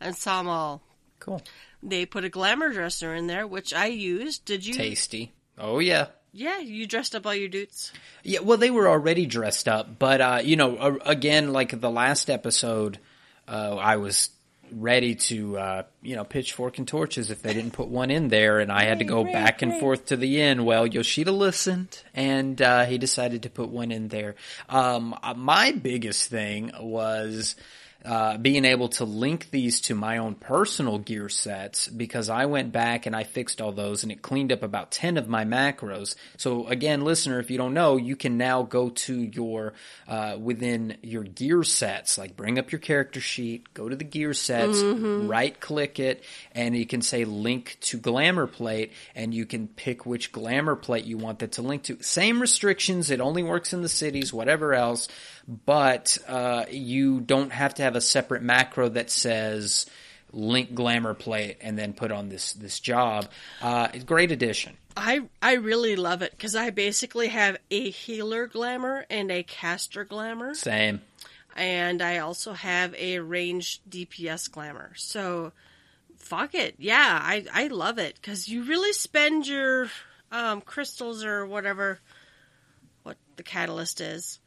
Speaker 1: and Dzemael.
Speaker 2: Cool.
Speaker 1: They put a glamour dresser in there, which I used. Did you?
Speaker 2: Tasty. Oh yeah.
Speaker 1: Yeah, you dressed up all your dudes.
Speaker 2: Yeah, well, they were already dressed up, but uh, you know, again, like the last episode, uh, I was ready to, uh, you know, pitchfork and torches if they didn't put one in there, and I had to go
Speaker 1: Right,
Speaker 2: back and
Speaker 1: right.
Speaker 2: forth to the inn. Well, Yoshida listened, and uh, he decided to put one in there. Um, uh, my biggest thing was. Uh, being able to link these to my own personal gear sets because I went back and I fixed all those and it cleaned up about 10 of my macros. So again, listener, if you don't know, you can now go to your, uh, within your gear sets, like bring up your character sheet, go to the gear sets, right click it, and you can say link to glamour plate and you can pick which glamour plate you want that to link to. Same restrictions. It only works in the cities, whatever else but uh, you don't have to have a separate macro that says link glamour plate and then put on this this job. Uh, great addition.
Speaker 1: I I really love it because I basically have a healer glamour and a caster glamour,
Speaker 2: Same.
Speaker 1: and I also have a ranged DPS glamour. So, fuck it, yeah, I I love it because you really spend your um, crystals or whatever, what the catalyst is.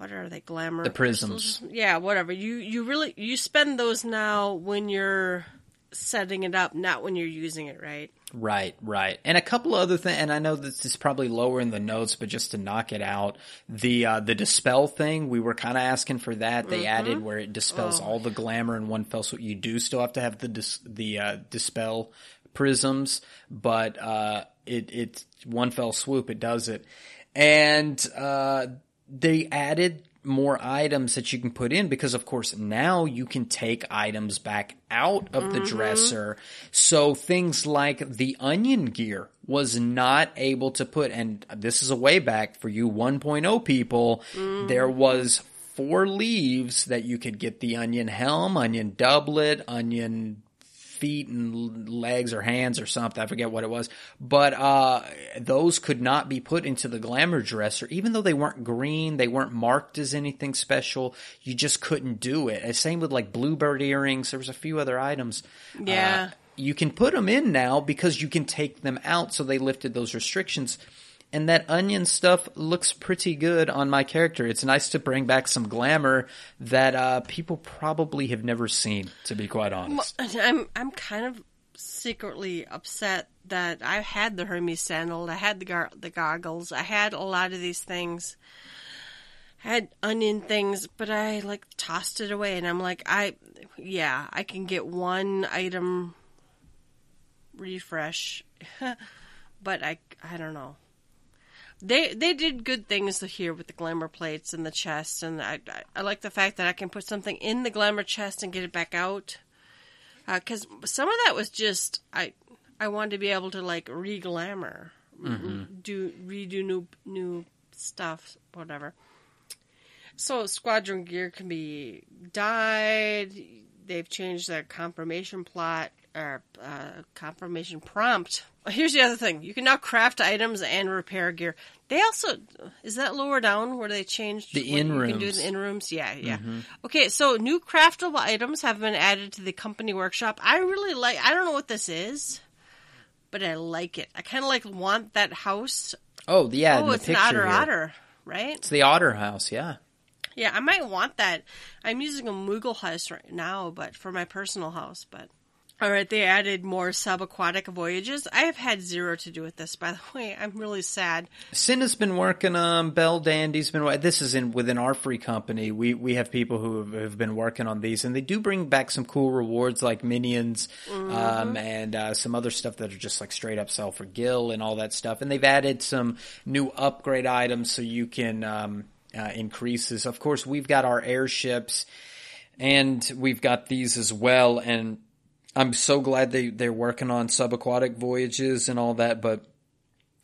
Speaker 1: What are they? Glamour.
Speaker 2: The prisms.
Speaker 1: Yeah, whatever. You you really you spend those now when you're setting it up, not when you're using it, right?
Speaker 2: Right, right. And a couple of other things, and I know this is probably lower in the notes, but just to knock it out, the, uh, the dispel thing, we were kind of asking for that. They added where it dispels all the glamour in one fell swoop. You do still have to have the, dis- the, uh, dispel prisms, but, uh, it, it's one fell swoop. It does it. And, uh, they added more items that you can put in because of course now you can take items back out of the mm-hmm. dresser. So things like the onion gear was not able to put, and this is a way back for you 1.0 people, mm. there was four leaves that you could get the onion helm, onion doublet, onion feet and legs or hands or something. I forget what it was. But uh, those could not be put into the glamour dresser, even though they weren't green. They weren't marked as anything special. You just couldn't do it. And same with like bluebird earrings. There was a few other items.
Speaker 1: Yeah.
Speaker 2: Uh, you can put them in now because you can take them out. So they lifted those restrictions. And that onion stuff looks pretty good on my character. It's nice to bring back some glamour that uh, people probably have never seen, to be quite honest.
Speaker 1: I'm I'm kind of secretly upset that I had the Hermes sandal, I had the gar- the goggles, I had a lot of these things, I had onion things, but I like tossed it away, and I'm like, I yeah, I can get one item refresh, but I I don't know. They they did good things here with the glamour plates and the chest, and I, I I like the fact that I can put something in the glamour chest and get it back out. Uh, because some of that was just I I wanted to be able to like re-glamour, mm-hmm. do redo new new stuff, whatever. So squadron gear can be dyed. They've changed their confirmation plot or uh, confirmation prompt. Here's the other thing: you can now craft items and repair gear. They also is that lower down where they changed
Speaker 2: The
Speaker 1: what you can do in the in rooms. Yeah, yeah. Okay, so new craftable items have been added to the company workshop. I really like. I don't know what this is, but I like it. I kind of like want that house.
Speaker 2: Oh, yeah, in
Speaker 1: oh,
Speaker 2: the
Speaker 1: it's an otter
Speaker 2: here.
Speaker 1: otter, right?
Speaker 2: It's the Otter House, yeah.
Speaker 1: Yeah, I might want that. I'm using a Moogle house right now, but for my personal house. But all right, they added more subaquatic voyages. I have had zero to do with this, by the way. I'm really sad.
Speaker 2: Cinna's been working on Bell Dandy's been. This is in within our free company. We we have people who have, have been working on these, and they do bring back some cool rewards like minions um, and uh, some other stuff that are just like straight up sell for Gil and all that stuff. And they've added some new upgrade items so you can um, uh, increases. Of course, we've got our airships, and we've got these as well. And I'm so glad they they're working on subaquatic voyages and all that, but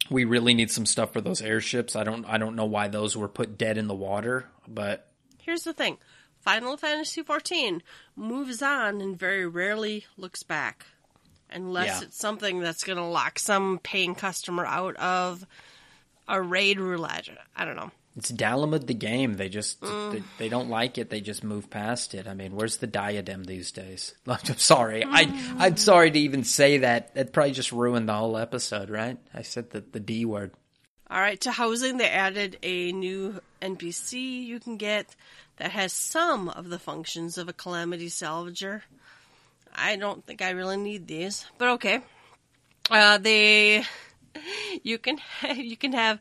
Speaker 2: we really need some stuff for those airships. I don't I don't know why those were put dead in the water, but
Speaker 1: Here's the thing Final Fantasy XIV moves on and very rarely looks back. Unless
Speaker 2: Yeah.
Speaker 1: it's something that's going to lock some paying customer out of a raid roulette. I don't know.
Speaker 2: It's Dalamud the game. They just they, they don't like it. They just move past it. I mean, where's the diadem these days? I'm sorry. I I'm sorry to even say that. That probably just ruined the whole episode, right? I said the the D word.
Speaker 1: All right, to housing, they added a new NPC you can get that has some of the functions of a calamity salvager. I don't think I really need these, but okay. Uh, they you can you can have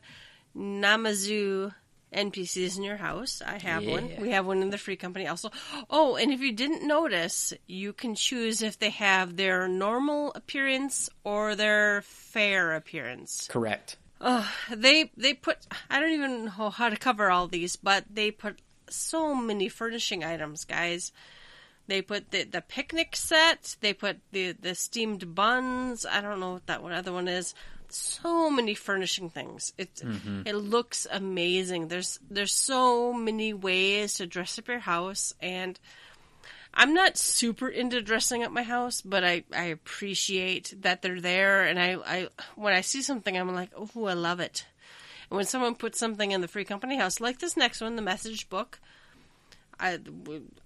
Speaker 1: Namazu NPCs in your house. I have one. We have one in the free company also. Oh, and if you didn't notice, you can choose if they have their normal appearance or their fair appearance
Speaker 2: Correct.
Speaker 1: they they put I don't even know how to cover all these, but they put so many furnishing items, guys. They put the the picnic set. They put the the steamed buns. I don't know what that one other one is. So many furnishing things. It it looks amazing. There's there's so many ways to dress up your house, and I'm not super into dressing up my house, but I, I appreciate that they're there. And I, I when I see something, I'm like, oh, I love it. And when someone puts something in the free company house, like this next one, the message book, I,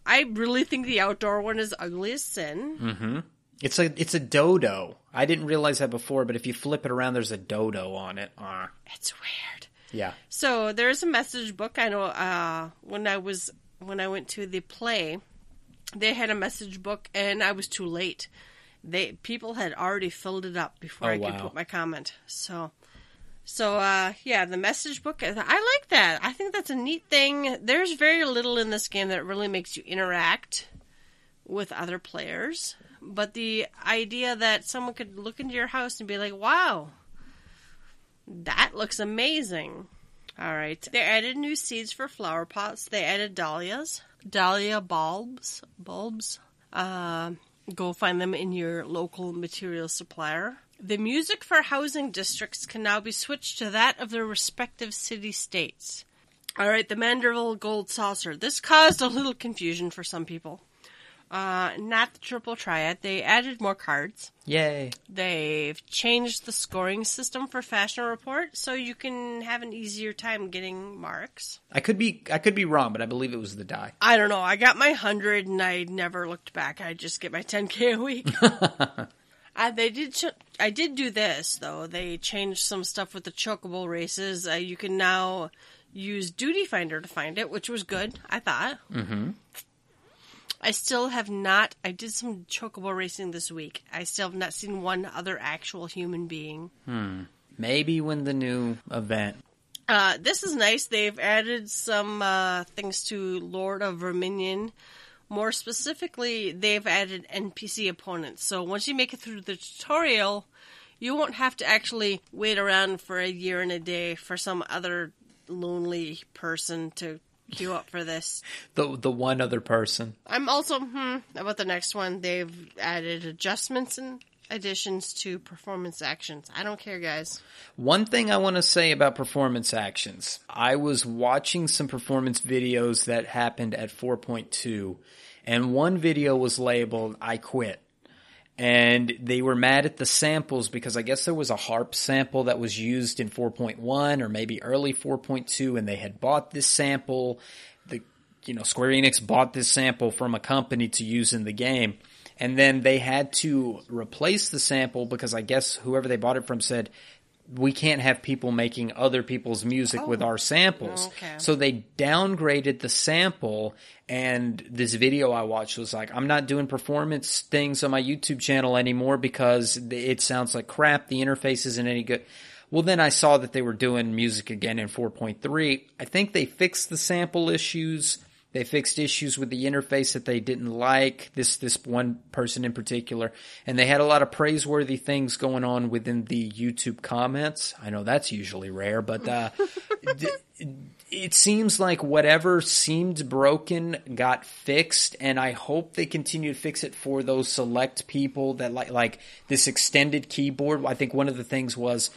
Speaker 1: I really think the outdoor one is ugly as sin.
Speaker 2: Mm-hmm. It's a it's a dodo. I didn't realize that before, but if you flip it around, there's a dodo on it. Uh,
Speaker 1: It's weird.
Speaker 2: yeah.
Speaker 1: So there's a message book. I know uh, when I was when I went to the play, they had a message book, and I was too late. They people had already filled it up before
Speaker 2: Oh,
Speaker 1: I could put my comment. So, so uh, yeah, the message book. I like that. I think that's a neat thing. There's very little in this game that really makes you interact with other players, but the idea that someone could look into your house and be like, "Wow, that looks amazing." All right. They added new seeds for flower pots. They added dahlias, dahlia bulbs, bulbs. Uh, go find them in your local material supplier. The music for housing districts can now be switched to that of their respective city states. All right, the Manderville Gold Saucer. This caused a little confusion for some people. Uh, not the triple triad. They added more cards.
Speaker 2: Yay.
Speaker 1: They've changed the scoring system for Fashion Report so you can have an easier time getting marks.
Speaker 2: I could be I could be wrong, but I believe it was the die.
Speaker 1: I don't know. I got my 100 and I never looked back. I just get my 10k a week. uh, they did ch- I did do this though. They changed some stuff with the chocobo races. Uh, you can now use Duty Finder to find it, which was good, I thought. Mhm. I still have not. I did some chocobo racing this week. I still have not seen one other actual human being. Hmm.
Speaker 2: Maybe when the new event.
Speaker 1: Uh, this is nice. They've added some uh, things to Lord of Verminion. More specifically, they've added NPC opponents. So once you make it through the tutorial, you won't have to actually wait around for a year and a day for some other lonely person to queue up for this.
Speaker 2: The the one other person.
Speaker 1: I'm also hmm about the next one. They've added adjustments and additions to performance actions. I don't care, guys.
Speaker 2: One thing I want to say about performance actions. I was watching some performance videos that happened at 4.2 and one video was labeled I quit. And they were mad at the samples because I guess there was a harp sample that was used in 4.1 or maybe early 4.2 and they had bought this sample. The, you know, Square Enix bought this sample from a company to use in the game. And then they had to replace the sample because I guess whoever they bought it from said, we can't have people making other people's music with oh. our samples.
Speaker 1: Oh, okay.
Speaker 2: So they downgraded the sample and this video I watched was like, I'm not doing performance things on my YouTube channel anymore because it sounds like crap. The interface isn't any good. Well, then I saw that they were doing music again in 4.3. I think they fixed the sample issues. They fixed issues with the interface that they didn't like. This this one person in particular, and they had a lot of praiseworthy things going on within the YouTube comments. I know that's usually rare, but uh, d- it seems like whatever seemed broken got fixed, and I hope they continue to fix it for those select people that like like this extended keyboard. I think one of the things was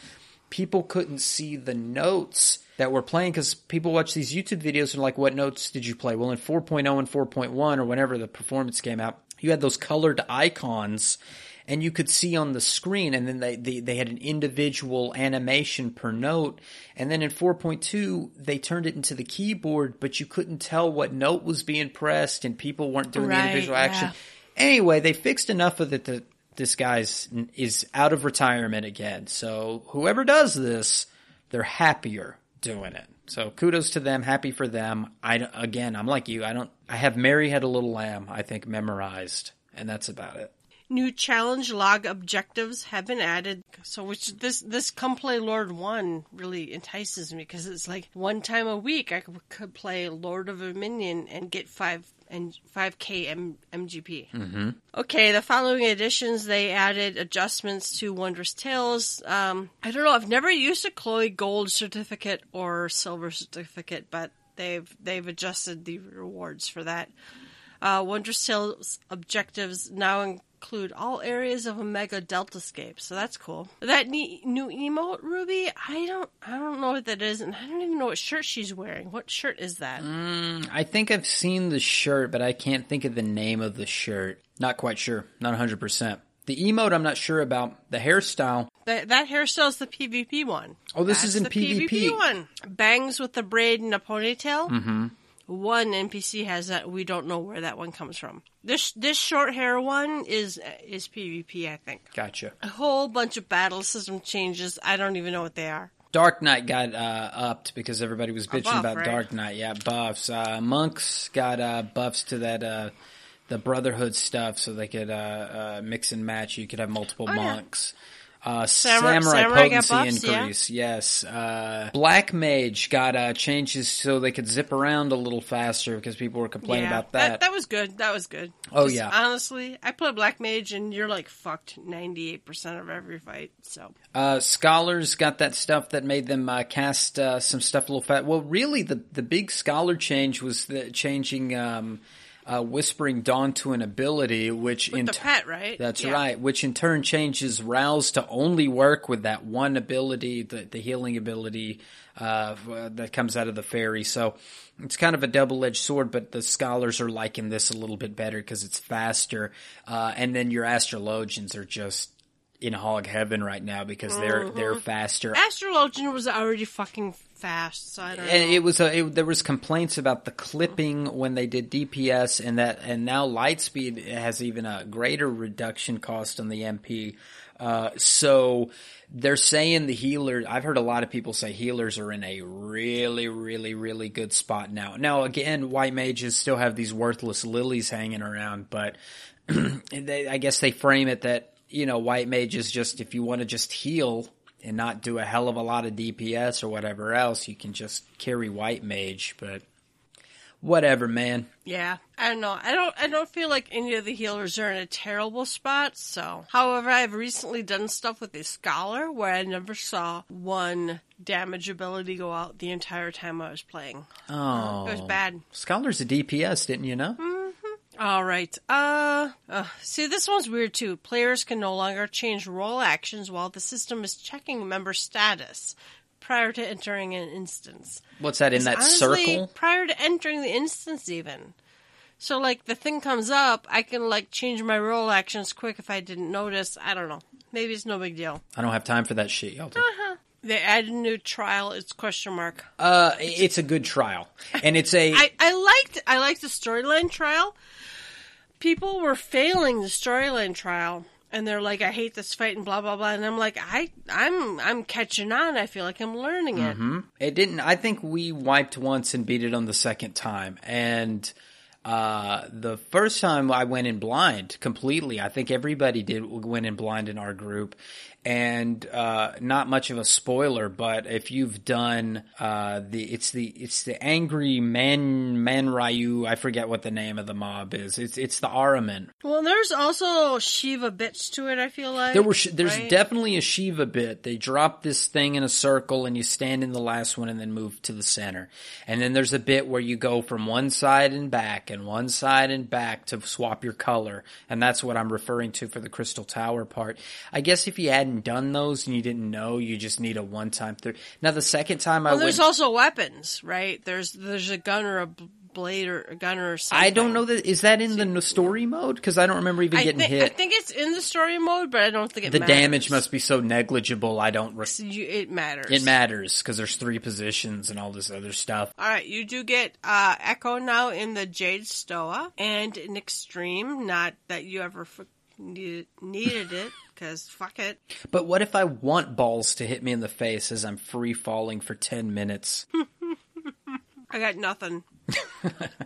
Speaker 2: people couldn't see the notes that were playing because people watch these YouTube videos and like, what notes did you play? Well, in 4.0 and 4.1 or whenever the performance came out, you had those colored icons and you could see on the screen and then they, they, they had an individual animation per note. And then in 4.2, they turned it into the keyboard, but you couldn't tell what note was being pressed and people weren't doing
Speaker 1: Right,
Speaker 2: the individual
Speaker 1: yeah.
Speaker 2: action. Anyway, they fixed enough of it that this guy's is out of retirement again. So whoever does this, they're happier doing it. So kudos to them. Happy for them. I again, I'm like you. I don't. I have Mary had a little lamb. I think memorized, and that's about it.
Speaker 1: New challenge log objectives have been added. So, which this this come play Lord One really entices me because it's like one time a week I could, play Lord of Verminion and get five and five k M- MGP. Mm-hmm. Okay, the following editions they added adjustments to Wondrous Tales. Um, I don't know. I've never used a Khloe Gold certificate or silver certificate, but they've they've adjusted the rewards for that. Uh, Wondrous Tales objectives now include all areas of Omega Delta Deltascape, so that's cool. That ne- new emote, Ruby, I don't, I don't know what that is, and I don't even know what shirt she's wearing. What shirt is that?
Speaker 2: I think I've seen the shirt, but I can't think of the name of the shirt. Not quite sure. Not 100%. The emote, I'm not sure about. The hairstyle,
Speaker 1: That, that hairstyle is the PvP one.
Speaker 2: Oh, this
Speaker 1: That's
Speaker 2: is in
Speaker 1: the
Speaker 2: PvP.
Speaker 1: one. Bangs with the braid and a ponytail. Mm-hmm. One NPC has that. We don't know where that one comes from. This this short hair one is is PvP, I think.
Speaker 2: gotcha.
Speaker 1: A whole bunch of battle system changes. I don't even know what they are.
Speaker 2: Dark Knight got uh, upped because everybody was bitching
Speaker 1: buff,
Speaker 2: about
Speaker 1: right?
Speaker 2: Dark Knight. Yeah, buffs. Uh, monks got uh, buffs to that uh, the Brotherhood stuff, so they could uh, uh, mix and match. You could have multiple
Speaker 1: Oh, yeah.
Speaker 2: Uh,
Speaker 1: Samurai-
Speaker 2: samurai, potency
Speaker 1: buffs, yeah.
Speaker 2: increase, yes. Uh, Black Mage got uh, changes so they could zip around a little faster because people were complaining about that.
Speaker 1: that. was good. That was good.
Speaker 2: Oh,
Speaker 1: Just
Speaker 2: yeah.
Speaker 1: Honestly, I play Black Mage and you're like fucked ninety eight percent of every fight. So
Speaker 2: Uh, scholars got that stuff that made them uh, cast uh, some stuff a little fat. Well, really, the the big scholar change was the changing um, uh, whispering dawn to an ability, which in
Speaker 1: the pet, right?
Speaker 2: That's
Speaker 1: Yeah.
Speaker 2: right. Which in turn changes rouse to only work with that one ability, the the healing ability uh, that comes out of the fairy. So it's kind of a double edged sword. But the scholars are liking this a little bit better because it's faster. Uh, and then your astrologians are just in hog heaven right now because they're
Speaker 1: Mm-hmm.
Speaker 2: they're faster.
Speaker 1: Astrologian was already fucking fast, so I don't know.
Speaker 2: And it was a, it, there was complaints about the clipping when they did DPS and that and now Lightspeed has even a greater reduction cost on the MP. Uh, so they're saying the healer. I've heard a lot of people say healers are in a really, really, really good spot now. Now again, white mages still have these worthless lilies hanging around, but they, I guess they frame it that you know white mage is just if you want to just heal and not do a hell of a lot of DPS or whatever else, you can just carry white mage. But whatever, man.
Speaker 1: Yeah, I don't know. I don't. I don't feel like any of the healers are in a terrible spot. So, however, I've recently done stuff with a scholar where I never saw one damage ability go out the entire time I was playing.
Speaker 2: Oh,
Speaker 1: It was bad.
Speaker 2: Scholar's a DPS, didn't you know? Mm-hmm.
Speaker 1: All right. Uh, uh, see, this one's weird too. Players can no longer change role actions while the system is checking member status prior to entering an instance.
Speaker 2: What's that in that
Speaker 1: Honestly,
Speaker 2: circle?
Speaker 1: prior to entering the instance even so like the thing comes up i can like change my role actions quick if i didn't notice i don't know maybe it's no big deal
Speaker 2: I don't have time for that shit,
Speaker 1: they added a new trial it's question mark.
Speaker 2: Uh, it's a good trial, and it's a.
Speaker 1: i i liked i liked the storyline trial. People were failing the storyline trial and they're like i hate this fight and blah blah blah. And i'm like i i'm i'm catching on. I feel like i'm learning it.
Speaker 2: It didn't. I think we wiped once and beat it on the second time, and uh, the first time I went in blind completely. I think everybody did went in blind in our group, and uh, not much of a spoiler. But if you've done uh, the, it's the it's the angry men man Ryu. I forget what the name of the mob is. It's it's the Araman.
Speaker 1: well there's also shiva bits to it i feel like
Speaker 2: There were sh- there's
Speaker 1: right?
Speaker 2: definitely a Shiva bit. They drop this thing in a circle and you stand in the last one and then move to the center. And then there's a bit where you go from one side and back and one side and back to swap your color. And that's what I'm referring to for the Crystal Tower part. I guess if you hadn't done those and you didn't know, you just need a one time through. Now the second time I
Speaker 1: Well,
Speaker 2: went
Speaker 1: there's also weapons, right? There's there's a gun or a blade or a gun or something.
Speaker 2: I don't know that is that in the story mode because I don't remember even
Speaker 1: I
Speaker 2: getting
Speaker 1: think,
Speaker 2: hit.
Speaker 1: I think it's in the story mode, but I don't think it
Speaker 2: the
Speaker 1: matters.
Speaker 2: damage must be so negligible. I don't. Re-
Speaker 1: You- It matters.
Speaker 2: It matters because there's three positions and all this other stuff.
Speaker 1: All right, you do get uh, Echo now in the Jade Stoa and in Extreme. Not that you ever f- needed, needed it, because fuck it.
Speaker 2: But what if I want balls to hit me in the face as I'm free falling for 10 minutes?
Speaker 1: I got nothing.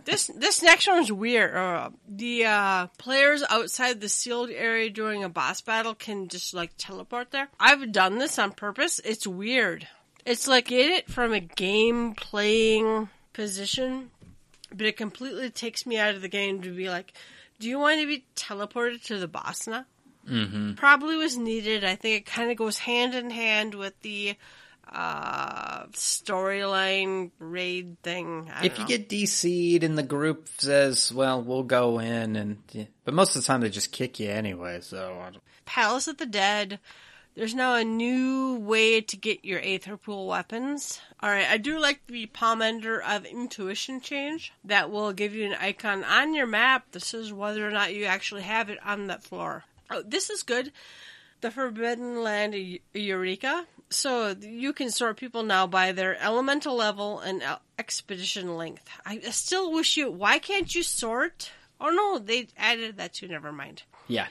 Speaker 1: this this next one's weird. Uh, the uh, players outside the sealed area during a boss battle can just like teleport there. I've done this on purpose. It's weird. It's like get it from a game playing position, but it completely takes me out of the game to be like, do you want to be teleported to the boss now? Mm-hmm. Probably was needed. I think it kind of goes hand in hand with the uh, storyline raid thing.
Speaker 2: If you get DC'd and the group says, well, we'll go in and, yeah. but most of the time they just kick you anyway, so.
Speaker 1: Palace of the Dead. There's now a new way to get your Aether Pool weapons. Alright, I do like the Pomander of Intuition change. That will give you an icon on your map that says whether or not you actually have it on that floor. Oh, this is good. The Forbidden Land Eureka. So you can sort people now by their elemental level and expedition length. I still wish you. Why can't you sort? Oh no, they added that too. Never mind.
Speaker 2: Yeah.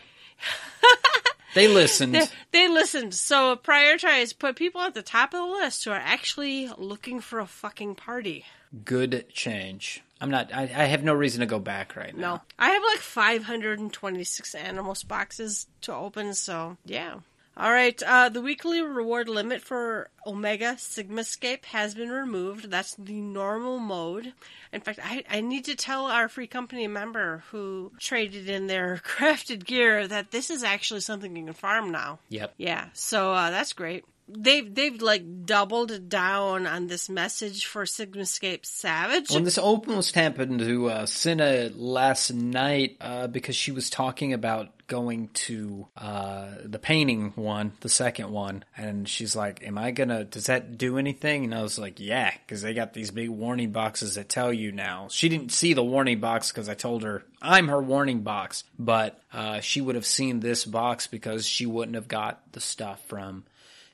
Speaker 2: they listened.
Speaker 1: They, they listened. So prioritize, put people at the top of the list who are actually looking for a fucking party.
Speaker 2: Good change. I'm not, I, I have no reason to go back right now.
Speaker 1: No, I have like 526 Anemos boxes to open. So yeah. All right. Uh, the weekly reward limit for Omega Sigmascape has been removed. That's the normal mode. In fact, I, I need to tell our free company member who traded in their crafted gear that this is actually something you can farm now.
Speaker 2: Yep.
Speaker 1: Yeah, so uh, that's great. They've they've like doubled down on this message for Sigmascape Savage.
Speaker 2: Well, this almost happened to uh, Cinna last night uh, because she was talking about going to uh, the painting one, the second one, and she's like, "Am I gonna? Does that do anything?" And I was like, "Yeah," because they got these big warning boxes that tell you now. She didn't see the warning box because I told her I'm her warning box, but uh, she would have seen this box because she wouldn't have got the stuff from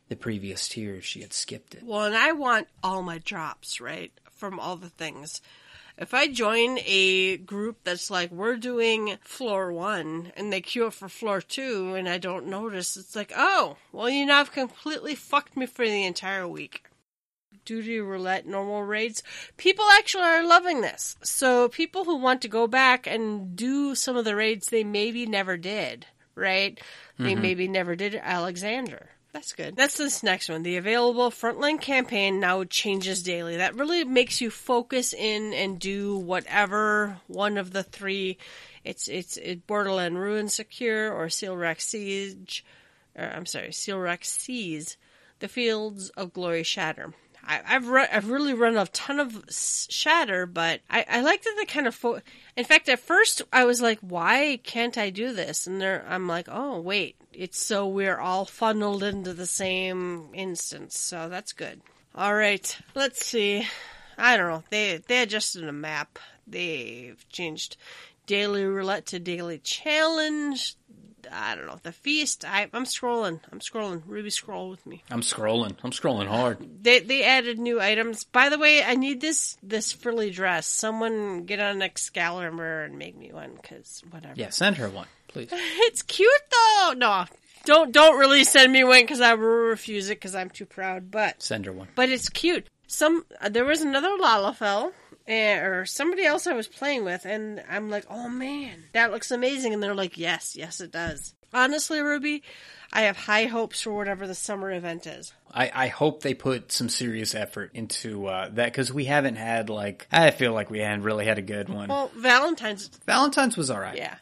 Speaker 2: the previous tier she had skipped it.
Speaker 1: well, and I want all my drops right from all the things. If I join a group that's like we're doing floor one and they queue up for floor two and I don't notice, it's like, oh, well, you know, I've completely fucked me for the entire week. Duty roulette normal raids. People actually are loving this. So people who want to go back and do some of the raids they maybe never did, right? They mm-hmm. maybe never did Alexander. That's good. That's this next one. The available frontline campaign now changes daily. That really makes you focus in and do whatever one of the three. It's it's it Borderland Ruin Secure or Seal Rock Siege. Or, I'm sorry, Seal Rock Seize. The Fields of Glory Shatter. I, I've run, I've really run a ton of Shatter, but I, I like that they kind of. Fo- In fact, at first I was like, "Why can't I do this?" And there, I'm like, "Oh, wait, it's so we're all funneled into the same instance, so that's good." All right, let's see. I don't know. They they adjusted a map. They've changed daily roulette to daily challenge. I don't know the feast. I, I'm scrolling. I'm scrolling. Ruby, scroll with me
Speaker 2: I'm scrolling. I'm scrolling hard.
Speaker 1: they they added new items. By the way, I need this this frilly dress. Someone get on an Excalibur and make me one, cause whatever.
Speaker 2: Yeah, send her one, please.
Speaker 1: It's cute though. No, don't don't really send me one because I will refuse it because I'm too proud. But
Speaker 2: Send her one.
Speaker 1: but it's cute. Some uh, there was another Lalafell. Eh, Or somebody else I was playing with, and I'm like, "Oh man, that looks amazing!" And they're like, "Yes, yes, it does." Honestly, Ruby, I have high hopes for whatever the summer event is.
Speaker 2: I, I hope they put some serious effort into uh, that because we haven't had like I feel like we hadn't really had a good one.
Speaker 1: Well, Valentine's,
Speaker 2: Valentine's was all right.
Speaker 1: yeah.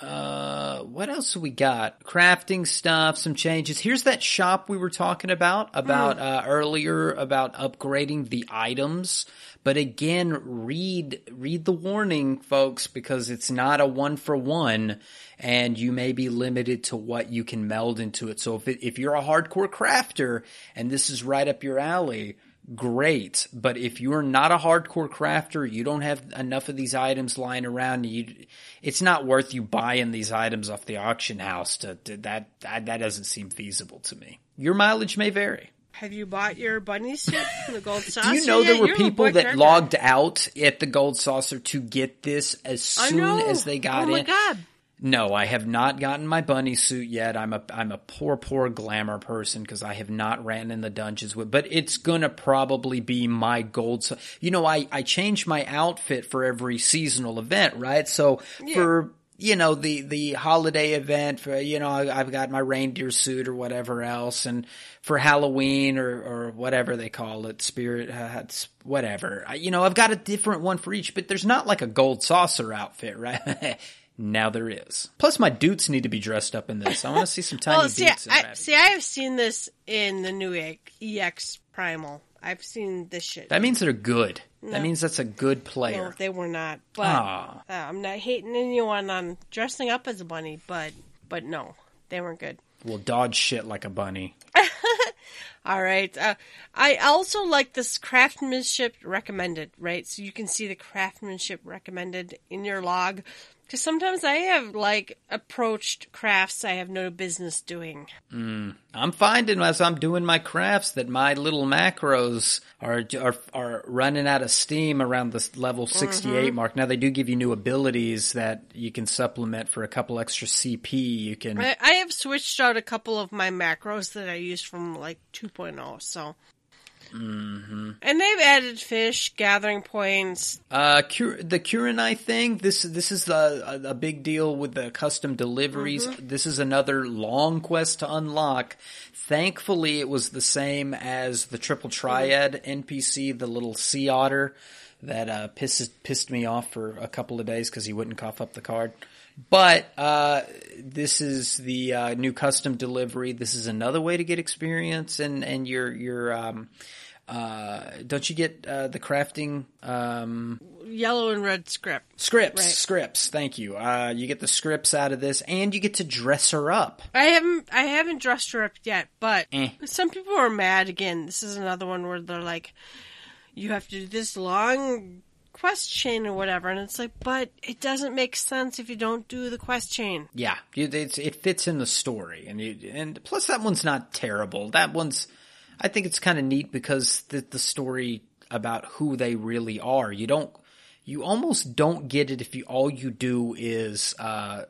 Speaker 2: Uh, what else we got? Crafting stuff, some changes. Here's that shop we were talking about about uh, earlier about upgrading the items. But again, read read the warning, folks, because it's not a one for one, and you may be limited to what you can meld into it. So if it, if you're a hardcore crafter and this is right up your alley, great. But if you're not a hardcore crafter, you don't have enough of these items lying around. You, it's not worth you buying these items off the auction house. To, to that, that that doesn't seem feasible to me. Your mileage may vary.
Speaker 1: Have you bought your bunny suit from the gold saucer?
Speaker 2: Do you know there were people that logged out at the Gold Saucer to get this as soon as they got it?
Speaker 1: oh my
Speaker 2: in?
Speaker 1: god!
Speaker 2: No, I have not gotten my bunny suit yet. I'm a I'm a poor poor glamour person because I have not ran in the dungeons with. But it's gonna probably be my gold. So, you know, I I change my outfit for every seasonal event, right? So for you know the the holiday event for you know I've got my reindeer suit or whatever else, and for Halloween or or whatever they call it, spirit uh, whatever. I- You know, I've got a different one for each, but there's not like a gold saucer outfit, right? Now there is. Plus, my dudes need to be dressed up in this. I want to see some tiny
Speaker 1: Well, see,
Speaker 2: dudes.
Speaker 1: I, see, I have seen this in the new EX Primal. I've seen this shit.
Speaker 2: That means they're good.
Speaker 1: No.
Speaker 2: That means that's a good
Speaker 1: no,
Speaker 2: player.
Speaker 1: they were not. But uh, I'm not hating anyone on dressing up as a bunny, but but no, they weren't good.
Speaker 2: Will dodge shit like a bunny.
Speaker 1: All right. Uh, I also like this craftsmanship recommended, right? So you can see the craftsmanship recommended in your log. Because sometimes I have like approached crafts I have no business doing. Hmm.
Speaker 2: I'm finding as I'm doing my crafts that my little macros are are are running out of steam around this level 68 mm-hmm. mark. Now they do give you new abilities that you can supplement for a couple extra CP. You can
Speaker 1: I, I have switched out a couple of my macros that I used from like 2.0, so. Mm-hmm. And they've added fish, gathering points.
Speaker 2: Uh, Cur- the Kurenai thing. This this is a, a, big deal with the custom deliveries. This is another long quest to unlock. Thankfully, it was the same as the Triple Triad NPC, the little sea otter that uh, pissed pissed me off for a couple of days because he wouldn't cough up the card. But uh, this is the uh, new custom delivery. This is another way to get experience, and and your your um, uh, don't you get uh, the crafting um,
Speaker 1: Yellow and red script.
Speaker 2: Scripts,
Speaker 1: Right.
Speaker 2: scripts. Thank you. Uh, you get the scripts out of this, and you get to dress her up.
Speaker 1: I haven't I haven't dressed her up yet, but
Speaker 2: Eh.
Speaker 1: some people are mad again. This is another one where they're like, you have to do this long quest chain or whatever, and it's like, but it doesn't make sense if you don't do the quest chain.
Speaker 2: Yeah, it, it fits in the story, and you, and plus that one's not terrible. That one's, I think it's kind of neat because the the story about who they really are. You don't, you almost don't get it if you all you do is uh,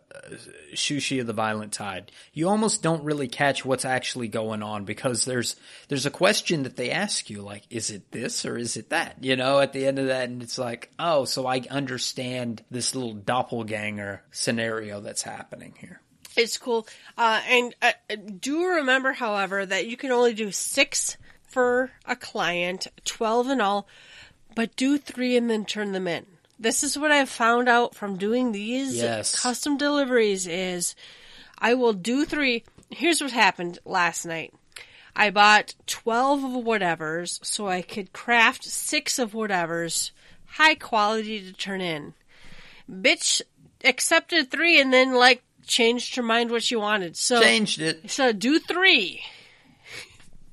Speaker 2: Shushi of the Violent Tide. You almost don't really catch what's actually going on because there's there's a question that they ask you like, is it this or is it that? You know, at the end of that, and it's like, oh, so I understand this little doppelganger scenario that's happening here.
Speaker 1: It's cool. Uh, and uh, do remember, however, that you can only do six for a client, 12 in all, but do three and then turn them in. This is what I've found out from doing these
Speaker 2: Yes.
Speaker 1: custom deliveries is I will do three. Here's what happened last night. I bought 12 of whatevers so I could craft six of whatevers high quality to turn in. Bitch accepted three and then like changed her mind what she wanted. So
Speaker 2: Changed it.
Speaker 1: so do three.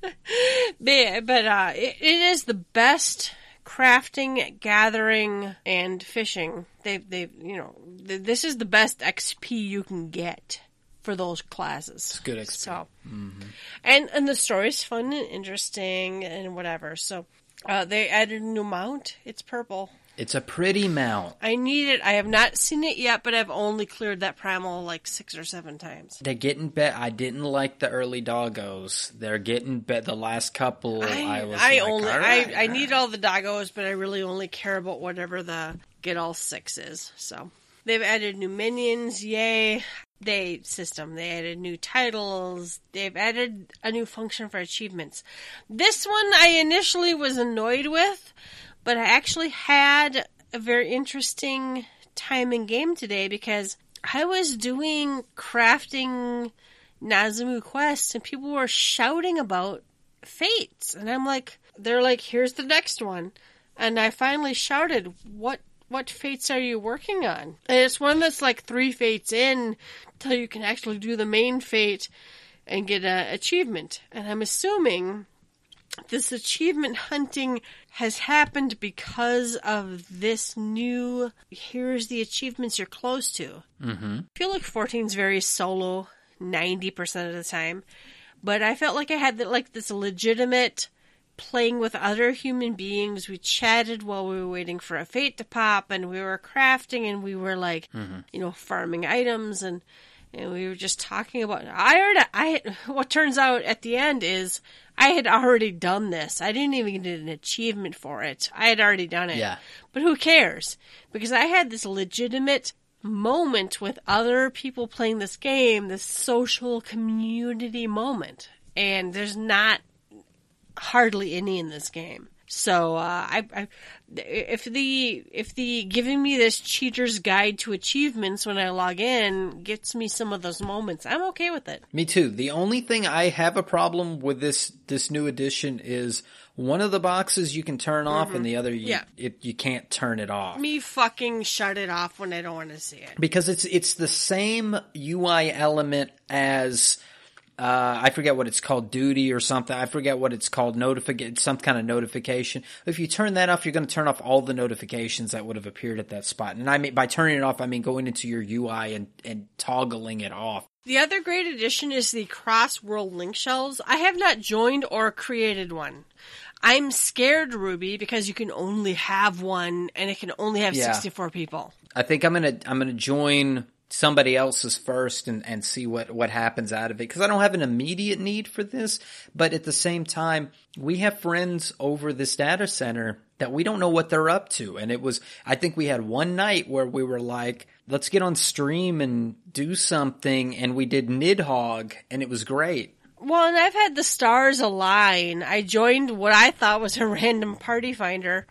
Speaker 1: but uh, it, it is the best crafting, gathering, and fishing. They they you know th- this is the best XP you can get for those classes. It's
Speaker 2: good XP.
Speaker 1: So, and and the story's fun and interesting and whatever. So. Uh, they added a new mount. It's purple.
Speaker 2: It's a pretty mount.
Speaker 1: I need it. I have not seen it yet, but I've only cleared that primal like six or seven times.
Speaker 2: They're getting bet. I didn't like the early doggos. They're getting bet. The last couple, I,
Speaker 1: I,
Speaker 2: was.
Speaker 1: I
Speaker 2: like,
Speaker 1: only
Speaker 2: right,
Speaker 1: I, I need all the doggos, but I really only care about whatever the get all six is. So they've added new minions, yay! They system. They added new titles. They've added a new function for achievements. This one I initially was annoyed with, but I actually had a very interesting time in game today because I was doing crafting Namazu quests and people were shouting about fates. And i'm like they're like here's the next one. And i finally shouted what what fates are you working on? And it's one that's like three fates in till you can actually do the main fate and get a achievement. And i'm assuming this achievement hunting has happened because of this new here's the achievements you're close to
Speaker 2: Mm-hmm.
Speaker 1: I feel like 14 is very solo 90% of the time, but I felt like I had that like this legitimate playing with other human beings. We chatted while we were waiting for a fate to pop and we were crafting and we were like, you know, farming items and and we were just talking about I heard I what turns out at the end is I had already done this. I didn't even get an achievement for it. I had already done it.
Speaker 2: Yeah.
Speaker 1: But who cares? Because I had this legitimate moment with other people playing this game, this social community moment. And there's not hardly any in this game. So uh, I, I, if the if the giving me this cheater's guide to achievements when I log in gets me some of those moments, I'm okay with it.
Speaker 2: Me too. The only thing I have a problem with this this new edition is one of the boxes you can turn off, and the other you,
Speaker 1: Mm-hmm. Yeah.
Speaker 2: it, you can't turn it off.
Speaker 1: Me fucking shut it off when I don't want to see it.
Speaker 2: because it's it's the same UI element as uh, I forget what it's called, duty or something. I forget what it's called, notification, some kind of notification. If you turn that off, you're going to turn off all the notifications that would have appeared at that spot. And I mean by turning it off, I mean going into your UI and and toggling it off.
Speaker 1: The other great addition is the cross world link shells. I have not joined or created one. I'm scared, Ruby, because you can only have one and it can only have
Speaker 2: Yeah.
Speaker 1: 64 people.
Speaker 2: I think I'm gonna I'm gonna join somebody else's first and, and see what what happens out of it because I don't have an immediate need for this, but at the same time we have friends over this data center that we don't know what they're up to, and it was I think we had one night where we were like, let's get on stream and do something, and we did Nidhogg, and it was great.
Speaker 1: Well, and I've had the stars align. I joined what I thought was a random party finder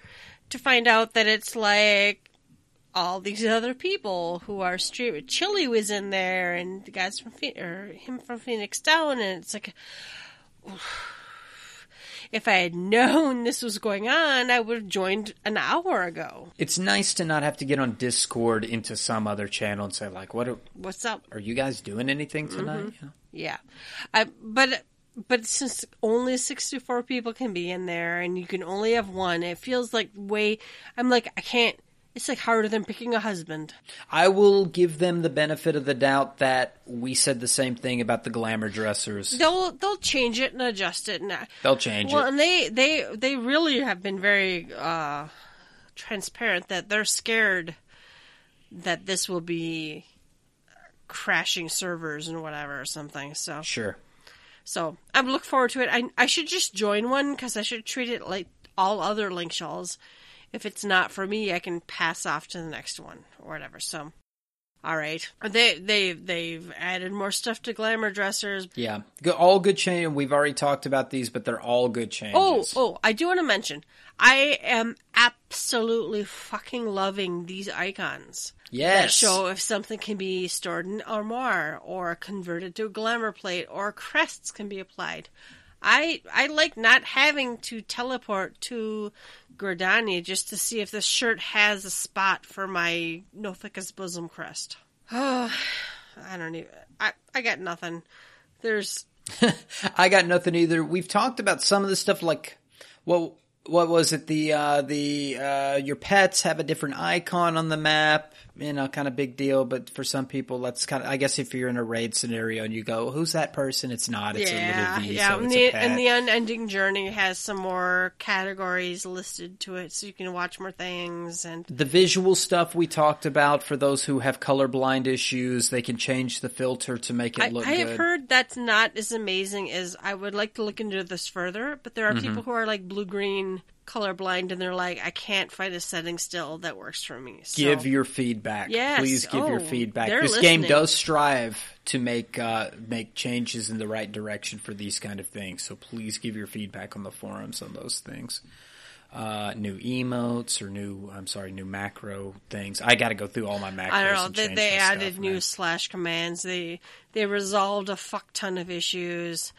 Speaker 1: to find out that it's like all these other people who are streaming. Chili was in there, and the guys from Phoenix, or him from Phoenix Down, and it's like, if I had known this was going on, I would have joined an hour ago.
Speaker 2: It's nice to not have to get on Discord into some other channel and say like, what are,
Speaker 1: What's up?
Speaker 2: are you guys doing anything tonight? Mm-hmm. Yeah.
Speaker 1: Yeah, I, but but since only sixty four people can be in there, and you can only have one, it feels like way. I'm like I can't. It's like harder than picking a husband.
Speaker 2: I will give them the benefit of the doubt that we said the same thing about the glamour dressers.
Speaker 1: They'll they'll change it and adjust it. And
Speaker 2: They'll change
Speaker 1: well,
Speaker 2: it.
Speaker 1: and they they they really have been very uh, transparent that they're scared that this will be crashing servers and whatever or something. So
Speaker 2: Sure.
Speaker 1: So I look forward to it. I I should just join one because I should treat it like all other link shells. If it's not for me, I can pass off to the next one or whatever. So, all right, they they they've added more stuff to glamour dressers.
Speaker 2: Yeah. All good change. We've already talked about these, but they're all good changes.
Speaker 1: Oh oh, I do want to mention I am absolutely fucking loving these icons. that
Speaker 2: yes.
Speaker 1: show if something can be stored in armoire or converted to a glamour plate or crests can be applied. I I like not having to teleport to Gordani just to see if this shirt has a spot for my Nophica's Bosom crest. Oh, I don't even. I I got nothing. There's
Speaker 2: I got nothing either. We've talked about some of the stuff like, well, what was it? The, uh, the, uh, your pets have a different icon on the map, you know, kind of big deal. But for some people, that's kind of, I guess if you're in a raid scenario and you go, who's that person? It's not, it's a
Speaker 1: yeah
Speaker 2: little V,
Speaker 1: yeah,
Speaker 2: so
Speaker 1: and the
Speaker 2: a
Speaker 1: and the unending journey has some more categories listed to it, so you can watch more things and.
Speaker 2: The visual stuff we talked about for those who have colorblind issues, they can change the filter to make it
Speaker 1: I,
Speaker 2: look
Speaker 1: I
Speaker 2: good.
Speaker 1: have heard that's not as amazing as I would like to look into this further, but there are
Speaker 2: Mm-hmm.
Speaker 1: people who are like blue green colorblind and they're like, I can't find a setting still that works for me. So,
Speaker 2: give your feedback.
Speaker 1: Yes.
Speaker 2: Please give your
Speaker 1: Oh,
Speaker 2: feedback.
Speaker 1: they're
Speaker 2: This game does strive to make uh, make changes in the right direction for these kind of things. So please give your feedback on the forums on those things. Uh, new emotes or new, I'm sorry, new macro things. I got to go through all my macros.
Speaker 1: I don't know. They, they added
Speaker 2: stuff,
Speaker 1: new
Speaker 2: man.
Speaker 1: slash commands. They they resolved a fuck ton of issues.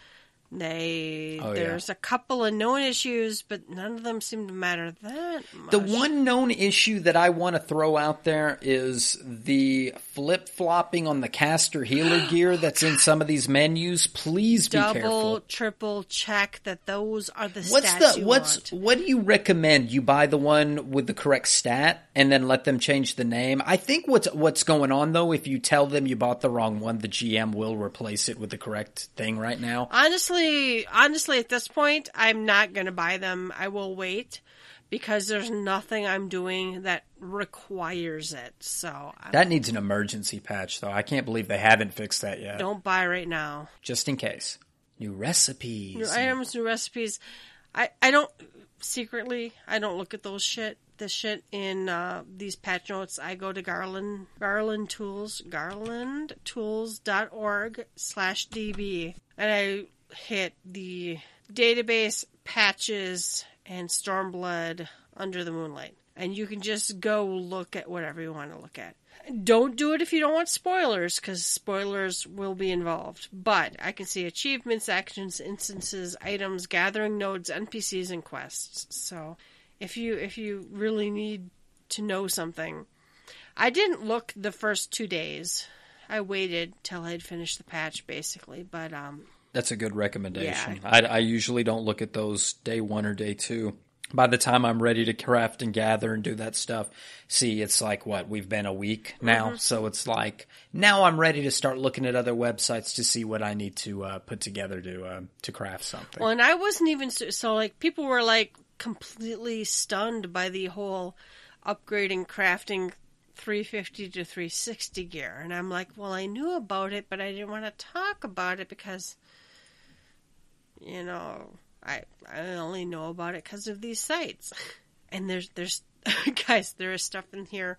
Speaker 1: They
Speaker 2: Oh, yeah.
Speaker 1: there's a couple of known issues, but none of them seem to matter that much.
Speaker 2: The one known issue that I want to throw out there is the flip flopping on the caster healer gear that's in some of these menus. Please be
Speaker 1: double,
Speaker 2: careful.
Speaker 1: triple check that those are the
Speaker 2: What's
Speaker 1: stats
Speaker 2: the what's
Speaker 1: want.
Speaker 2: what do you recommend? You buy the one with the correct stat and then let them change the name. I think what's what's going on though, if you tell them you bought the wrong one, the GM will replace it with the correct thing right now.
Speaker 1: Honestly, honestly, at this point, I'm not going to buy them. I will wait because there's nothing I'm doing that requires it. So I
Speaker 2: That needs an emergency patch though. I can't believe they haven't fixed that yet.
Speaker 1: don't buy right now.
Speaker 2: Just in case. New recipes.
Speaker 1: New items, new recipes. I I don't secretly. I don't look at those shit. The shit in uh, these patch notes. I go to Garland Garland Tools garland garlandtools.org slash db and I hit the database patches and Stormblood Under the Moonlight. And you can just go look at whatever you want to look at. Don't do it if you don't want spoilers, because spoilers will be involved. But I can see achievements, actions, instances, items, gathering nodes, NPCs, and quests. So if you if you really need to know something, I didn't look the first two days. I waited till I'd finished the patch, basically. But um,
Speaker 2: That's a good recommendation. I, I usually don't look at those day one or day two. By the time I'm ready to craft and gather and do that stuff, see, it's like what we've been a week now, so it's like now I'm ready to start looking at other websites to see what I need to uh, put together to uh, to craft something.
Speaker 1: Well, and I wasn't even so, so like people were like completely stunned by the whole upgrading crafting 350 to 360 gear, and I'm like, well, I knew about it, but I didn't want to talk about it because, you know, I I only know about it because of these sites, and there's there's guys, there is stuff in here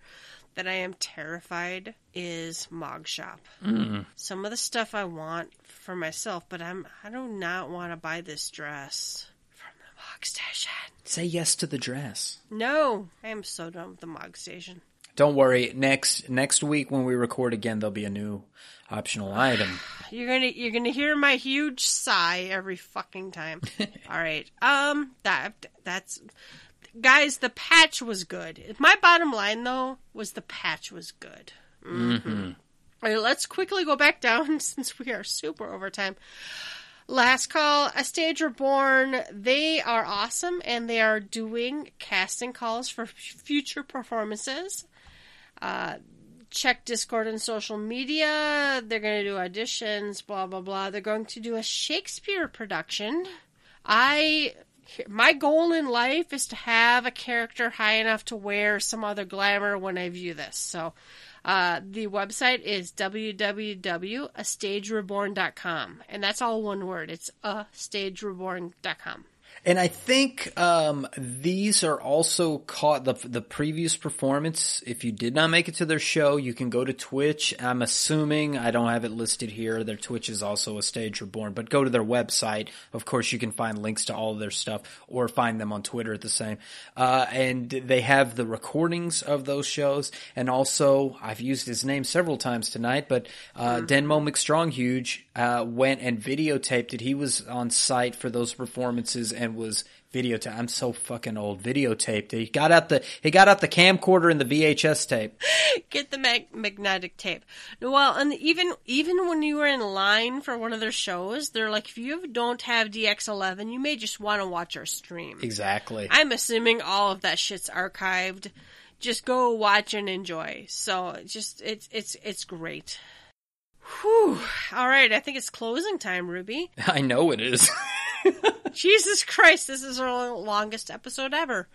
Speaker 1: that I am terrified is Mog Shop. Mm. Some of the stuff I want for myself, but I'm I do not want to buy this dress from the Mog Station.
Speaker 2: Say yes to the dress.
Speaker 1: No, I am so done with the Mog Station.
Speaker 2: Don't worry. Next next week when we record again, there'll be a new optional item.
Speaker 1: You're gonna you're gonna hear my huge sigh every fucking time. All right, um, that that's guys. The patch was good. My bottom line though was the patch was good. Mm-hmm. All right, let's quickly go back down since we are super over time. Last call, A Stage Reborn. They are awesome and they are doing casting calls for f- future performances. Uh, check Discord and social media. They're going to do auditions, blah, blah, blah. They're going to do a Shakespeare production. I. My goal in life is to have a character high enough to wear some other glamour when I view this. So, uh, the website is www.astagereborn.com, and that's all one word. It's astagereborn.com.
Speaker 2: And I think um, these are also caught the the previous performance. If you did not make it to their show, you can go to Twitch. I'm assuming I don't have it listed here. Their Twitch is also a stage reborn, but go to their website. Of course, you can find links to all of their stuff, or find them on Twitter at the same. Uh, and they have the recordings of those shows, and also I've used his name several times tonight, but uh, Denmo McStronghuge uh, went and videotaped it. He was on site for those performances and was videotaped. I'm so fucking old. Videotaped. He got out the he got out the camcorder and the VHS tape.
Speaker 1: Get the mag- magnetic tape. Well, and even even when you were in line for one of their shows, they're like, if you don't have DX11, you may just want to watch our stream.
Speaker 2: Exactly.
Speaker 1: I'm assuming all of that shit's archived. Just go watch and enjoy. So just it's it's it's great. Whew. All right, I think it's closing time, Ruby.
Speaker 2: I know it is.
Speaker 1: Jesus Christ, this is our longest episode ever.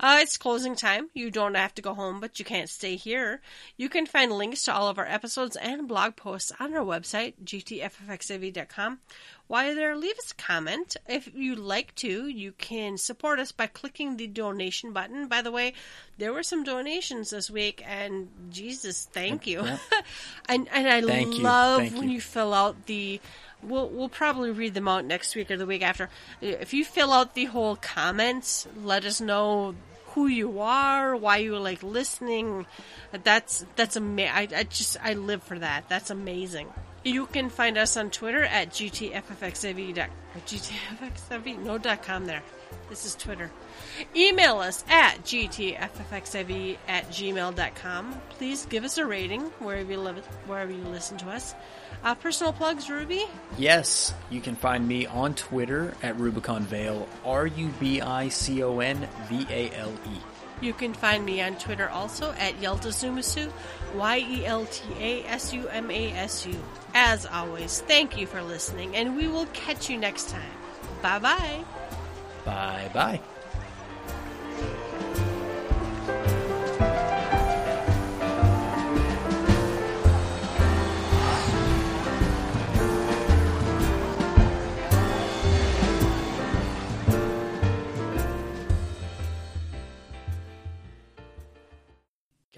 Speaker 1: Uh, it's closing time. You don't have to go home, but you can't stay here. You can find links to all of our episodes and blog posts on our website, gtffxav.com. While you're there, leave us a comment. If you'd like to, you can support us by clicking the donation button. By the way, there were some donations this week, and Jesus, thank you.
Speaker 2: Yep.
Speaker 1: and, and I
Speaker 2: Thank you.
Speaker 1: love
Speaker 2: Thank
Speaker 1: when
Speaker 2: you.
Speaker 1: you fill out the we'll we'll probably read them out next week or the week after. If you fill out the whole comments, let us know who you are, why you like listening. That's that's ama- I, just I live for that. That's amazing. You can find us on Twitter at gtffxav. gtffxav no dot com there. This is Twitter. Email us at gtffxav at gmail.com. Please give us a rating wherever you live, wherever you listen to us. Uh, personal plugs, Ruby.
Speaker 2: yes, you can find me on Twitter at Rubicon Vale. R U B I C O N V A L E.
Speaker 1: You can find me on Twitter also at Yeltasumasu, Y E L T A S U M A S U. As always, thank you for listening, and we will catch you next time. Bye bye.
Speaker 2: Bye bye.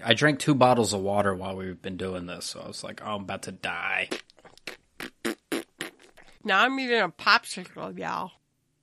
Speaker 2: I drank two bottles of water while we've been doing this, so I was like, oh, I'm about to die.
Speaker 1: Now I'm eating a popsicle, y'all.